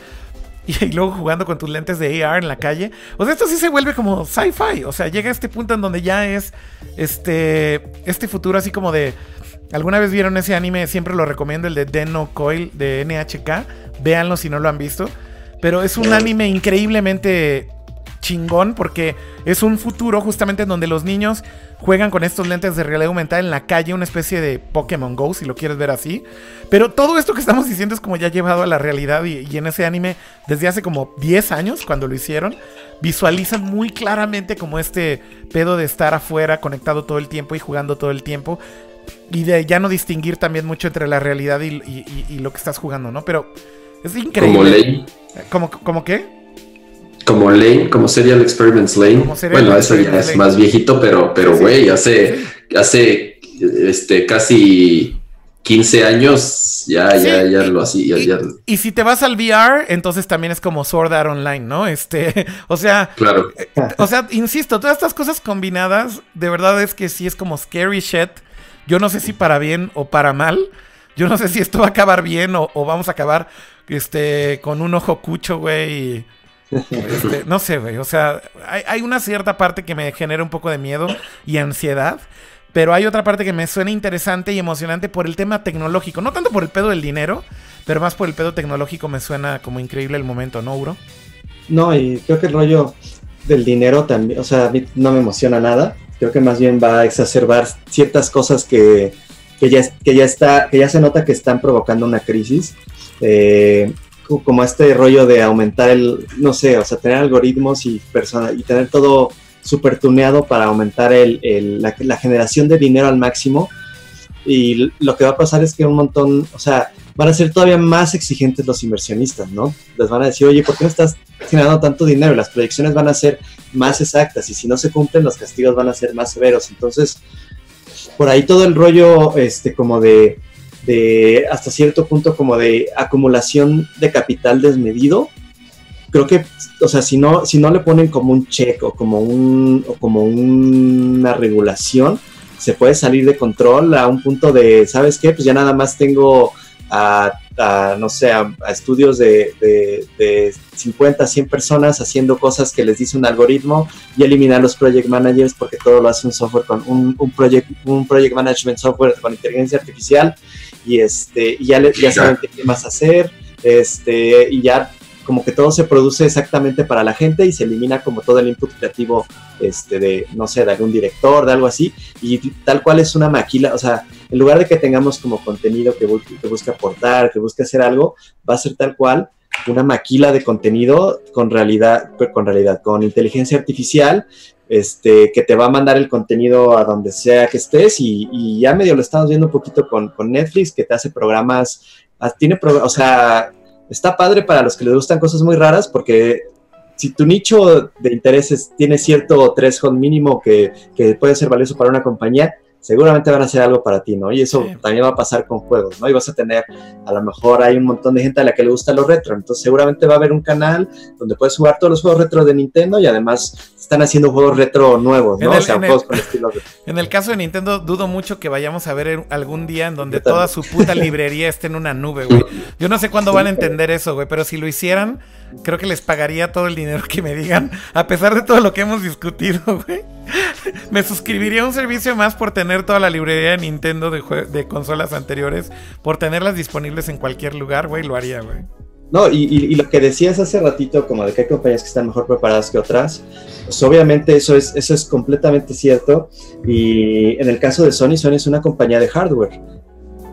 y, luego jugando con tus lentes de AR en la calle. O sea, esto sí se vuelve como sci-fi. O sea, llega a este punto en donde ya es este, este futuro así como de... ¿Alguna vez vieron ese anime? Siempre lo recomiendo, el de Deno Coil de NHK. Véanlo si no lo han visto. Pero es un anime increíblemente chingón porque es un futuro justamente en donde los niños juegan con estos lentes de realidad aumentada en la calle, una especie de Pokémon Go, si lo quieres ver así. Pero todo esto que estamos diciendo es como ya llevado a la realidad y, en ese anime, desde hace como 10 años, cuando lo hicieron, visualizan muy claramente como este pedo de estar afuera, conectado todo el tiempo y jugando todo el tiempo. Y de ya no distinguir también mucho entre la realidad y, lo que estás jugando, ¿no? Pero es increíble. Como ley. ¿Cómo, ¿Cómo qué? como Lane, como Serial Experiments Lane. Bueno, eso ya es más viejito, pero, pero güey, hace, hace este, casi 15 años ya, ya, ya lo hacía. Y, si te vas al VR, entonces también es como Sword Art Online, ¿no? Este, o sea, claro. Eh, o sea, insisto, todas estas cosas combinadas, de verdad es que sí es como scary shit. Yo no sé si para bien o para mal. Yo no sé si esto va a acabar bien o, vamos a acabar este, con un ojo cucho, güey. Este, no sé, güey. O sea, hay, una cierta parte que me genera un poco de miedo y ansiedad. Pero hay otra parte que me suena interesante y emocionante por el tema tecnológico. No tanto por el pedo del dinero, pero más por el pedo tecnológico me suena como increíble el momento, ¿no, Uro? No, y creo que el rollo del dinero también, o sea, a mí no me emociona nada. Creo que más bien va a exacerbar ciertas cosas que, que ya, que ya está, que ya se nota que están provocando una crisis. Eh, como este rollo de aumentar el, no sé, o sea, tener algoritmos y persona y tener todo súper tuneado para aumentar el, el- la, la generación de dinero al máximo. Y lo que va a pasar es que un montón, o sea, van a ser todavía más exigentes los inversionistas, ¿no? Les van a decir, oye, ¿por qué no estás generando tanto dinero? Y las proyecciones van a ser más exactas y si no se cumplen, los castigos van a ser más severos. Entonces, por ahí todo el rollo, este, como de, de hasta cierto punto, como de acumulación de capital desmedido, creo que, o sea, si no, si no le ponen como un check o como, un, o como una regulación, se puede salir de control a un punto de, ¿sabes qué? Pues ya nada más tengo a, a, no sé, a, a estudios de, de, de 50, 100 personas haciendo cosas que les dice un algoritmo y eliminar los project managers porque todo lo hace un software con un, un project, un project management software con inteligencia artificial y este, y ya, le, ya saben qué más hacer, este, y ya como que todo se produce exactamente para la gente y se elimina como todo el input creativo este, de, no sé, de algún director, de algo así, y tal cual es una maquila, o sea, en lugar de que tengamos como contenido que, que busca aportar, que busca hacer algo, va a ser tal cual una maquila de contenido con realidad, con realidad, con inteligencia artificial, este, que te va a mandar el contenido a donde sea que estés y, ya medio lo estamos viendo un poquito con, Netflix, que te hace programas, tiene, pro, o sea, está padre para los que les gustan cosas muy raras porque si tu nicho de intereses tiene cierto threshold mínimo que puede ser valioso para una compañía, seguramente van a hacer algo para ti, ¿no? Y eso sí. también va a pasar con juegos, ¿no? Y vas a tener, a lo mejor hay un montón de gente a la que le gusta los retro, entonces seguramente va a haber un canal donde puedes jugar todos los juegos retro de Nintendo y además están haciendo juegos retro nuevos, ¿no? El, o sea, juegos el, con estilo retro. En el caso de Nintendo, dudo mucho que vayamos a ver algún día en donde toda su puta librería esté en una nube, güey. Yo no sé cuándo van a entender eso, güey, pero si lo hicieran, creo que les pagaría todo el dinero que me digan, a pesar de todo lo que hemos discutido, güey. Me suscribiría a un servicio más por tener toda la librería de Nintendo de, consolas anteriores, por tenerlas disponibles en cualquier lugar, güey, lo haría, güey. No, y, y, y, lo que decías hace ratito, como de que hay compañías que están mejor preparadas que otras, pues obviamente eso es, eso es completamente cierto. Y en el caso de Sony, Sony es una compañía de hardware.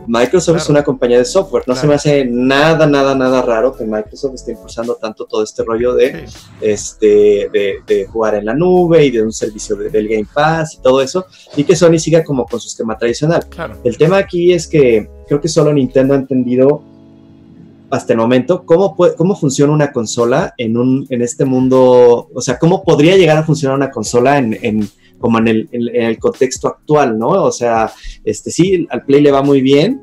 Microsoft claro. es una compañía de software. No claro. se me hace nada, nada, nada raro que Microsoft esté impulsando tanto todo este rollo de, sí. este, de, de, jugar en la nube y de un servicio de, del Game Pass y todo eso, y que Sony siga como con su esquema tradicional. Claro. El tema aquí es que creo que solo Nintendo ha entendido hasta el momento cómo, puede, cómo funciona una consola en, un, en este mundo, o sea, cómo podría llegar a funcionar una consola en, en como en el, en, el, contexto actual, ¿no? O sea, este sí, al Play le va muy bien,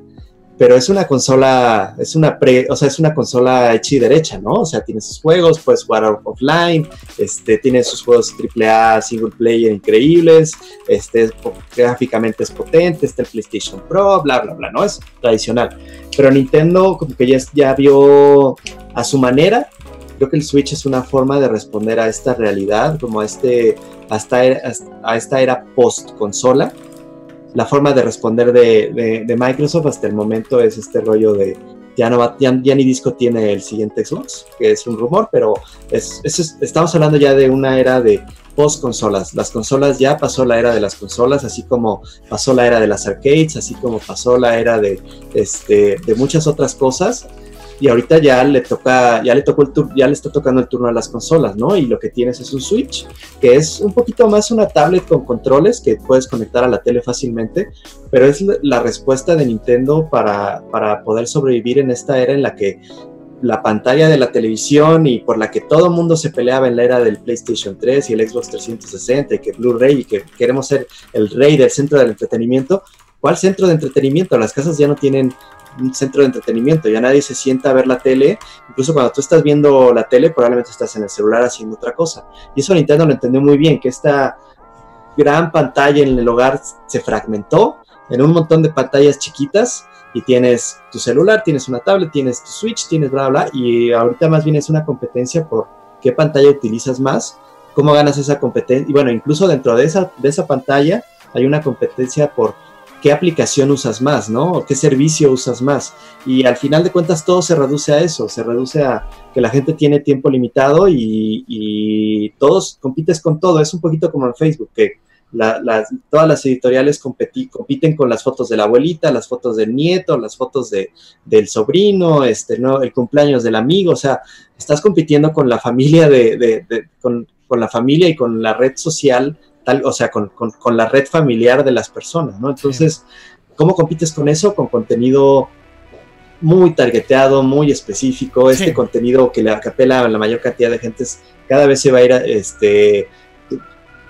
pero es una consola, es una pre, o sea, es una consola hecha y derecha, ¿no? O sea, tiene sus juegos, puedes jugar offline, este, tiene sus juegos AAA single player increíbles, este, gráficamente es potente, está el PlayStation Pro, bla, bla, bla, ¿no? Es tradicional. Pero Nintendo como que ya, ya vio a su manera, creo que el Switch es una forma de responder a esta realidad, como a, este, hasta a esta era post-consola la forma de responder de, de, de, Microsoft hasta el momento es este rollo de ya no va, ya, ya, ni disco tiene el siguiente Xbox, que es un rumor, pero es, es, estamos hablando ya de una era de post consolas. Las consolas ya pasó la era de las consolas, así como pasó la era de las arcades, así como pasó la era de, este, de muchas otras cosas y ahorita ya le toca, ya le tocó el ya le está tocando el turno a las consolas, ¿no? Y lo que tienes es un Switch, que es un poquito más una tablet con controles que puedes conectar a la tele fácilmente, pero es la respuesta de Nintendo para, para poder sobrevivir en esta era en la que la pantalla de la televisión y por la que todo el mundo se peleaba en la era del PlayStation 3 y el Xbox 360 y que Blu-ray y que queremos ser el rey del centro del entretenimiento. ¿Cuál centro de entretenimiento? Las casas ya no tienen un centro de entretenimiento, ya nadie se sienta a ver la tele, incluso cuando tú estás viendo la tele probablemente estás en el celular haciendo otra cosa. Y eso Nintendo lo entendió muy bien, que esta gran pantalla en el hogar se fragmentó en un montón de pantallas chiquitas y tienes tu celular, tienes una tablet, tienes tu Switch, tienes bla, bla, y ahorita más bien es una competencia por qué pantalla utilizas más, cómo ganas esa competencia, y bueno, incluso dentro de esa, de esa pantalla hay una competencia por qué aplicación usas más, ¿no? ¿Qué servicio usas más? Y al final de cuentas todo se reduce a eso, se reduce a que la gente tiene tiempo limitado y, todos compites con todo. Es un poquito como en Facebook, que todas las editoriales compiten con las fotos de la abuelita, las fotos del nieto, las fotos de, del sobrino, este, el cumpleaños del amigo, o sea, estás compitiendo con la familia de, con la familia y con la red social, tal, o sea, con, con- con la red familiar de las personas, ¿no? Entonces, ¿cómo compites con eso? Con contenido muy targeteado, muy específico, este Sí. contenido que le que apela a la mayor cantidad de gentes, cada vez se va a ir, este,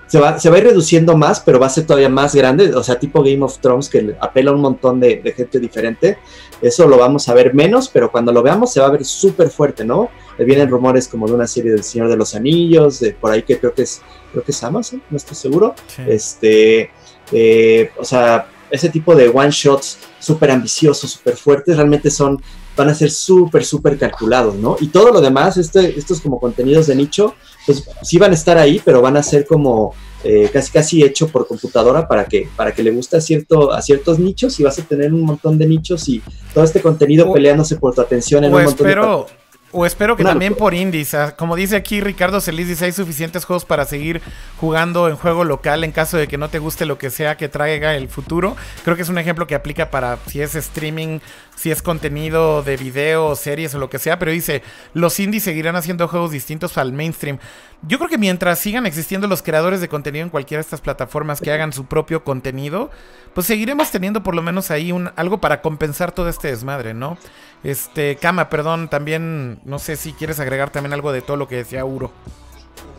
se va, se va a ir reduciendo más, pero va a ser todavía más grande, o sea, tipo Game of Thrones, que apela a un montón de, de gente diferente, eso lo vamos a ver menos, pero cuando lo veamos se va a ver súper fuerte, ¿no? Eh, Vienen rumores como de una serie del Señor de los Anillos, de por ahí que creo que es, creo que es Amazon, no estoy seguro, Sí. este, eh, o sea, ese tipo de one shots súper ambiciosos, súper fuertes, realmente son, van a ser súper, súper calculados, ¿no? Y todo lo demás, este, estos como contenidos de nicho, pues sí van a estar ahí, pero van a ser como eh, casi casi hecho por computadora para que, para que le guste a, cierto, a ciertos nichos y vas a tener un montón de nichos y todo este contenido O- peleándose por tu atención en un montón de espero, o espero que también por indies. Como dice aquí Ricardo Celis, dice hay suficientes juegos para seguir jugando en juego local en caso de que no te guste lo que sea que traiga el futuro. Creo que es un ejemplo que aplica para si es streaming, si es contenido de video, series o lo que sea. Pero dice, los indies seguirán haciendo juegos distintos al mainstream. Yo creo que mientras sigan existiendo los creadores de contenido en cualquiera de estas plataformas que hagan su propio contenido, pues seguiremos teniendo por lo menos ahí un, algo para compensar todo este desmadre, ¿no? Este, Kama, perdón, también, no sé si quieres agregar también algo de todo lo que decía Uro.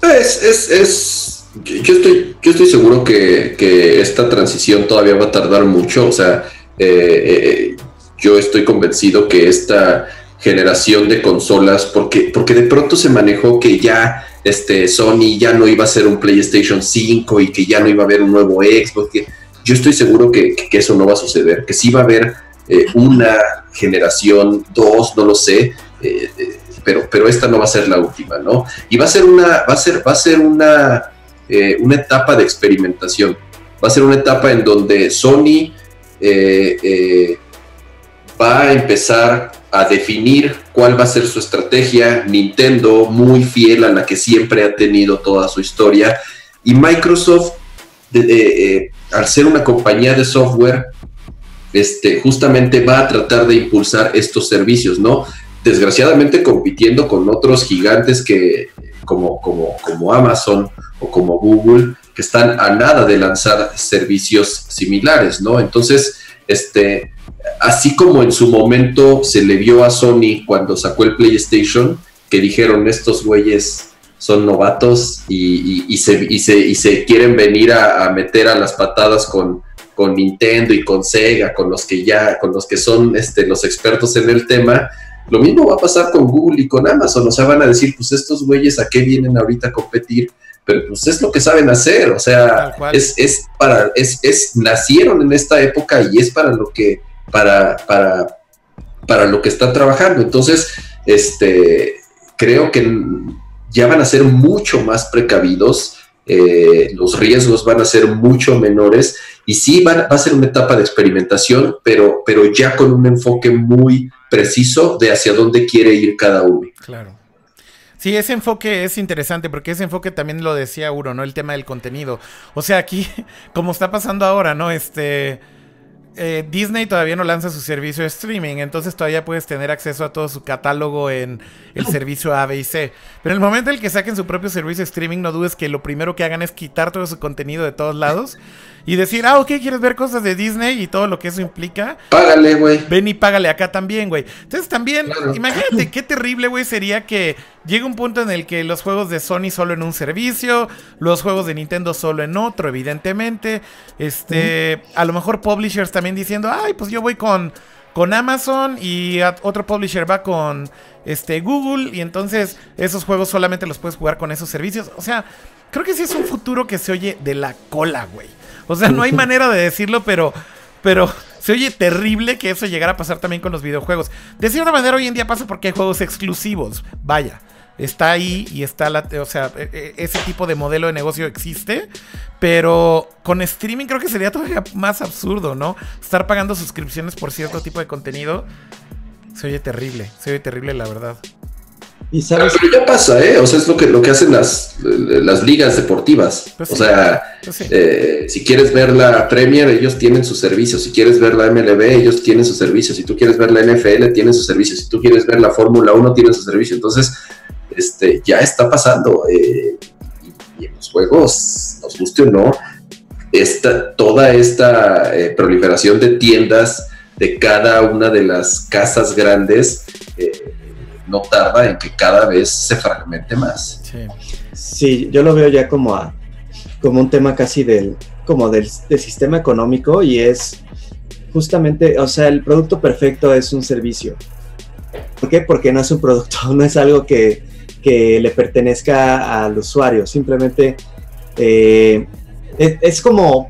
Es, es, es, yo estoy, yo estoy seguro que, que esta transición todavía va a tardar mucho. O sea, eh, eh, yo estoy convencido que esta generación de consolas, porque, porque de pronto se manejó que ya este, Sony ya no iba a ser un PlayStation 5 y que ya no iba a haber un nuevo Xbox. que- yo estoy seguro que, que eso no va a suceder, que sí va a haber eh, una generación, dos, no lo sé, eh, eh, pero, pero esta no va a ser la última, ¿no? Y va a ser una, va a ser, va a ser una, una etapa de experimentación. Va a ser una etapa en donde Sony eh, va a empezar a definir cuál va a ser su estrategia. Nintendo, muy fiel a la que siempre ha tenido toda su historia. Y Microsoft, de, eh, al ser una compañía de software, este, justamente va a tratar de impulsar estos servicios, ¿no? Desgraciadamente compitiendo con otros gigantes que, como, como, como Amazon o como Google, que están a nada de lanzar servicios similares, ¿no? Entonces, este, así como en su momento se le vio a Sony cuando sacó el PlayStation, que dijeron estos güeyes son novatos y, y- y se, y se- y se quieren venir a, a meter a las patadas con, con Nintendo y con Sega, con los que ya, con los que son este, los expertos en el tema. Lo mismo va a pasar con Google y con Amazon, o sea, van a decir, pues estos güeyes a qué vienen ahorita a competir, pero pues es lo que saben hacer, o sea, es, es para, es, es, nacieron en esta época y es para lo que, para, para, para lo que están trabajando. Entonces, este, creo que ya van a ser mucho más precavidos, eh, los riesgos van a ser mucho menores y sí va a ser una etapa de experimentación, pero, pero ya con un enfoque muy preciso de hacia dónde quiere ir cada uno. Claro. Sí, ese enfoque es interesante porque ese enfoque también lo decía Uro, ¿no? El tema del contenido. O sea, aquí, como está pasando ahora, ¿no? Este. Eh, Disney todavía no lanza su servicio de streaming, entonces todavía puedes tener acceso a todo su catálogo en el servicio A, B y C. Pero en el momento en el que saquen su propio servicio de streaming, no dudes que lo primero que hagan es quitar todo su contenido de todos lados y decir, ah, ok, quieres ver cosas de Disney y todo lo que eso implica. Págale, güey. Ven y págale acá también, güey. Entonces también, Claro. imagínate qué terrible, güey, sería que llegue un punto en el que los juegos de Sony solo en un servicio, los juegos de Nintendo solo en otro, evidentemente. Este, a lo mejor publishers también diciendo, ay, pues yo voy con, con Amazon y otro publisher va con este Google y entonces esos juegos solamente los puedes jugar con esos servicios. O sea, creo que sí es un futuro que se oye de la cola, güey. O sea, no hay manera de decirlo, pero, pero se oye terrible que eso llegara a pasar también con los videojuegos. De cierta manera, hoy en día pasa porque hay juegos exclusivos. Vaya, está ahí y está la. O sea, e- e- ese tipo de modelo de negocio existe. Pero con streaming creo que sería todavía más absurdo, ¿no? Estar pagando suscripciones por cierto tipo de contenido. Se oye terrible, se oye terrible, la verdad. Y sabes, Pero ya pasa, ¿eh? O sea, es lo que, lo que hacen las, las ligas deportivas. Pues o sí. sea, Pues sí. eh, si quieres ver la Premier, ellos tienen sus servicios. Si quieres ver la MLB, ellos tienen sus servicios. Si tú quieres ver la NFL, tienen sus servicios. Si tú quieres ver la Fórmula 1, tienen su servicio. Entonces, este, ya está pasando. eh, y, y en los juegos, nos guste o no, esta, toda esta eh, proliferación de tiendas de cada una de las casas grandes eh, no tarda en que cada vez se fragmente más. Sí. sí, yo lo veo ya como, a- como un tema casi del, como del, del sistema económico y es justamente, o sea, el producto perfecto es un servicio. ¿Por qué? Porque no es un producto, no es algo que, que le pertenezca al usuario, simplemente eh, es, es como,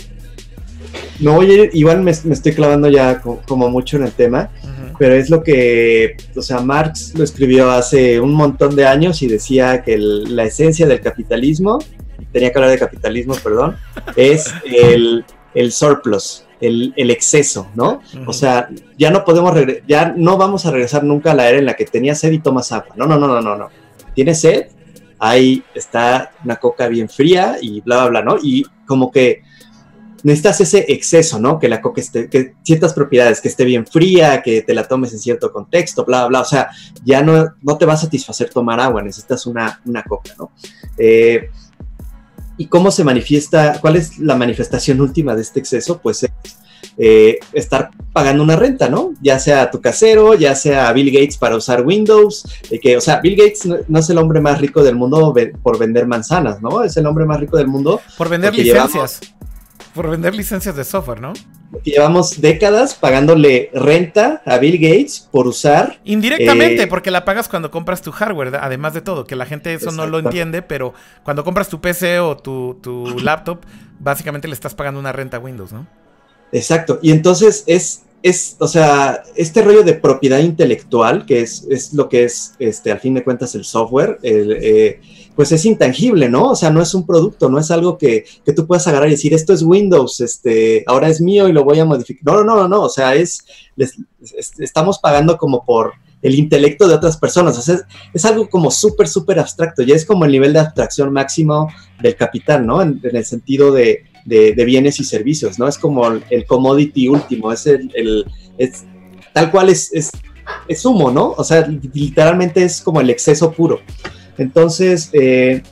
me voy a ir, igual me, me estoy clavando ya co- como mucho en el tema. Pero es lo que, o sea, Marx lo escribió hace un montón de años y decía que la esencia del capitalismo, tenía que hablar de capitalismo, perdón, es el, el surplus, el, el exceso, ¿no? O sea, ya no podemos, ya no vamos a regresar nunca a la era en la que tenía sed y tomas agua. No, no, no, no, no, no. Tienes sed, ahí está una coca bien fría y bla, bla, bla, ¿no? Y como que necesitas ese exceso, ¿no? Que la coca esté, que ciertas propiedades, que esté bien fría, que te la tomes en cierto contexto, bla, bla, o sea, ya no, no te va a satisfacer tomar agua, necesitas una, una coca, ¿no? Eh, ¿Y cómo se manifiesta, cuál es la manifestación última de este exceso? Pues es eh, estar pagando una renta, ¿no? Ya sea a tu casero, ya sea a Bill Gates para usar Windows, eh, que, o sea, Bill Gates no, no es el hombre más rico del mundo por vender manzanas, ¿no? Es el hombre más rico del mundo Por vender licencias. Por vender licencias de software, ¿no? llevamos décadas pagándole renta a Bill Gates por usar. Indirectamente, Eh, porque la pagas cuando compras tu hardware, además de todo, que la gente eso no lo entiende, pero cuando compras tu PC o tu, tu laptop, básicamente le estás pagando una renta a Windows, ¿no? Exacto. Y entonces es, es, o sea, este rollo de propiedad intelectual, que es, es lo que es, este, al fin de cuentas, el software, el, eh, pues es intangible, ¿no? O sea, no es un producto, no es algo que, que tú puedas agarrar y decir, esto es Windows, este, ahora es mío y lo voy a modificar. No, no, no, no, o sea, es, les- es- estamos pagando como por el intelecto de otras personas, o sea, es, es algo como súper, súper abstracto, ya es como el nivel de abstracción máximo del capital, ¿no? En, en el sentido de, de- de bienes y servicios, ¿no? Es como el, el commodity último, es el, el- es, tal cual es, es, es humo, ¿no? O sea, li- literalmente es como el exceso puro. Entonces, eh,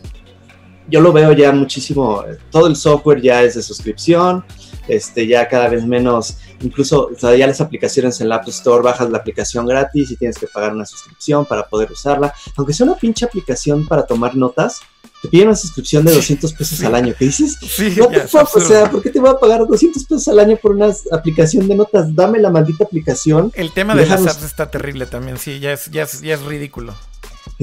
yo lo veo ya muchísimo, todo el software ya es de suscripción, este, ya cada vez menos, incluso o sea, ya las aplicaciones en la App Store bajas la aplicación gratis y tienes que pagar una suscripción para poder usarla, aunque sea una pinche aplicación para tomar notas, te piden una suscripción de 200 pesos Sí. al año, que dices, Sí, fuck? O sea, ¿por qué te voy a pagar 200 pesos al año por una aplicación de notas? Dame la maldita aplicación. El tema de las apps está terrible también, sí, ya es, ya es, ya es ridículo.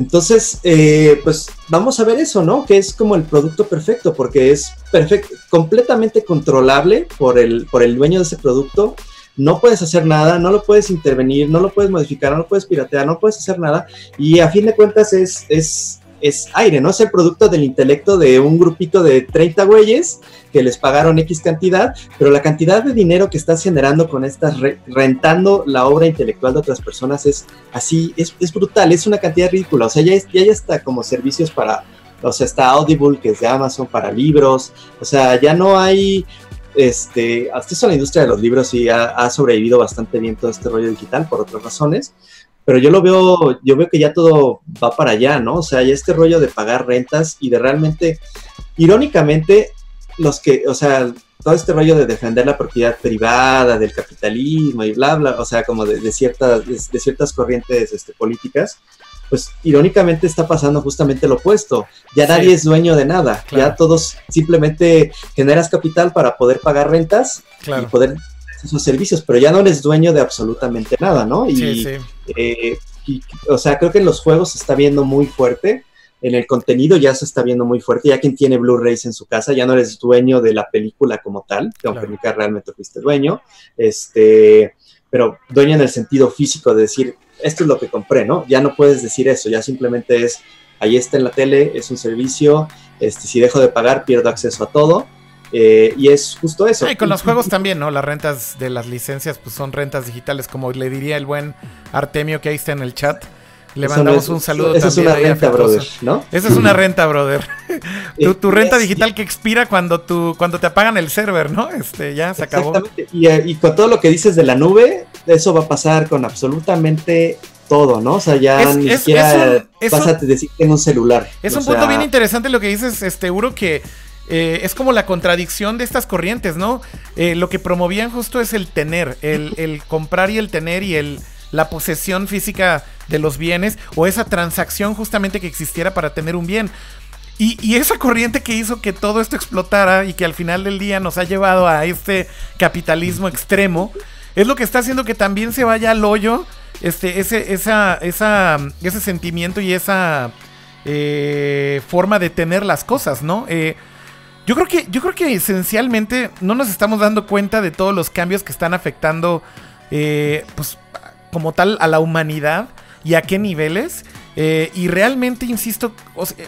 Entonces, eh, pues vamos a ver eso, ¿no? Que es como el producto perfecto, porque es perfecto, completamente controlable por el, por el dueño de ese producto. No puedes hacer nada, no lo puedes intervenir, no lo puedes modificar, no lo puedes piratear, no puedes hacer nada. Y a fin de cuentas es, es, es aire, ¿no? Es el producto del intelecto de un grupito de 30 güeyes que les pagaron X cantidad, pero la cantidad de dinero que estás generando con estas, re- rentando la obra intelectual de otras personas es así, es, es brutal, es una cantidad ridícula. O sea, ya, es- ya, ya está como servicios para, o sea, está Audible, que es de Amazon, para libros. O sea, ya no hay, este, hasta eso la industria de los libros sí ha, ha sobrevivido bastante bien todo este rollo digital por otras razones. Pero yo lo veo, yo veo que ya todo va para allá, ¿no? O sea, ya este rollo de pagar rentas y de realmente, irónicamente, los que, o sea, todo este rollo de defender la propiedad privada, del capitalismo y bla, bla, o sea, como de, de ciertas, de, de ciertas corrientes este, políticas, pues irónicamente está pasando justamente lo opuesto. Ya Sí. nadie es dueño de nada, Claro. ya todos simplemente generas capital para poder pagar rentas y poder esos servicios, pero ya no eres dueño de absolutamente nada, ¿no? Y, Sí, sí. eh, y, o sea, creo que en los juegos se está viendo muy fuerte, en el contenido ya se está viendo muy fuerte, ya quien tiene Blu-rays en su casa, ya no eres dueño de la película como tal, que aunque Claro. nunca realmente fuiste dueño, este, pero dueño en el sentido físico de decir, esto es lo que compré, ¿no? Ya no puedes decir eso, ya simplemente es, ahí está en la tele, es un servicio, este, si dejo de pagar pierdo acceso a todo, eh, y es justo eso. Y con los juegos también, ¿no? Las rentas de las licencias, pues son rentas digitales, como le diría el buen Artemio que ahí está en el chat. Le Eso mandamos no es- un saludo Eso es también una ahí a renta, brother, ¿no? Esa es una renta, brother. tu, tu renta digital que expira cuando tu, cuando te apagan el server, ¿no? Este, ya se acabó. Y, eh, y con todo lo que dices de la nube, eso va a pasar con absolutamente todo, ¿no? O sea, ya Es- ni es- siquiera es un- es vas un- a decir en un celular. Es O un punto bien interesante lo que dices, este, Uro, que eh, es como la contradicción de estas corrientes, ¿no? Eh, lo que promovían justo es el tener, el, el comprar y el tener y el la posesión física de los bienes o esa transacción justamente que existiera para tener un bien. Y, y esa corriente que hizo que todo esto explotara y que al final del día nos ha llevado a este capitalismo extremo, es lo que está haciendo que también se vaya al hoyo este, ese, esa, esa, ese sentimiento y esa eh, forma de tener las cosas, ¿no? Eh, yo creo que, yo creo que esencialmente no nos estamos dando cuenta de todos los cambios que están afectando, eh, pues, como tal, a la humanidad y a qué niveles. Eh, y realmente, insisto,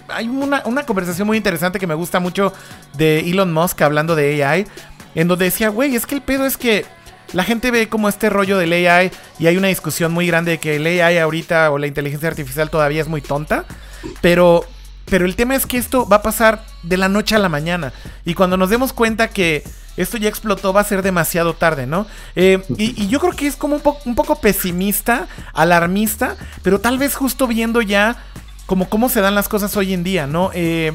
hay una, una conversación muy interesante que me gusta mucho de Elon Musk hablando de AI, en donde decía, güey, es que el pedo es que la gente ve como este rollo del AI y hay una discusión muy grande de que el AI ahorita o la inteligencia artificial todavía es muy tonta, pero, pero el tema es que esto va a pasar de la noche a la mañana y cuando nos demos cuenta que esto ya explotó va a ser demasiado tarde, ¿no? Eh, y, yo creo que es como un poco pesimista, alarmista, pero tal vez justo viendo ya como cómo se dan las cosas hoy en día, ¿no? Eh,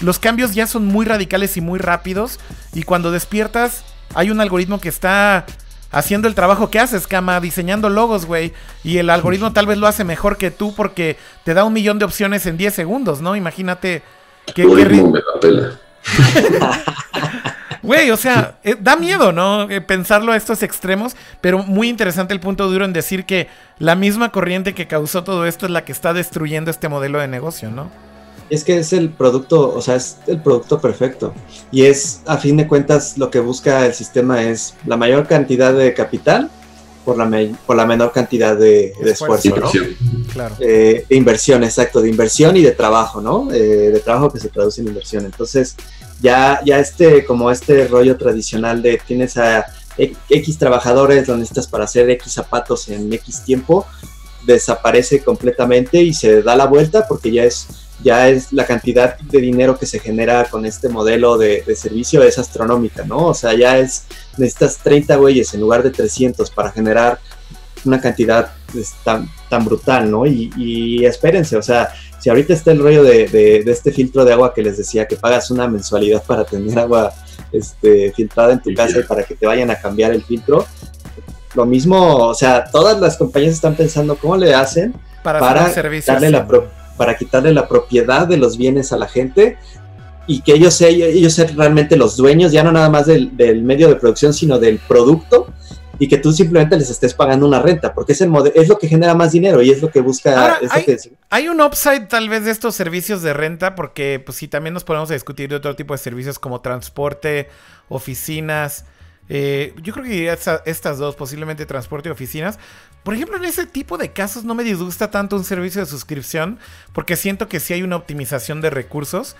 los cambios ya son muy radicales y muy rápidos. Y cuando despiertas, hay un algoritmo que está haciendo el trabajo que haces, cama, diseñando logos, güey. Y el algoritmo tal vez lo hace mejor que tú porque te da un millón de opciones en 10 segundos, ¿no? Imagínate qué, qué Algoritmo ri- me la pela. Güey, o sea, eh, da miedo, ¿no? Eh, pensarlo a estos extremos, pero muy interesante el punto duro en decir que la misma corriente que causó todo esto es la que está destruyendo este modelo de negocio, ¿no? Es que es el producto, o sea, es el producto perfecto. Y es, a fin de cuentas, lo que busca el sistema es la mayor cantidad de capital por la, me- por la menor cantidad de, de Esfuerzo. esfuerzo, ¿no? Inversión. Claro. Eh, de inversión, exacto, de inversión y de trabajo, ¿no? Eh, de trabajo que se traduce en inversión. Entonces, ya, ya este, como este rollo tradicional de tienes a e- X trabajadores, lo necesitas para hacer X zapatos en X tiempo, desaparece completamente y se da la vuelta porque ya es, ya es la cantidad de dinero que se genera con este modelo de, de servicio es astronómica, ¿no? O sea, ya es, necesitas 30 güeyes en lugar de 300 para generar una cantidad pues, tan, tan brutal, ¿no? Y, y espérense, o sea, si ahorita está el rollo de, de- de este filtro de agua que les decía, que pagas una mensualidad para tener agua este, filtrada en tu Sí, casa ya. y para que te vayan a cambiar el filtro, lo mismo, o sea, todas las compañías están pensando cómo le hacen Para, para darle la ¿no? Para quitarle la propiedad de los bienes a la gente y que ellos, ellos sean realmente los dueños, ya no nada más del, del medio de producción, sino del producto y que tú simplemente les estés pagando una renta, porque es, el es lo que genera más dinero y es lo que busca... Ahora, es lo hay- que- Hay un upside tal vez de estos servicios de renta, porque pues sí, también nos ponemos a discutir de otro tipo de servicios como transporte, oficinas. Eh, yo creo que estas dos, posiblemente transporte y oficinas. Por ejemplo, en ese tipo de casos no me disgusta tanto un servicio de suscripción, porque siento que sí hay una optimización de recursos.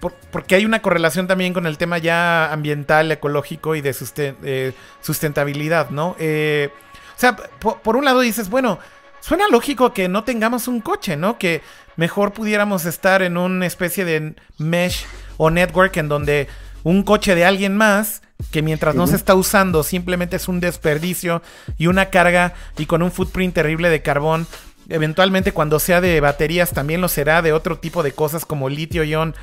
por- porque hay una correlación también con el tema ya ambiental, ecológico y de susten- sustentabilidad, ¿no? Eh, o sea, po- por un lado dices, bueno, Suena lógico que no tengamos un coche, ¿no? Que mejor pudiéramos estar en una especie de mesh o network en donde un coche de alguien más, que mientras no se está usando simplemente es un desperdicio y una carga y con un footprint terrible de carbón. Eventualmente cuando sea de baterías también lo será de otro tipo de cosas como litio-ion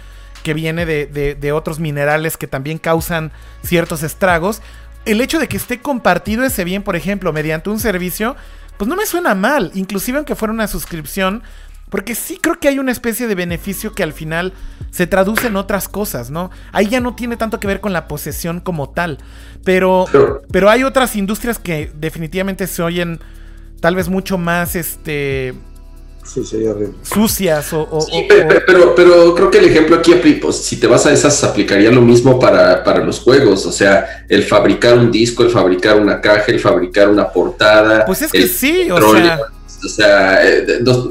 que viene de, de- de otros minerales que también causan ciertos estragos. El hecho de que esté compartido ese bien, por ejemplo, mediante un servicio, pues no me suena mal, inclusive aunque fuera una suscripción, porque sí creo que hay una especie de beneficio que al final se traduce en otras cosas, ¿no? Ahí ya no tiene tanto que ver con la posesión como tal, pero, Pero- hay otras industrias que definitivamente se oyen tal vez mucho más, este, Sí, sería horrible. sucias o... o- Sí, o- pero, pero creo que el ejemplo aquí, pues, si te vas a esas, aplicaría lo mismo para, para los juegos. O sea, el fabricar un disco, el fabricar una caja, el fabricar una portada. Pues es que sí, o sea... O sea, eh, dos-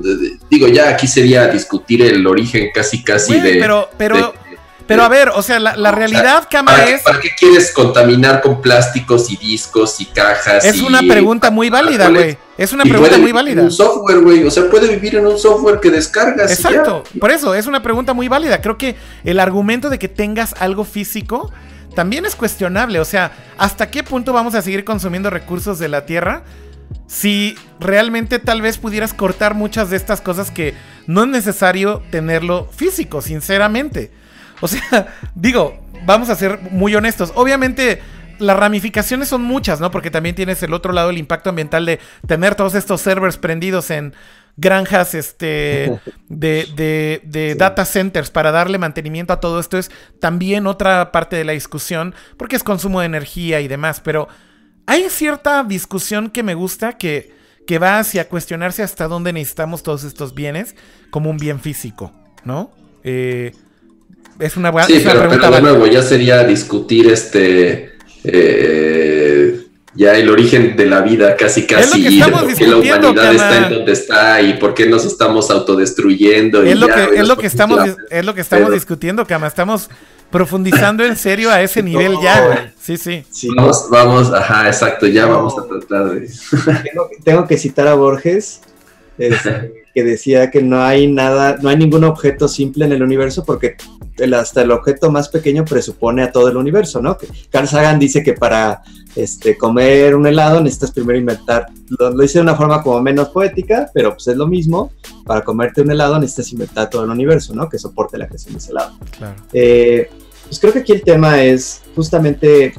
digo, ya aquí sería discutir el origen casi, casi de. pero, pero, de- Pero a ver, o sea, la, la O sea, realidad, Cama, ¿Para, es, ¿Para qué quieres contaminar con plásticos y discos y cajas? es y- una pregunta muy válida, güey. Es una pregunta muy válida. Un software, güey. O sea, puede vivir en un software que descargas. y ya. Exacto, por eso es una pregunta muy válida. Creo que el argumento de que tengas algo físico también es cuestionable. O sea, ¿hasta qué punto vamos a seguir consumiendo recursos de la Tierra si realmente tal vez pudieras cortar muchas de estas cosas que no es necesario tenerlo físico, sinceramente? O sea, digo, vamos a ser muy honestos. Obviamente las ramificaciones son muchas, ¿no? Porque también tienes el otro lado, el impacto ambiental de tener todos estos servers prendidos en granjas este, de, de- de data centers para darle mantenimiento a todo esto es también otra parte de la discusión, porque es consumo de energía y demás, pero hay cierta discusión que me gusta que, que va hacia cuestionarse hasta dónde necesitamos todos estos bienes como un bien físico, ¿no? Eh, es una, bu- Sí, es una pero, pregunta pero de nuevo, ya sería discutir este. eh, ya el origen de la vida, casi casi. y de por qué la humanidad está en donde está y por qué nos estamos autodestruyendo. y Es lo, ya, que, güey, es lo nos que estamos, es lo que estamos Pero- discutiendo, Cama. Estamos profundizando en serio a ese nivel ya, güey. Sí, sí. Vamos, vamos, ajá, exacto, ya vamos a tratar de. tengo, tengo que citar a Borges, este, que decía que no hay nada, no hay ningún objeto simple en el universo porque el- hasta el objeto más pequeño presupone a todo el universo, ¿no? Que Carl Sagan dice que para este, comer un helado necesitas primero inventar, lo, lo dice de una forma como menos poética, pero pues es lo mismo, para comerte un helado necesitas inventar todo el universo, ¿no? Que soporte la creación de ese helado. Claro. Eh, pues creo que aquí el tema es justamente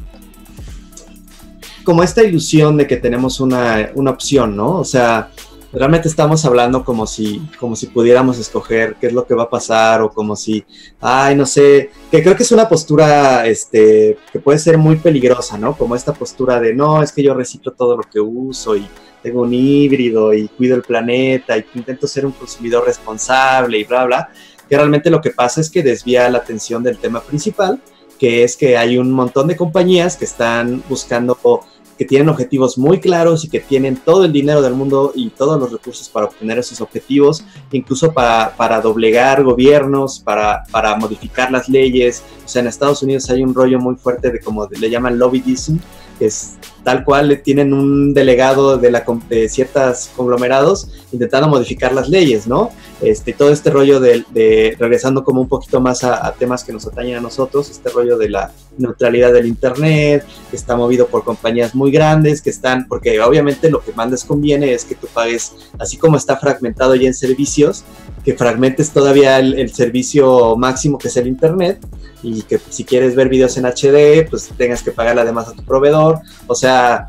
como esta ilusión de que tenemos una, una opción, ¿no? O sea, realmente estamos hablando como si, como si pudiéramos escoger qué es lo que va a pasar o como si, ay, no sé, que creo que es una postura este, que puede ser muy peligrosa, ¿no? Como esta postura de, no, es que yo reciclo todo lo que uso y tengo un híbrido y cuido el planeta y intento ser un consumidor responsable y bla, bla, que realmente lo que pasa es que desvía la atención del tema principal, que es que hay un montón de compañías que están buscando que tienen objetivos muy claros y que tienen todo el dinero del mundo y todos los recursos para obtener esos objetivos, incluso para, para doblegar gobiernos, para, para modificar las leyes. O sea, en Estados Unidos hay un rollo muy fuerte de como le llaman lobbyism, que es tal cual tienen un delegado de, la, de ciertos conglomerados intentando modificar las leyes, ¿no? Este, todo este rollo de, de- regresando como un poquito más a, a temas que nos atañen a nosotros, este rollo de la neutralidad del Internet, que está movido por compañías muy grandes, que están, porque obviamente lo que más les conviene es que tú pagues, así como está fragmentado ya en servicios, que fragmentes todavía el, servicio máximo que es el Internet y que si quieres ver videos en HD, pues tengas que pagarle además a tu proveedor. O sea,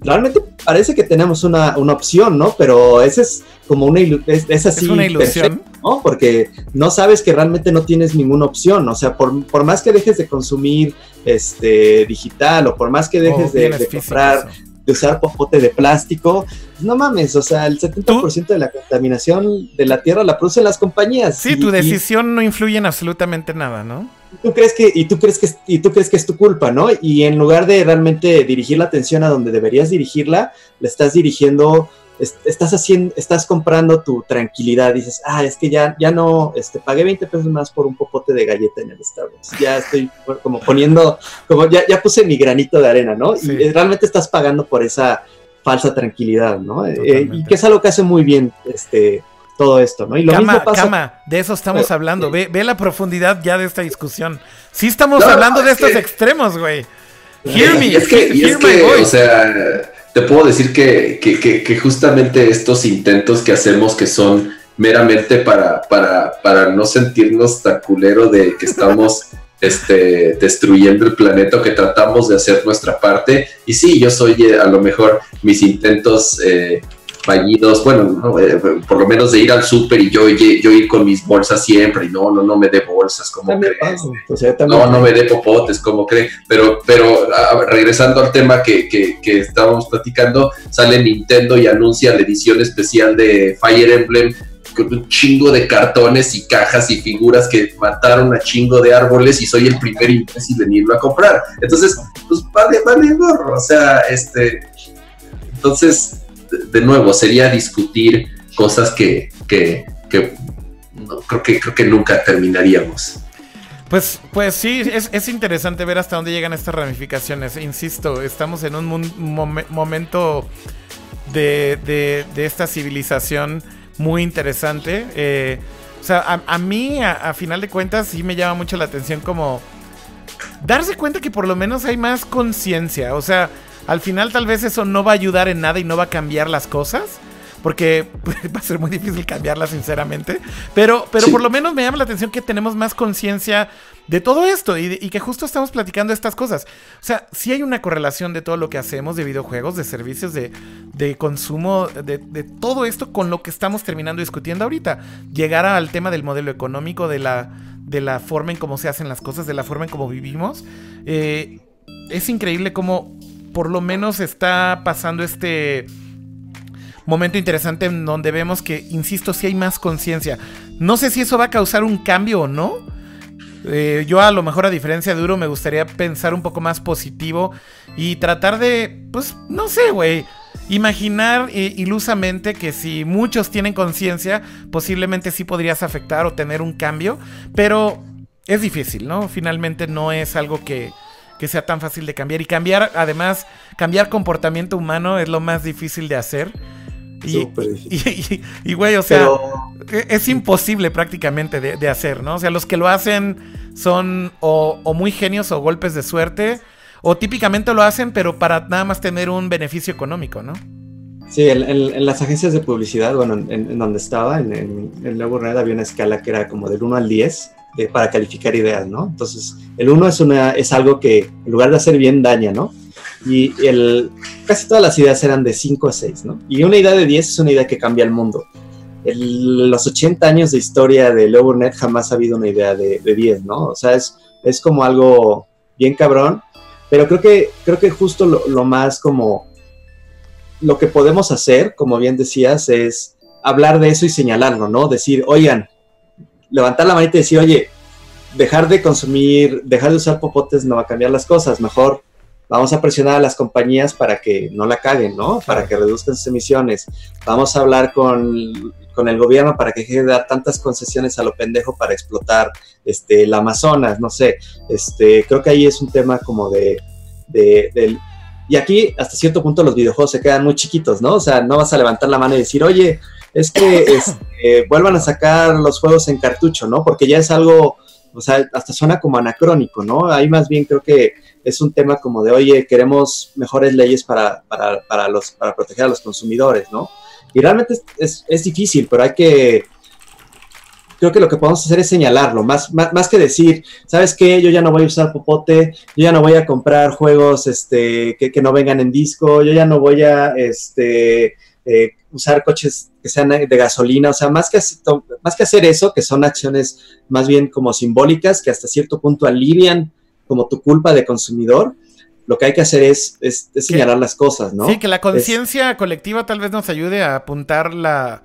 realmente parece que tenemos una, una opción, ¿no? Pero ese es como una es, es así. es una ilusión. perfecto, ¿no? Porque no sabes que realmente no tienes ninguna opción. O sea, por, por más que dejes de consumir este digital o por más que dejes O de, de comprar, de usar popote de plástico, no mames, o sea, el 70% de la contaminación de la tierra la producen las compañías. Sí, Y- tu y- decisión no influye en absolutamente nada, ¿no? Tú crees que y tú crees que es- y tú crees que es tu culpa, ¿no? Y en lugar de realmente dirigir la atención a donde deberías dirigirla, la estás dirigiendo es- estás haciendo estás comprando tu tranquilidad, dices, "Ah, es que ya ya no este pagué 20 pesos más por un popote de galleta en el Starbucks. Ya estoy como poniendo como ya ya puse mi granito de arena, ¿no? Sí. Y realmente estás pagando por esa falsa tranquilidad, ¿no? Eh, y que es algo que hace muy bien este todo esto, ¿no? Y lo Cama, mismo pasa Cama, de eso estamos Pero- hablando. Ve, ve la profundidad ya de esta discusión. Sí estamos No, hablando de es estos que- extremos, güey. Hear me, es que, hear es my que, voice. o sea, te puedo decir que, que, que- que justamente estos intentos que hacemos que son meramente para, para, para no sentirnos tan culero de que estamos este, destruyendo el planeta o que tratamos de hacer nuestra parte. Y sí, yo soy eh, a lo mejor mis intentos eh, fallidos, bueno, no, eh, por lo menos de ir al súper y yo, yo ir con mis bolsas siempre y no, no, no me dé bolsas, como crees? No, no me dé popotes, como cree. Pero, pero a- regresando al tema que, que, que estábamos platicando, sale Nintendo y anuncia la edición especial de Fire Emblem con un chingo de cartones y cajas y figuras que mataron a chingo de árboles y soy el primer imbécil en irlo a comprar. Entonces, pues vale, vale gorro. O sea, este. Entonces, de, nuevo, sería discutir cosas que, que, que no, creo que creo que nunca terminaríamos. Pues, pues sí, es, es interesante ver hasta dónde llegan estas ramificaciones. Insisto, estamos en un momento de, de- de esta civilización muy interesante. Eh, o sea, a, a mí, a, a final de cuentas, sí me llama mucho la atención como darse cuenta que por lo menos hay más conciencia. O sea, al final tal vez eso no va a ayudar en nada y no va a cambiar las cosas. Porque va a ser muy difícil cambiarlas, sinceramente. Pero, pero Sí. por lo menos me llama la atención que tenemos más conciencia de todo esto y que justo estamos platicando estas cosas. O sea, sí hay una correlación de todo lo que hacemos, de videojuegos, de servicios, de, de consumo, de, de todo esto con lo que estamos terminando discutiendo ahorita. Llegar al tema del modelo económico, de la, de la forma en cómo se hacen las cosas, de la forma en cómo vivimos. Eh, es increíble cómo por lo menos está pasando este momento interesante en donde vemos que, insisto, sí hay más conciencia. No sé si eso va a causar un cambio o no. Eh, yo a lo mejor a diferencia de Duro me gustaría pensar un poco más positivo y tratar de, pues, no sé, güey. Imaginar eh, ilusamente que si muchos tienen conciencia, posiblemente sí podrías afectar o tener un cambio, pero es difícil, ¿no? Finalmente no es algo que, que sea tan fácil de cambiar. Y cambiar, además, cambiar comportamiento humano es lo más difícil de hacer. Y, y, güey, o sea, Pero e- es imposible prácticamente de, de hacer, ¿no? O sea, los que lo hacen son o, o muy genios o golpes de suerte, o típicamente lo hacen, pero para nada más tener un beneficio económico, ¿no? Sí, en, en- en las agencias de publicidad, bueno, en, en donde estaba, en, en Nuevo Red había una escala que era como del 1 al 10 de- para calificar ideas, ¿no? Entonces, el 1 es, una, es algo que en lugar de hacer bien daña, ¿no? Y el, casi todas las ideas eran de 5 a 6, ¿no? Y una idea de 10 es una idea que cambia el mundo. En los 80 años de historia de LowerNet jamás ha habido una idea de, de 10, ¿no? O sea, es, es como algo bien cabrón, pero creo que, creo que justo lo, lo más como lo que podemos hacer, como bien decías, es hablar de eso y señalarlo, ¿no? Decir, oigan, levantar la manita y decir, oye, dejar de consumir, dejar de usar popotes no va a cambiar las cosas, mejor vamos a presionar a las compañías para que no la caguen, ¿no? Para que reduzcan sus emisiones. Vamos a hablar con, con el gobierno para que deje de dar tantas concesiones a lo pendejo para explotar este, el Amazonas, no sé. Este, creo que ahí es un tema como de, y aquí, hasta cierto punto, los videojuegos se quedan muy chiquitos, ¿no? O sea, no vas a levantar la mano y decir, oye, es que este, vuelvan a sacar los juegos en cartucho, ¿no? Porque ya es algo, o sea, hasta suena como anacrónico, ¿no? Ahí más bien creo que es un tema como de, oye, queremos mejores leyes para, para, para los, para proteger a los consumidores, ¿no? Y realmente es, es, es difícil, pero hay que, creo que lo que podemos hacer es señalarlo, más, más, más, que decir, ¿sabes qué? Yo ya no voy a usar popote, yo ya no voy a comprar juegos este, que, que no vengan en disco, yo ya no voy a este, eh, usar coches que sean de gasolina, o sea, más que, más que hacer eso, que son acciones más bien como simbólicas, que hasta cierto punto alivian como tu culpa de consumidor, lo que hay que hacer es, es, es señalar las cosas, ¿no? Sí, que la conciencia colectiva tal vez nos ayude a apuntar la,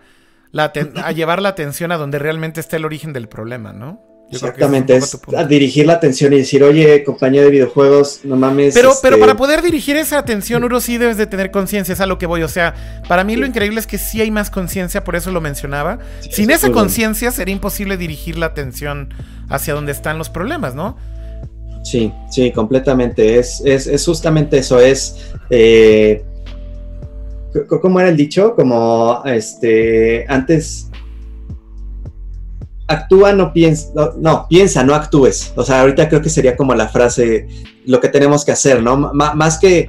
la a llevar la atención a donde realmente está el origen del problema, ¿no? Yo Exactamente, es, es a dirigir la atención y decir, oye, compañía de videojuegos, no mames. Pero, este... pero para poder dirigir esa atención, Uro, sí debes de tener conciencia, es a lo que voy. O sea, para mí sí. lo increíble es que sí hay más conciencia, por eso lo mencionaba. Sí, Sin esa conciencia sería imposible dirigir la atención hacia donde están los problemas, ¿no? Sí, sí, completamente. Es, es, es justamente eso, es... Eh, ¿Cómo era el dicho? Como, este, antes... Actúa, no piensa, no, piensa, no actúes. O sea, ahorita creo que sería como la frase, lo que tenemos que hacer, ¿no? Más que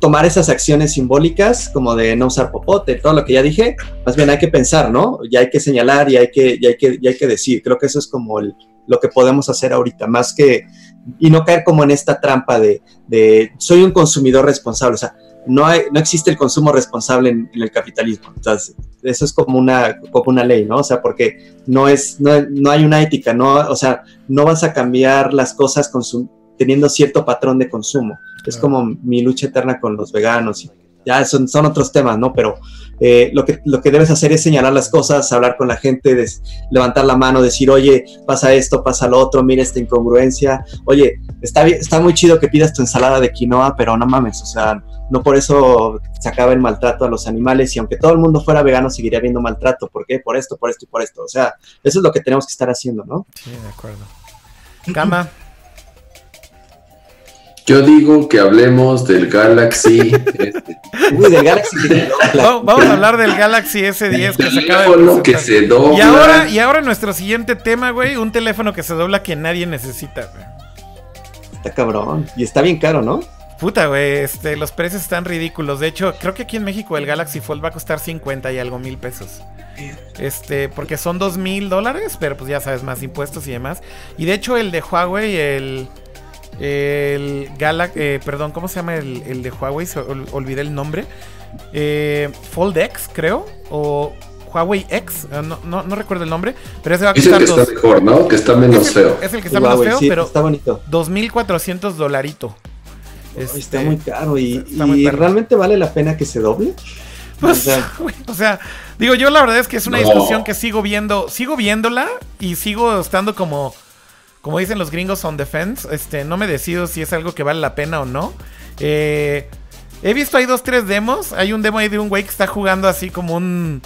tomar esas acciones simbólicas, como de no usar popote, todo lo que ya dije, más bien hay que pensar, ¿no? Ya hay que señalar y hay que, y hay que, y hay que decir. Creo que eso es como lo que podemos hacer ahorita, más que, y no caer como en esta trampa de, de soy un consumidor responsable, o sea, no, hay, no existe el consumo responsable en, en el capitalismo, entonces eso es como una, como una ley, ¿no? O sea, porque no, es, no, no hay una ética, no, o sea, no vas a cambiar las cosas teniendo cierto patrón de consumo, es como mi lucha eterna con los veganos y ya son, otros temas, ¿no? Pero eh, lo, que, lo que debes hacer es señalar las cosas, hablar con la gente, levantar la mano, decir, oye, pasa esto, pasa lo otro, mira esta incongruencia, oye, está, está muy chido que pidas tu ensalada de quinoa, pero no mames, o sea, no por eso se acaba el maltrato a los animales y aunque todo el mundo fuera vegano seguiría habiendo maltrato, ¿por qué? Por esto, por esto y por esto, o sea, eso es lo que tenemos que estar haciendo, ¿no? Sí, de acuerdo. Cama. Yo digo que hablemos del Galaxy. este, Uy, del Galaxy. Vamos, vamos a hablar del Galaxy S10 que se acaba de teléfono que se dobla. Y ahora, y ahora nuestro siguiente tema, güey, un teléfono que se dobla que nadie necesita, güey. Está cabrón. Y está bien caro, ¿no? Puta, güey, este, los precios están ridículos. De hecho, creo que aquí en México el Galaxy Fold va a costar 50 y algo mil pesos. Este, porque son dos mil dólares, pero pues ya sabes, más impuestos y demás. Y de hecho, el de Huawei, el. El Galaxy, perdón, ¿cómo se llama el, el de Huawei? Se ol- olvidé el nombre. Eh, Fold X, creo. O Huawei X, eh, no, no, no recuerdo el nombre. Pero ese va a costar que está dos. mejor, ¿no? Que está menos es, el, feo. es el que está menos feo, sí, pero Está bonito. 2400 dolarito. Ay, Está Este, muy caro. ¿Y, está muy y perro. realmente vale la pena que se doble? Pues, O sea- güey, o sea, digo, yo la verdad es que es una No. discusión que sigo viendo, sigo viéndola y sigo estando como, como dicen los gringos on defense. Este, no me decido si es algo que vale la pena o no. Eh, he visto ahí dos, tres demos. Hay un demo ahí de un güey que está jugando así como un,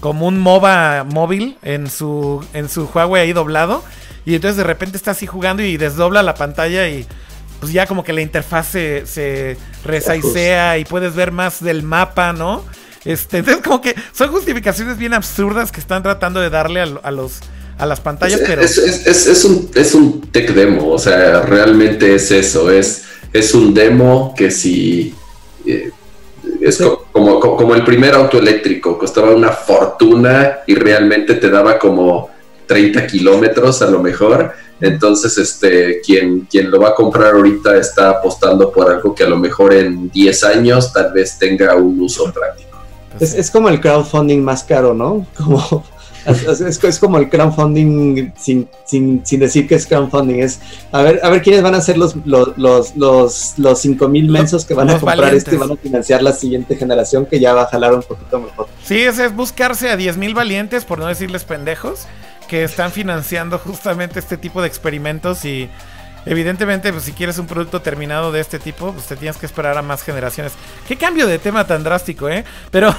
como un MOBA móvil en su, en su Huawei ahí doblado. Y entonces de repente está así jugando y desdobla la pantalla y pues ya como que la interfaz se, se resaicea y puedes ver más del mapa, ¿no? Este, entonces como que son justificaciones bien absurdas que están tratando de darle a los a las pantallas, pero Es, es- es- es un, es un tech demo, o sea, realmente es eso, es, es un demo que si... eh, es Sí. co- como, co- como el primer auto eléctrico, costaba una fortuna y realmente te daba como 30 kilómetros a lo mejor. Entonces, este, quien, quien lo va a comprar ahorita está apostando por algo que a lo mejor en 10 años tal vez tenga un uso práctico. Es, es como el crowdfunding más caro, ¿no? Como, es, es- es como el crowdfunding sin, sin, sin decir que es crowdfunding. Es a ver, a ver quiénes van a ser los, los, los, los, los 5 mil mensos que van a comprar valientes. este y van a financiar la siguiente generación que ya va a jalar un poquito mejor. sí, ese es buscarse a 10.000 valientes, por no decirles pendejos, que están financiando justamente este tipo de experimentos y evidentemente pues si quieres un producto terminado de este tipo, pues te tienes que esperar a más generaciones. Qué cambio de tema tan drástico, ¿eh? Pero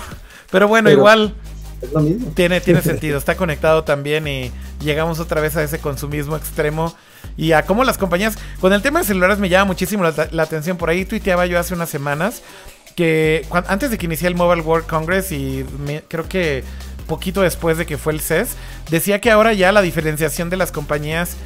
pero bueno, Pero- igual Es lo mismo. Tiene, tiene sentido, está conectado también y llegamos otra vez a ese consumismo extremo y a cómo las compañías... Con el tema de celulares me llama muchísimo la, la atención. Por ahí tuiteaba yo hace unas semanas que antes de que iniciara el Mobile World Congress y me- creo que poquito después de que fue el CES, decía que ahora ya la diferenciación de las compañías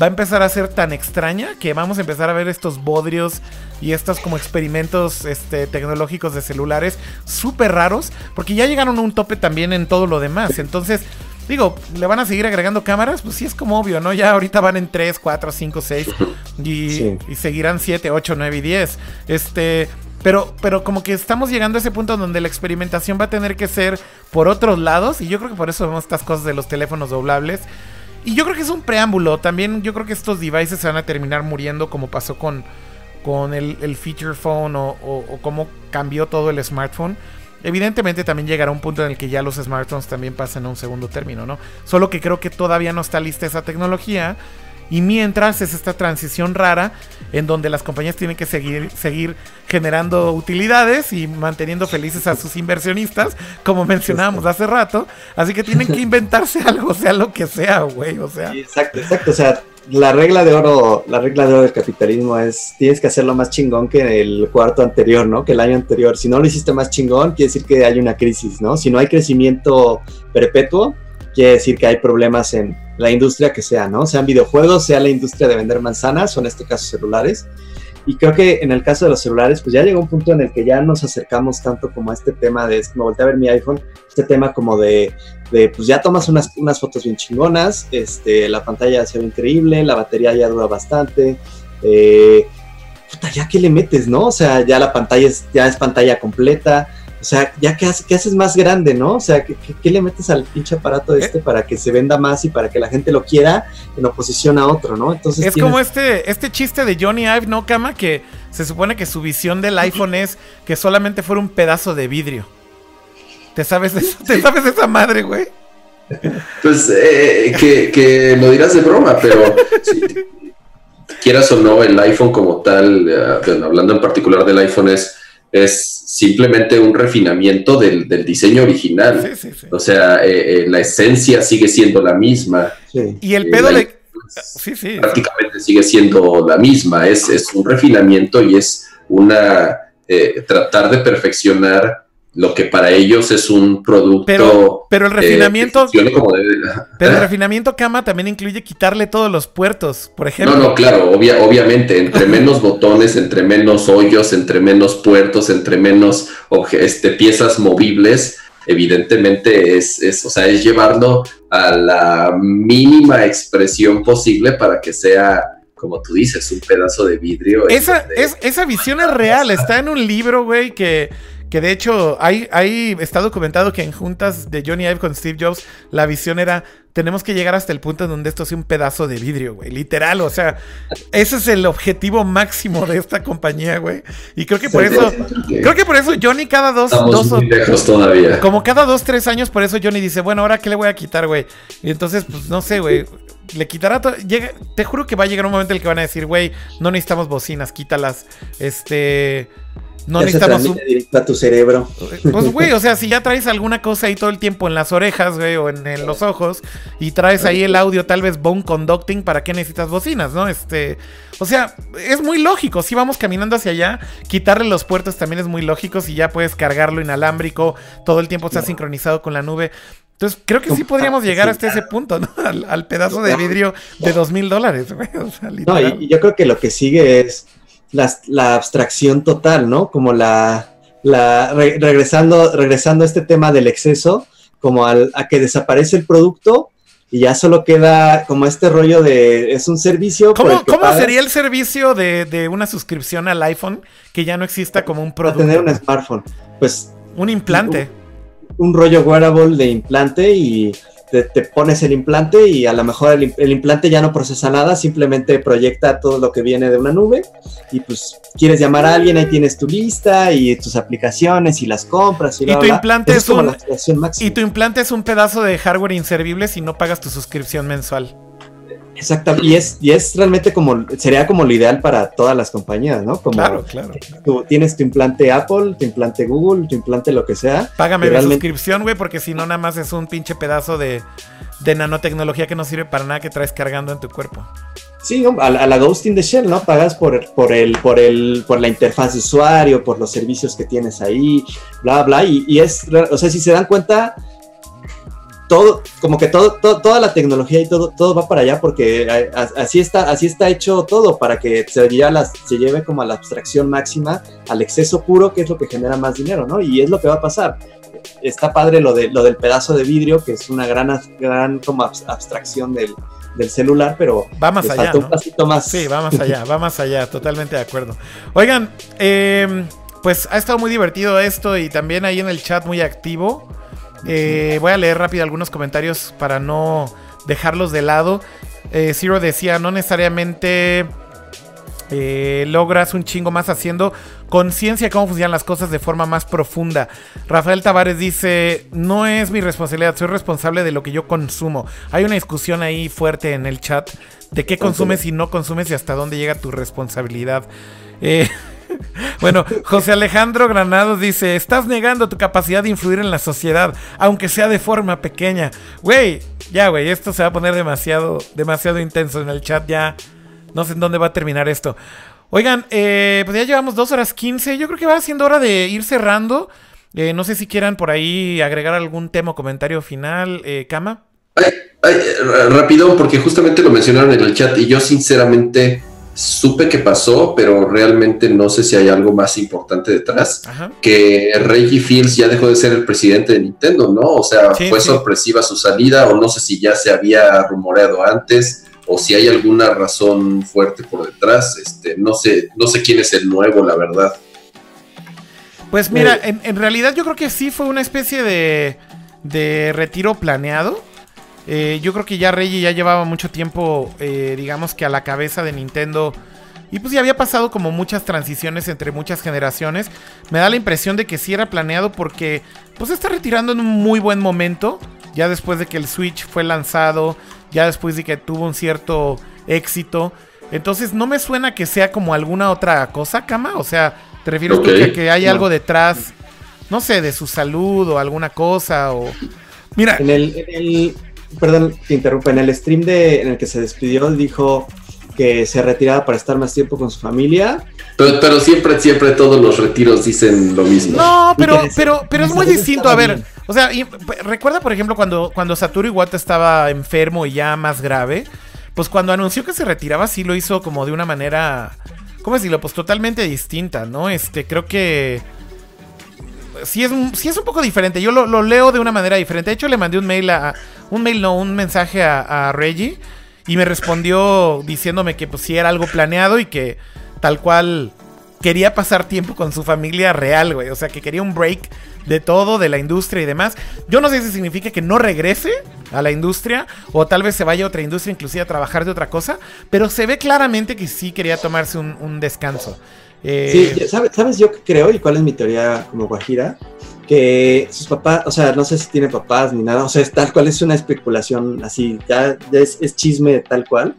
va a empezar a ser tan extraña que vamos a empezar a ver estos bodrios y estos como experimentos este, tecnológicos de celulares súper raros, porque ya llegaron a un tope también en todo lo demás. Entonces, digo, ¿le van a seguir agregando cámaras? Pues sí, es como obvio, ¿no? Ya ahorita van en 3, 4, 5, 6 y, Sí. y seguirán 7, 8, 9 y 10. Este. Pero, pero como que estamos llegando a ese punto donde la experimentación va a tener que ser por otros lados. Y yo creo que por eso vemos estas cosas de los teléfonos doblables. Y yo creo que es un preámbulo. También yo creo que estos devices se van a terminar muriendo como pasó con, con el, feature phone o, o, o cómo cambió todo el smartphone. Evidentemente también llegará un punto en el que ya los smartphones también pasen a un segundo término, ¿no? Solo que creo que todavía no está lista esa tecnología. Y mientras es esta transición rara en donde las compañías tienen que seguir, seguir generando utilidades y manteniendo felices a sus inversionistas, como mencionábamos hace rato. Así que tienen que inventarse algo, sea lo que sea, güey. O sea, Sí, exacto, exacto. O sea, la regla de oro, la regla de oro del capitalismo es tienes que hacerlo más chingón que el cuarto anterior, ¿no? Que el año anterior. Si no lo hiciste más chingón, quiere decir que hay una crisis, ¿no? Si no hay crecimiento perpetuo, quiere decir que hay problemas en la industria que sea, ¿no? Sean videojuegos, sea la industria de vender manzanas o en este caso celulares. Y creo que en el caso de los celulares, pues ya llegó un punto en el que ya nos acercamos tanto como a este tema de, me volteé a ver mi iPhone, este tema como de, de pues ya tomas unas, unas fotos bien chingonas, este, la pantalla se ve increíble, la batería ya dura bastante, eh, puta, ya que le metes, ¿no? O sea, ya la pantalla es, ya es pantalla completa, o sea, ya que, hace, que haces más grande, ¿no? O sea, ¿qué, qué, qué le metes al pinche aparato este para que se venda más y para que la gente lo quiera en oposición a otro, ¿no? Entonces es tienes- como este, este chiste de Johnny Ive, ¿no, Kama? Que se supone que su visión del iPhone es que solamente fuera un pedazo de vidrio. ¿Te sabes de eso? ¿Te sabes de esa madre, güey? Pues eh, que, que lo dirás de broma, pero si quieras o no, el iPhone como tal, eh, hablando en particular del iPhone, es, es simplemente un refinamiento del, del diseño original. Sí, sí, sí. O sea, eh, eh, la esencia sigue siendo la misma. Sí. Y el Eh, pedo la- de... Sí, sí. prácticamente sigue siendo la misma. Es, es un refinamiento y es una eh, tratar de perfeccionar lo que para ellos es un producto. Pero, pero el eh, refinamiento. como. Pero el Ah, refinamiento Kama también incluye quitarle todos los puertos, por ejemplo. No, no, claro, obvia- obviamente, entre menos botones, entre menos hoyos, entre menos puertos, entre menos este, piezas movibles, evidentemente es, es, o sea, es llevarlo a la mínima expresión posible para que sea, como tú dices, un pedazo de vidrio. Esa, es, esa visión es real, está en un libro, güey, que, que de hecho hay, hay, está documentado que en juntas de Johnny Ive con Steve Jobs, la visión era, tenemos que llegar hasta el punto en donde esto sea un pedazo de vidrio, güey, literal, o sea, ese es el objetivo máximo de esta compañía, güey. Y creo que por eso, creo que por eso Johnny cada dos, estamos dos o muy lejos todavía. como cada dos, tres años, por eso Johnny dice, bueno, ahora qué le voy a quitar, güey. Y entonces, pues no sé, güey. Le quitará todo. Llega, te juro que va a llegar un momento en el que van a decir, güey, no necesitamos bocinas, quítalas. Este. No Ya se necesitamos un. directo a tu cerebro. Pues, güey, o sea, si ya traes alguna cosa ahí todo el tiempo en las orejas, güey, o en, en los ojos, y traes ahí el audio, tal vez bone conducting, ¿para qué necesitas bocinas, no? Este. O sea, es muy lógico. Si vamos caminando hacia allá, quitarle los puertos también es muy lógico. Si ya puedes cargarlo inalámbrico, todo el tiempo está sincronizado con la nube. Entonces, creo que sí podríamos llegar hasta ese punto, ¿no? Al, al pedazo de vidrio de dos mil dólares, güey. O sea, No, y yo creo que lo que sigue es la, la abstracción total, ¿no? Como la, la re- regresando, regresando a este tema del exceso, como al, a que desaparece el producto y ya solo queda como este rollo de es un servicio. por el ¿Cómo, que cómo sería el servicio de, de una suscripción al iPhone que ya no exista como un para producto? tener un smartphone? Pues Un implante. un rollo wearable de implante y te, te pones el implante y a lo mejor el, el implante ya no procesa nada, simplemente proyecta todo lo que viene de una nube y pues quieres llamar a alguien, ahí tienes tu lista y tus aplicaciones y las compras y, tu bla. implante es un- la. Y tu implante es un pedazo de hardware inservible si no pagas tu suscripción mensual. Exactamente, y es, y es realmente como, sería como lo ideal para todas las compañías, ¿no? Como Claro, claro. tú tienes tu implante Apple, tu implante Google, tu implante lo que sea. Págame mi realmente- suscripción, güey, porque si no, nada más es un pinche pedazo de, de nanotecnología que no sirve para nada que traes cargando en tu cuerpo. Sí, a, la- a la Ghost in the Shell, ¿no? Pagas por, por, el, por, el, por la interfaz de usuario, por los servicios que tienes ahí, bla, bla. Y, y es, o sea, si se dan cuenta, todo, como que todo, todo- toda la tecnología y todo, todo va para allá porque a- a- así está, así está hecho todo para que se, lleve a las- se lleve como a la abstracción máxima, al exceso puro, que es lo que genera más dinero, ¿no? Y es lo que va a pasar. Está padre lo, de, lo del pedazo de vidrio, que es una gran, gran como abs- abstracción del, del celular, pero Va más allá, falta un ¿no? pasito más. Sí, va más allá, va más allá, totalmente de acuerdo. Oigan, eh, pues ha estado muy divertido esto y también ahí en el chat muy activo. Eh, voy a leer rápido algunos comentarios para no dejarlos de lado. Eh, Zero decía, no necesariamente eh, logras un chingo más haciendo conciencia de cómo funcionan las cosas de forma más profunda. Rafael Tavares dice, no es mi responsabilidad, soy responsable de lo que yo consumo. Hay una discusión ahí fuerte en el chat de qué consumes y no consumes y hasta dónde llega tu responsabilidad. Eh, bueno, José Alejandro Granados dice, estás negando tu capacidad de influir en la sociedad, aunque sea de forma pequeña. Güey, ya, güey, esto se va a poner demasiado, demasiado intenso en el chat ya. No sé en dónde va a terminar esto. Oigan, eh, pues ya llevamos dos horas 15. Yo creo que va siendo hora de ir cerrando. Eh, no sé si quieran por ahí agregar algún tema o comentario final. Eh, Kama. Ay, ay, r- rápido, porque justamente lo mencionaron en el chat y yo sinceramente supe que pasó, pero realmente no sé si hay algo más importante detrás. Ajá. Que Reggie Fields ya dejó de ser el presidente de Nintendo, ¿no? O sea, Sí, fue sí. sorpresiva su salida o no sé si ya se había rumoreado antes o si hay alguna razón fuerte por detrás. Este, no sé, no sé quién es el nuevo, la verdad. Pues mira, en, en realidad yo creo que sí fue una especie de, de retiro planeado. Eh, yo creo que ya Reggie ya llevaba mucho tiempo, eh, digamos que a la cabeza de Nintendo. Y pues ya había pasado como muchas transiciones entre muchas generaciones. Me da la impresión de que sí era planeado porque pues está retirando en un muy buen momento. Ya después de que el Switch fue lanzado, ya después de que tuvo un cierto éxito. Entonces no me suena que sea como alguna otra cosa, Kama. O sea, ¿te refieres tú Ok. que, a que hay No. algo detrás, no sé, de su salud o alguna cosa? O... Mira, En el, en el- perdón, te interrumpo, en el stream de, en el que se despidió dijo que se retiraba para estar más tiempo con su familia. Pero, pero siempre, siempre todos los retiros dicen lo mismo. No, pero, pero, pero es muy distinto. A ver, o sea, y- recuerda, por ejemplo, cuando, cuando Satoru Iwata estaba enfermo y ya más grave, pues cuando anunció que se retiraba, sí lo hizo como de una manera, ¿cómo decirlo? Pues totalmente distinta, ¿no? Este, creo que sí es, un- sí es un poco diferente. Yo lo, lo leo de una manera diferente. De hecho, le mandé un mail a. Un mail, no, un mensaje a, a Reggie. Y me respondió diciéndome que pues sí era algo planeado y que tal cual quería pasar tiempo con su familia real, güey. O sea, que quería un break de todo, de la industria y demás. Yo no sé si significa que no regrese a la industria o tal vez se vaya a otra industria, inclusive a trabajar de otra cosa. Pero se ve claramente que sí quería tomarse un, un descanso. Eh, Sí, ya ¿sabes, ¿sabes yo qué creo y cuál es mi teoría como Guajira? Que sus papás, o sea, no sé si tiene papás ni nada, o sea, es tal cual es una especulación así, ya, ya es, es chisme tal cual.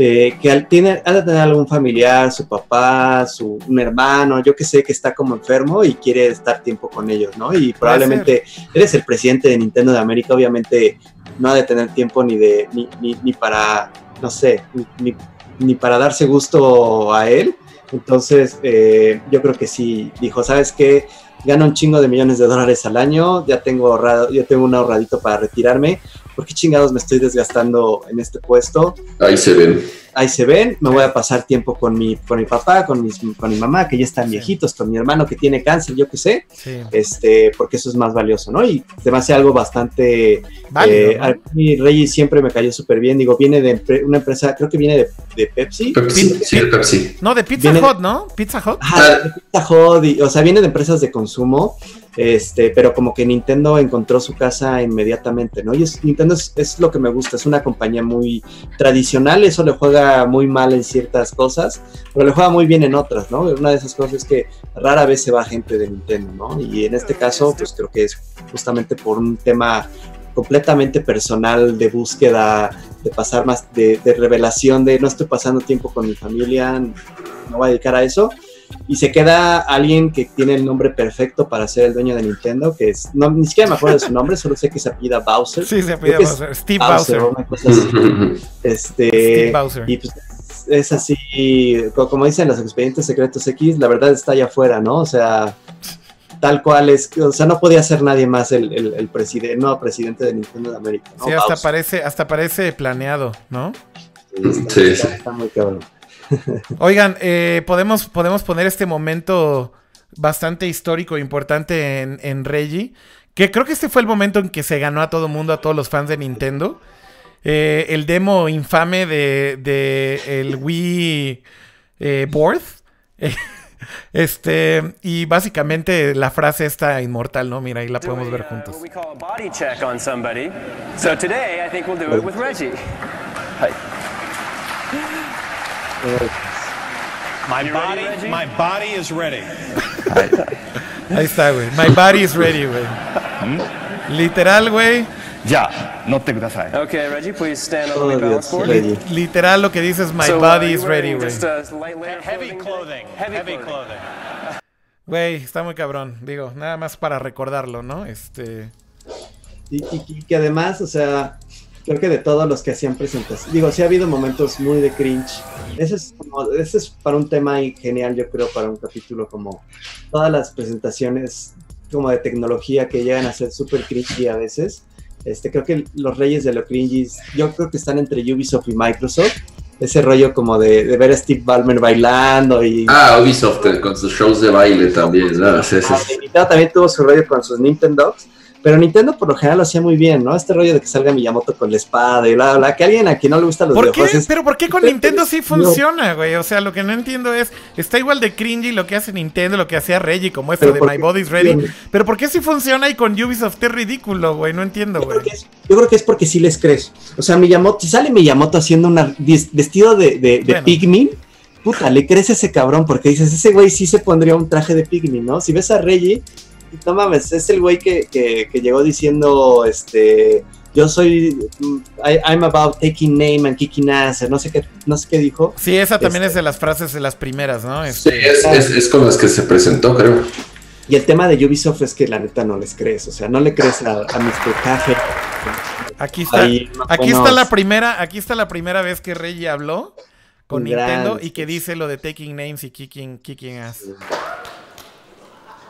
eh, que al, tiene, ha de tener algún familiar, su papá, su, un hermano, yo que sé, que está como enfermo y quiere estar tiempo con ellos, ¿no? Y probablemente eres el presidente de Nintendo de América, obviamente no ha de tener tiempo ni de ni, ni, ni para, no sé, ni, ni, ni para darse gusto a él. Entonces, eh, yo creo que sí, dijo, ¿sabes qué? Gano un chingo de millones de dólares al año, ya tengo ahorrado, ya tengo un ahorradito para retirarme. ¿Por qué chingados me estoy desgastando en este puesto? Ahí se ven. Ahí se ven, me voy a pasar tiempo con mi, con mi papá, con, mis- con mi mamá, que ya están Sí. viejitos, con mi hermano que tiene cáncer, yo qué sé, sí. este, porque eso es más valioso, ¿no? Y se me hace algo bastante Válido, eh, ¿no? a mí Reyes siempre me cayó súper bien. Digo, viene de empre- una empresa, creo que viene de, de Pepsi. Pepsi, sí, Pepsi. No, de Pizza viene- Hut, ¿no? Pizza Hut. Ajá, de Pizza Hut y- o sea, viene de empresas de consumo, este, pero como que Nintendo encontró su casa inmediatamente, ¿no? Y es, Nintendo es, lo que me gusta, es una compañía muy tradicional, eso le juega muy mal en ciertas cosas, pero le juega muy bien en otras, ¿no? Una de esas cosas es que rara vez se va gente de Nintendo, ¿no? Y en este caso, pues creo que es justamente por un tema completamente personal de búsqueda, de pasar más, de, de revelación, de no estoy pasando tiempo con mi familia, no voy a dedicar a eso. Y se queda alguien que tiene el nombre perfecto para ser el dueño de Nintendo, que es, no, ni siquiera me acuerdo de su nombre, solo sé que se apellida Bowser. Sí, se apellida Bowser. Steve Bowser, Bowser. una cosa así. Este, Steve Bowser. y pues es así, co- como dicen los expedientes secretos X, la verdad está allá afuera, ¿no? O sea, tal cual es, o sea, no podía ser nadie más el, el, el presidente, no, presidente de Nintendo de América. ¿no? Sí, hasta Bowser. parece, hasta parece planeado, ¿no? Está- Sí, está- sí. está muy cabrón. Oigan, eh, podemos, podemos poner este momento bastante histórico e importante en, en Reggie. Que creo que este fue el momento en que se ganó a todo mundo, a todos los fans de Nintendo. Eh, el demo infame de, de el Wii eh, Board. Eh, Este, y básicamente la frase está inmortal, ¿no? Mira, ahí la podemos ver juntos. What we call a body check on somebody. So today, I think we'll do it with Reggie. My body, my body is ready. Ahí está, güey. My body is ready, güey. Hmm? Literal, güey. Ya, no te das ahí. Okay, Reggie, please stand on the oh, balance board. Literal lo que dices, my so, uh, body is ready, güey. Uh, heavy clothing. Heavy clothing. Güey, está muy cabrón. Digo, nada más para recordarlo, ¿no? Este. Y, y, y que además, o sea, creo que de todos los que hacían presentaciones, digo, sí ha habido momentos muy de cringe. Ese es, como- ese es para un tema genial, yo creo, para un capítulo como todas las presentaciones como de tecnología que llegan a ser súper cringy a veces. Este, creo que los reyes de lo cringy, yo creo que están entre Ubisoft y Microsoft. Ese rollo como de, de ver a Steve Ballmer bailando y... Ah, Ubisoft eh, con sus shows de baile también. ¿no? Sí, sí, Ah. Nintendo también tuvo su rollo con sus Nintendogs, pero Nintendo por lo general lo hacía muy bien, ¿no? Este rollo de que salga Miyamoto con la espada y bla, bla, bla, que alguien a quien no le gustan los ¿Por qué? es- Pero ¿por qué con Nintendo sí funciona, güey? O sea, lo que no entiendo es, está igual de cringy lo que hace Nintendo, lo que hacía Reggie, como esto de ¿por My qué Body's Ready. Pero ¿por qué sí funciona y con Ubisoft es ridículo, güey? No entiendo, güey. yo creo que es porque sí les crees. O sea, Miyamoto, si sale Miyamoto haciendo vis- vestido de, de, de Bueno. Pikmin, puta, le crees a ese cabrón porque dices, ese güey sí se pondría un traje de Pikmin, ¿no? Si ves a Reggie, no mames, es el güey que, que, que llegó diciendo, este, yo soy, I- I'm about taking name and kicking ass, no sé qué, no sé qué dijo. Sí, esa también Este- es de las frases de las primeras, ¿no? Sí, Este, es, es, es con las que se presentó, creo. Y el tema de Ubisoft es que la neta no les crees, o sea, no le crees a, a Mr. Café, Aquí está, Ahí, aquí está la primera, aquí está la primera vez que Reggie habló con gran- Nintendo y que dice lo de taking names y kicking, kicking ass.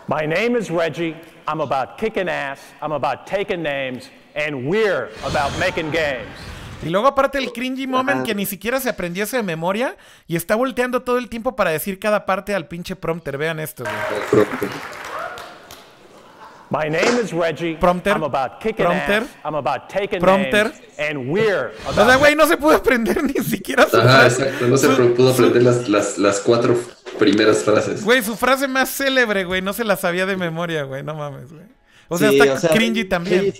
My name is Reggie. I'm about kicking ass. I'm about taking names. And we're about making games. Y luego aparte el cringy moment que ni siquiera se aprendió eso de memoria y está volteando todo el tiempo para decir cada parte al pinche prompter. Vean esto, güey. My name is Reggie. Prompter. I'm about kicking Prompter. ass. I'm about taking Prompter. names. And we're O sea, about güey, no se pudo aprender ni siquiera su Ajá, exacto. No se pudo aprender las, las, las cuatro primeras frases. Güey, su frase más célebre, güey, no se la sabía de memoria, güey, no mames, güey. O sea, Sí, está o sea, cringy también.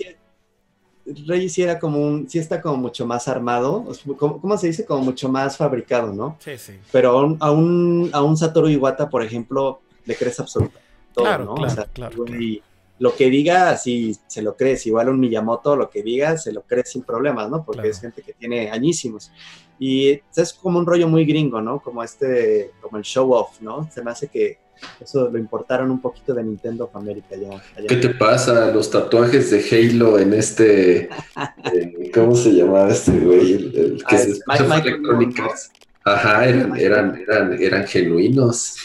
Reyes sí- era como un, sí está como mucho más armado, ¿cómo, cómo se dice? Como mucho más fabricado, ¿no? Sí, sí. Pero a un, a un, a un Satoru Iwata, por ejemplo, le crees absolutamente todo, Claro, ¿no? claro, o sea, claro, güey, lo que diga, sí, se lo crees. Igual un Miyamoto, lo que diga, se lo crees sin problemas, ¿no? Porque Claro. es gente que tiene añísimos. Y es como un rollo muy gringo, ¿no? Como este, como el show off, ¿no? Se me hace que eso lo importaron un poquito de Nintendo of America ya. allá. ¿Qué te pasa? Los tatuajes de Halo en este. eh, ¿Cómo se llamaba este güey? El, el que Ah, se es escucha Arts. Ajá, eran, eran, eran, eran genuinos.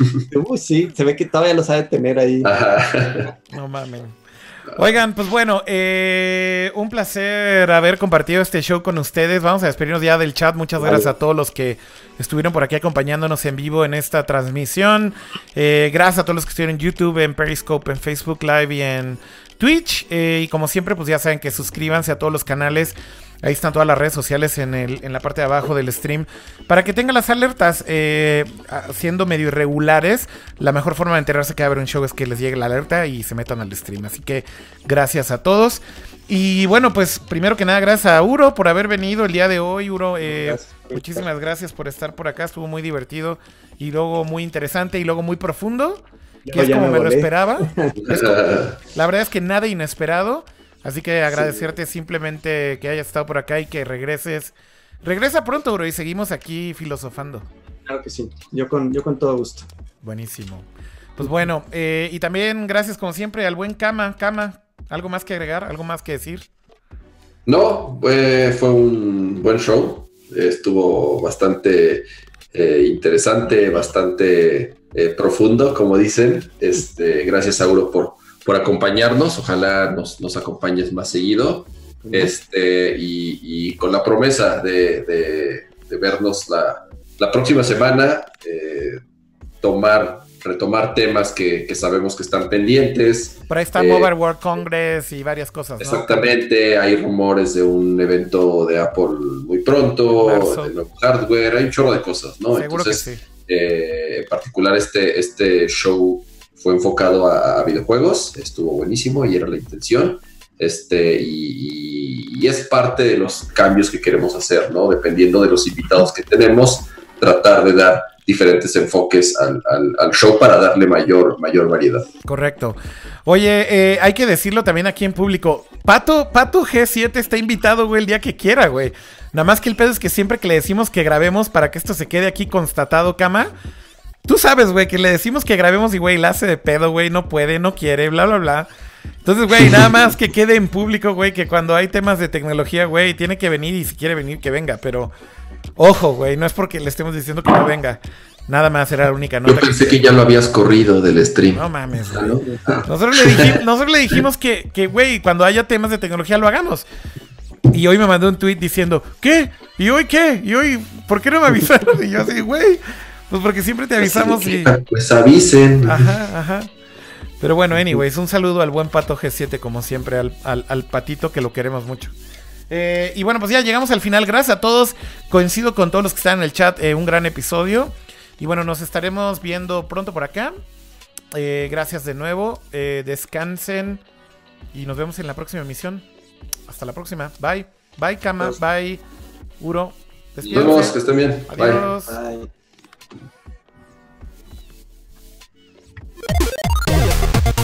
Uy, sí, se ve que todavía lo sabe tener ahí. Ajá. No mames. Oigan, pues bueno, eh, un placer haber compartido este show con ustedes. Vamos a despedirnos ya del chat. Muchas gracias a todos los que estuvieron por aquí acompañándonos en vivo en esta transmisión. Eh, gracias a todos los que estuvieron en YouTube, en Periscope, en Facebook Live y en Twitch. Eh, y como siempre, pues ya saben que suscríbanse a todos los canales. Ahí están todas las redes sociales en, el, en la parte de abajo del stream. Para que tengan las alertas, eh, siendo medio irregulares, la mejor forma de enterarse que va a haber un show es que les llegue la alerta y se metan al stream. Así que gracias a todos. Y bueno, pues primero que nada, gracias a Uro por haber venido el día de hoy. Uro, eh, Gracias muchísimas gracias por estar por acá. Estuvo muy divertido y luego muy interesante y luego muy profundo. Que es como me me lo esperaba. Es como- la verdad es que nada inesperado. Así que agradecerte simplemente que hayas estado por acá y que regreses. Regresa pronto, bro, y seguimos aquí filosofando. Claro que sí, yo con, yo con todo gusto. Buenísimo. Pues bueno, eh, y también gracias como siempre al buen Kama. Kama, ¿algo más que agregar? ¿Algo más que decir? No, eh, fue un buen show. Estuvo bastante eh, interesante, bastante eh, profundo, como dicen. Este, gracias, Auro, por, por acompañarnos. Ojalá nos, nos acompañes más seguido. Este, y, y con la promesa de, de- de vernos la, la próxima semana, eh, tomar, retomar temas que, que sabemos que están pendientes. Por ahí está Eh, Mobile World Congress y varias cosas, ¿no? Exactamente, hay rumores de un evento de Apple muy pronto, Marzo. de nuevo hardware, hay un chorro de cosas, ¿no? Seguro Entonces, que sí. eh, en particular este, este show fue enfocado a, videojuegos, estuvo buenísimo y era la intención. Este, y, es parte de los cambios que queremos hacer, ¿no? Dependiendo de los invitados que tenemos, tratar de dar diferentes enfoques al show para darle mayor, mayor variedad. Correcto. Oye, eh, hay que decirlo también aquí en público. Pato, Pato G7 está invitado, güey, el día que quiera, güey. Nada más que el pedo es que siempre que le decimos que grabemos para que esto se quede aquí constatado, cama. Tú sabes, güey, que le decimos que grabemos y, güey, la hace de pedo, güey, no puede, no quiere, bla, bla, bla. Entonces, güey, nada más que quede en público, güey, que cuando hay temas de tecnología, güey, tiene que venir y si quiere venir, que venga. Pero, ojo, güey, no es porque le estemos diciendo que no venga. Nada más era la única Yo nota pensé que ya lo habías corrido del stream. No mames, güey. ¿no? Nosotros le, dijim- nosotros le dijimos que, que, güey, cuando haya temas de tecnología lo hagamos. Y hoy me mandó un tweet diciendo, ¿qué? ¿Y hoy qué? ¿Y hoy por qué no me avisaron? Y yo así, güey, pues porque siempre te avisamos y... Pues avisen. Ajá, ajá. Pero bueno, anyways, un saludo al buen Pato G7, como siempre, al, al- al patito que lo queremos mucho. Eh, y bueno, pues ya llegamos al final. Gracias a todos. Coincido con todos los que están en el chat. eh, un gran episodio. Y bueno, nos estaremos viendo pronto por acá. Eh, gracias de nuevo. eh, descansen. Y nos vemos en la próxima emisión. Hasta la próxima. Bye. Bye, Kama. Bye, Uro. Nos vemos, que estén bien. Bye. Adiós. Bye.